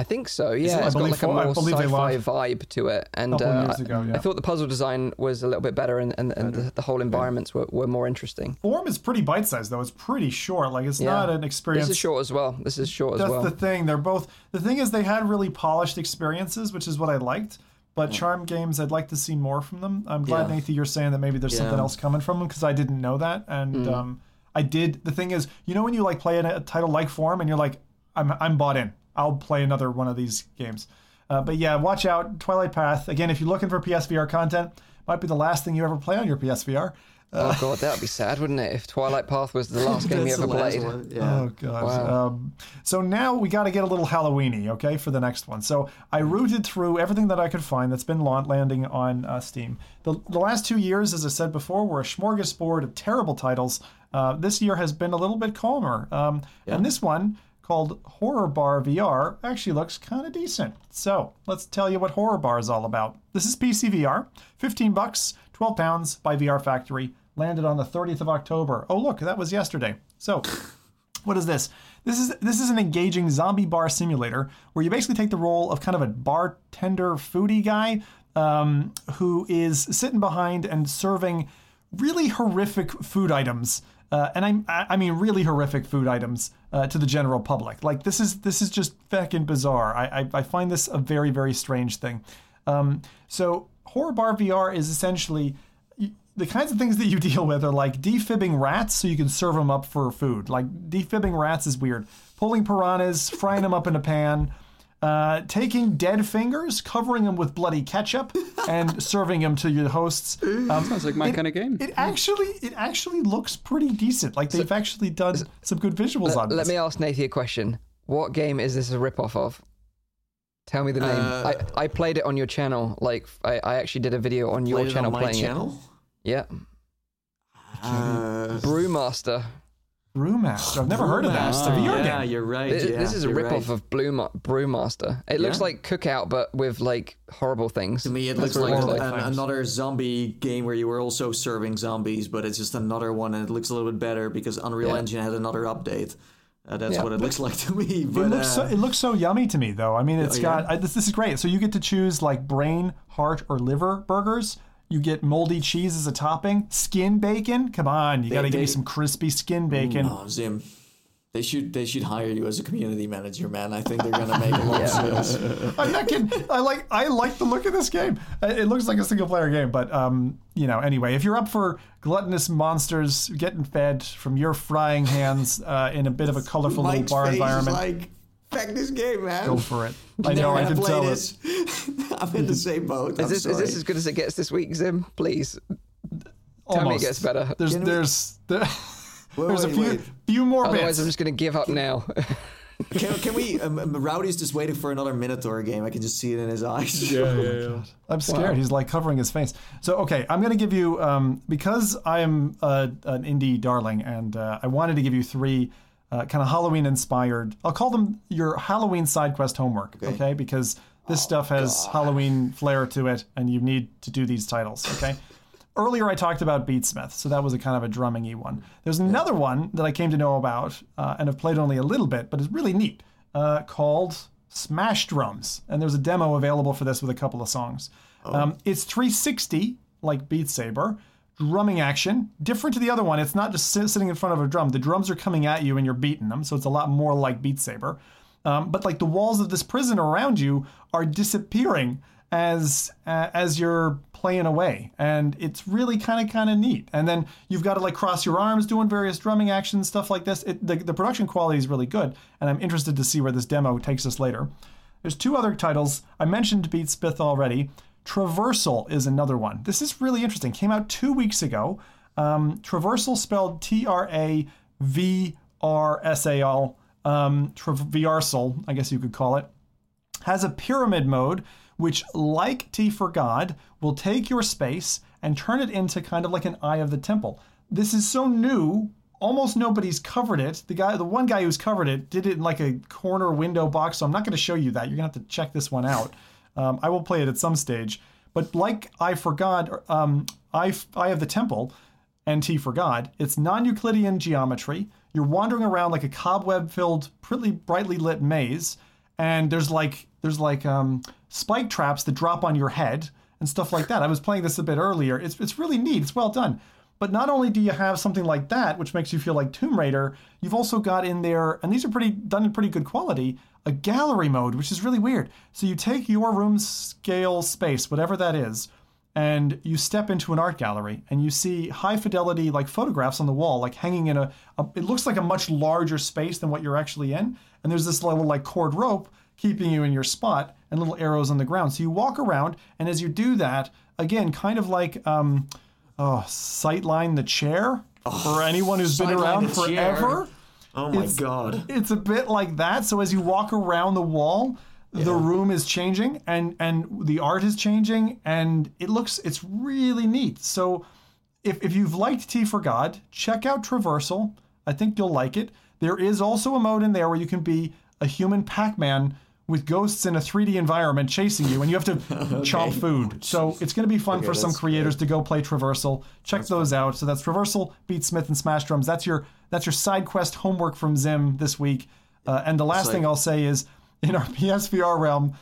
I think so. Yeah, I it's got like a for- more sci-fi vibe to it, and uh, ago, I- yeah. I thought the puzzle design was a little bit better, and and, and the, the whole environments were, were more interesting. Form is pretty bite sized though. It's pretty short. Like it's Yeah. not an experience. This is short as well. This is short as well. That's the thing. They're both. The thing is, they had really polished experiences, which is what I liked. But Charm Games, I'd like to see more from them. I'm glad, Yeah. Nathan, you're saying that maybe there's something else coming from them because I didn't know that. And Mm. um, I did. The thing is, you know, when you like play a, a title like Form and you're like, I'm, I'm bought in. I'll play another one of these games. Uh, but yeah, watch out. Twilight Path. Again, if you're looking for PSVR content, might be the last thing you ever play on your PSVR. oh god, that would be sad, wouldn't it? If Twilight Path was the last game you ever played. Yeah. Oh god. Wow. Um, so now we got to get a little Halloweeny, okay, for the next one. So I rooted through everything that I could find that's been landing on uh, Steam. The, the last two years, as I said before, were a smorgasbord of terrible titles. Uh, this year has been a little bit calmer, um, and this one called Horror Bar VR actually looks kind of decent. So let's tell you what Horror Bar is all about. This is PC VR, 15 bucks, 12 pounds by VR Factory. Landed on the 30th of October. Oh look, that was yesterday. So What is this? This is this is an engaging zombie bar simulator where you basically take the role of kind of a bartender foodie guy um, who is sitting behind and serving really horrific food items. Uh, and I, I mean really horrific food items uh, to the general public. Like this is this is just fucking bizarre. I, I, I find this a very very strange thing. Um, so horror bar VR is essentially the kinds of things that you deal with are like defibbing rats so you can serve them up for food. Like defibbing rats is weird. Pulling piranhas, frying them up in a pan, uh, taking dead fingers, covering them with bloody ketchup, and serving them to your hosts. Um, Sounds like my it- kind of game. It actually, it actually looks pretty decent. Like they've actually done some good visuals on Let this. me ask Nathie a question. What game is this a rip-off of? Tell me the name. Uh, I, I played it on your channel. Like I, I actually did a video on your Played it channel on my playing channel. it. Yeah. Uh, Brewmaster. Brewmaster. I've never heard of that. It's a VR yeah, game. you're right. This, yeah, this is a you're rip-off right. of Blue Brewmaster. It looks Yeah. like Cookout, but with like horrible things. To me, it That's looks what like, an, another zombie game where you were also serving zombies, but it's just another one, and it looks a little bit better because Unreal Yeah. Engine had another update. Uh, that's Yeah. what it looks like to me. But it looks so uh, it looks so yummy to me though. I mean, it's Oh, got yeah? I, this, this is great. So you get to choose like brain, heart, or liver burgers. You get moldy cheese as a topping, skin bacon. Come on, you got to give me some crispy skin bacon. oh, Zim, they should they should hire you as a community manager, man. I think they're gonna make a lot of sales. I'm not kidding. I like I like the look of this game. It looks like a single player game, but um, you know, anyway, if you're up for gluttonous monsters getting fed from your frying hands uh, in a bit of a colorful little bar face environment, like, back this game, man. go for it. I know I can play tell it. this. I'm in the same boat. Is this, is this as good as it gets this week, Zim? Please. Tell me it gets better. There's Can we- there's there, Wait, there's a few wait. few more Otherwise, bits. I'm just going to give up now. Can, can we? Um, um, Rowdy's just waiting for another Minotaur game. I can just see it in his eyes. Yeah, I'm scared. He's like covering his face. So okay, I'm gonna give you um, because I am uh, an indie darling, and uh, I wanted to give you three uh, kind of Halloween inspired. I'll call them your Halloween side quest homework. Okay, because this stuff has Halloween flair to it, and you need to do these titles. Okay. Earlier, I talked about Beatsmith, so that was a kind of a drummingy one. There's another one that I came to know about uh, and have played only a little bit, but it's really neat, uh, called Smash Drums. And there's a demo available for this with a couple of songs. Um, it's 360, like Beat Saber, drumming action. Different to the other one, it's not just sit- sitting in front of a drum. The drums are coming at you and you're beating them, so it's a lot more like Beat Saber. Um, but like the walls of this prison around you are disappearing as uh, as you're playing away and it's really kind of kind of neat and then you've got to like cross your arms doing various drumming actions stuff like this it, the, the production quality is really good and i'm interested to see where this demo takes us later there's two other titles i mentioned beat smith already travrsal is another one this is really interesting came out two weeks ago um, travrsal spelled t-r-a-v-r-s-a-l um, travrsal i guess you could call it has a pyramid mode, which, like Tea for God, will take your space and turn it into kind of like an eye of the temple. This is so new, almost nobody's covered it. The guy, the one guy who's covered it, did it in like a corner window box. So I'm not going to show you that. You're going to have to check this one out. Um, I will play it at some stage. But like I forgot, um, I, Eye of the Temple, and Tea for God. It's non-Euclidean geometry. You're wandering around like a cobweb-filled, pretty brightly lit maze, and there's like there's like um, spike traps that drop on your head and stuff like that. I was playing this a bit earlier. It's it's really neat. It's well done. But not only do you have something like that, which makes you feel like Tomb Raider, you've also got in there, and these are pretty done in pretty good quality, a gallery mode, which is really weird. So you take your room scale space, whatever that is, and you step into an art gallery and you see high fidelity like photographs on the wall like hanging in a, a it looks like a much larger space than what you're actually in and there's this little like cord rope keeping you in your spot and little arrows on the ground so you walk around and as you do that again kind of like um oh sightline the chair for anyone who's been around chair. forever Oh my It's- god. it's a bit like that. So as you walk around the wall, the room is changing and and the art is changing and it looks it's really neat. So if if you've liked Tea for God, check out Travrsal. I think you'll like it. There is also a mode in there where you can be a human Pac-Man with ghosts in a 3D environment chasing you, and you have to chop food. So it's going to be fun for some that's creators to go play Travrsal. Check those out. So that's Travrsal, Beat Smith, and Smash Drums. That's your that's your side quest homework from Zim this week. Uh, and the last like- thing I'll say is, in our PSVR realm,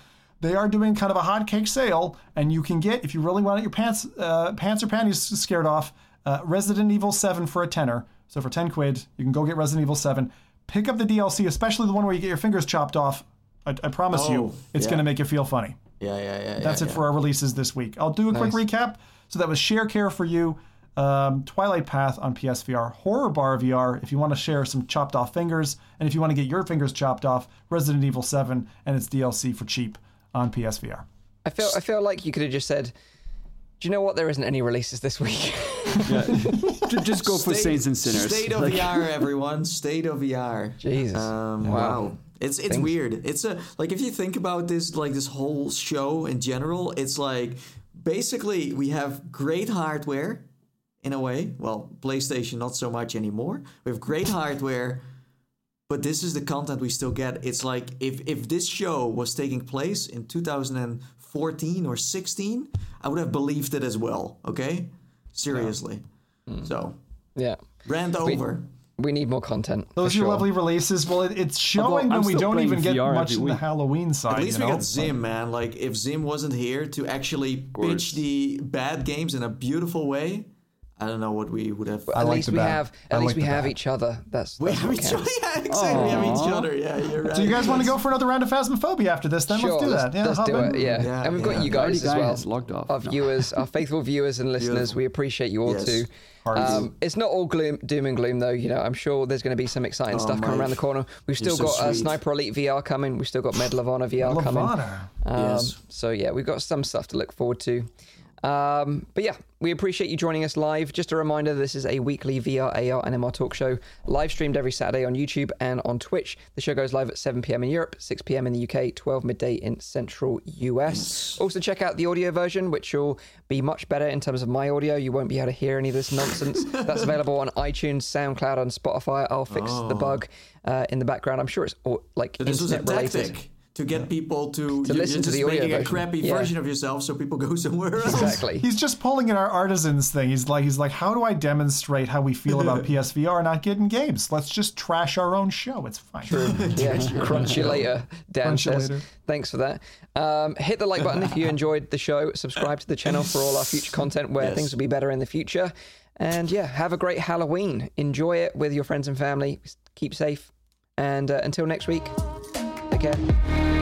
they are doing kind of a hotcake sale, and you can get if you really want your pants uh, pants or panties scared off, uh, Resident Evil 7 for a tenner. So for 10 quid, you can go get Resident Evil 7. Pick up the DLC, especially the one where you get your fingers chopped off. I, I promise you, Oh, it's yeah. going to make you feel funny. Yeah, yeah, yeah. That's yeah, it yeah. for our releases this week. I'll do a quick recap. So that was Sharecare for you, um, Twilight Path on PSVR, Horror Bar VR if you want to share some chopped off fingers, and if you want to get your fingers chopped off, Resident Evil 7 and its DLC for cheap on PSVR. I feel I feel like you could have just said, "Do you know what? There isn't any releases this week." Ju- Just go for State- Saints and Sinners. State of Like- VR, everyone. State of VR. Jesus. Um, Wow. wow. It's it's weird. It's a like if you think about this like this whole show in general, it's like basically we have great hardware in a way. Well, PlayStation not so much anymore. We have great hardware, but this is the content we still get. It's like if if this show was taking place in 2014 or 16, I would have believed it as well. Okay, seriously. So yeah, rant over. We need more content. Those are sure. lovely releases. Well, it, it's showing Although when we don't playing even get VR much in the. Halloween side. At least you we know? got Zim, man. Like if Zim wasn't here to actually pitch the bad games in a beautiful way, I don't know what we would have. At like least we bad. have. I At least we have bad. each other. That's, we have what each counts. other. Yeah, exactly. We have each other. Yeah, you're right. Do you guys want to go for another round of Phasmophobia after this? Then Sure, let's do let's, that. Yeah, let's do in. it. Yeah. Yeah, and we've got you guys guy as well. has logged off. Our viewers, our faithful viewers and listeners, we appreciate you all Yes. too. Um, it's not all gloom, doom and gloom though. You know, I'm sure there's going to be some exciting stuff coming around the corner. We've You're still so got uh. Sniper Elite VR coming. We've still got Medal of Honor VR coming. Lavana. Um, Yes. So yeah, we've got some stuff to look forward to. Um, but yeah, we appreciate you joining us live. Just a reminder, this is a weekly VR, AR, and MR talk show, live streamed every Saturday on YouTube and on Twitch. The show goes live at 7 p.m. in Europe, 6 p.m. in the UK, 12 midday in Central US. Also, check out the audio version, which will be much better in terms of my audio. You won't be able to hear any of this nonsense. That's available on iTunes, SoundCloud, and Spotify. I'll fix the bug uh, in the background. I'm sure it's all, like So this was a internet related. Tactic to get people to, To you- listen you're to just the audio making a crappy Yeah. version of yourself, so people go somewhere else. Exactly. He's just pulling in our artisans thing. He's like, he's like, how do I demonstrate how we feel about PSVR not getting games? Let's just trash our own show. It's fine. Yeah, crunch you later, Dan Crunch you says. later. Thanks for that. Um, hit the like button if you enjoyed the show. Subscribe to the channel for all our future content where Yes. things will be better in the future. And yeah, have a great Halloween. Enjoy it with your friends and family. Keep safe. And uh, until next week, care.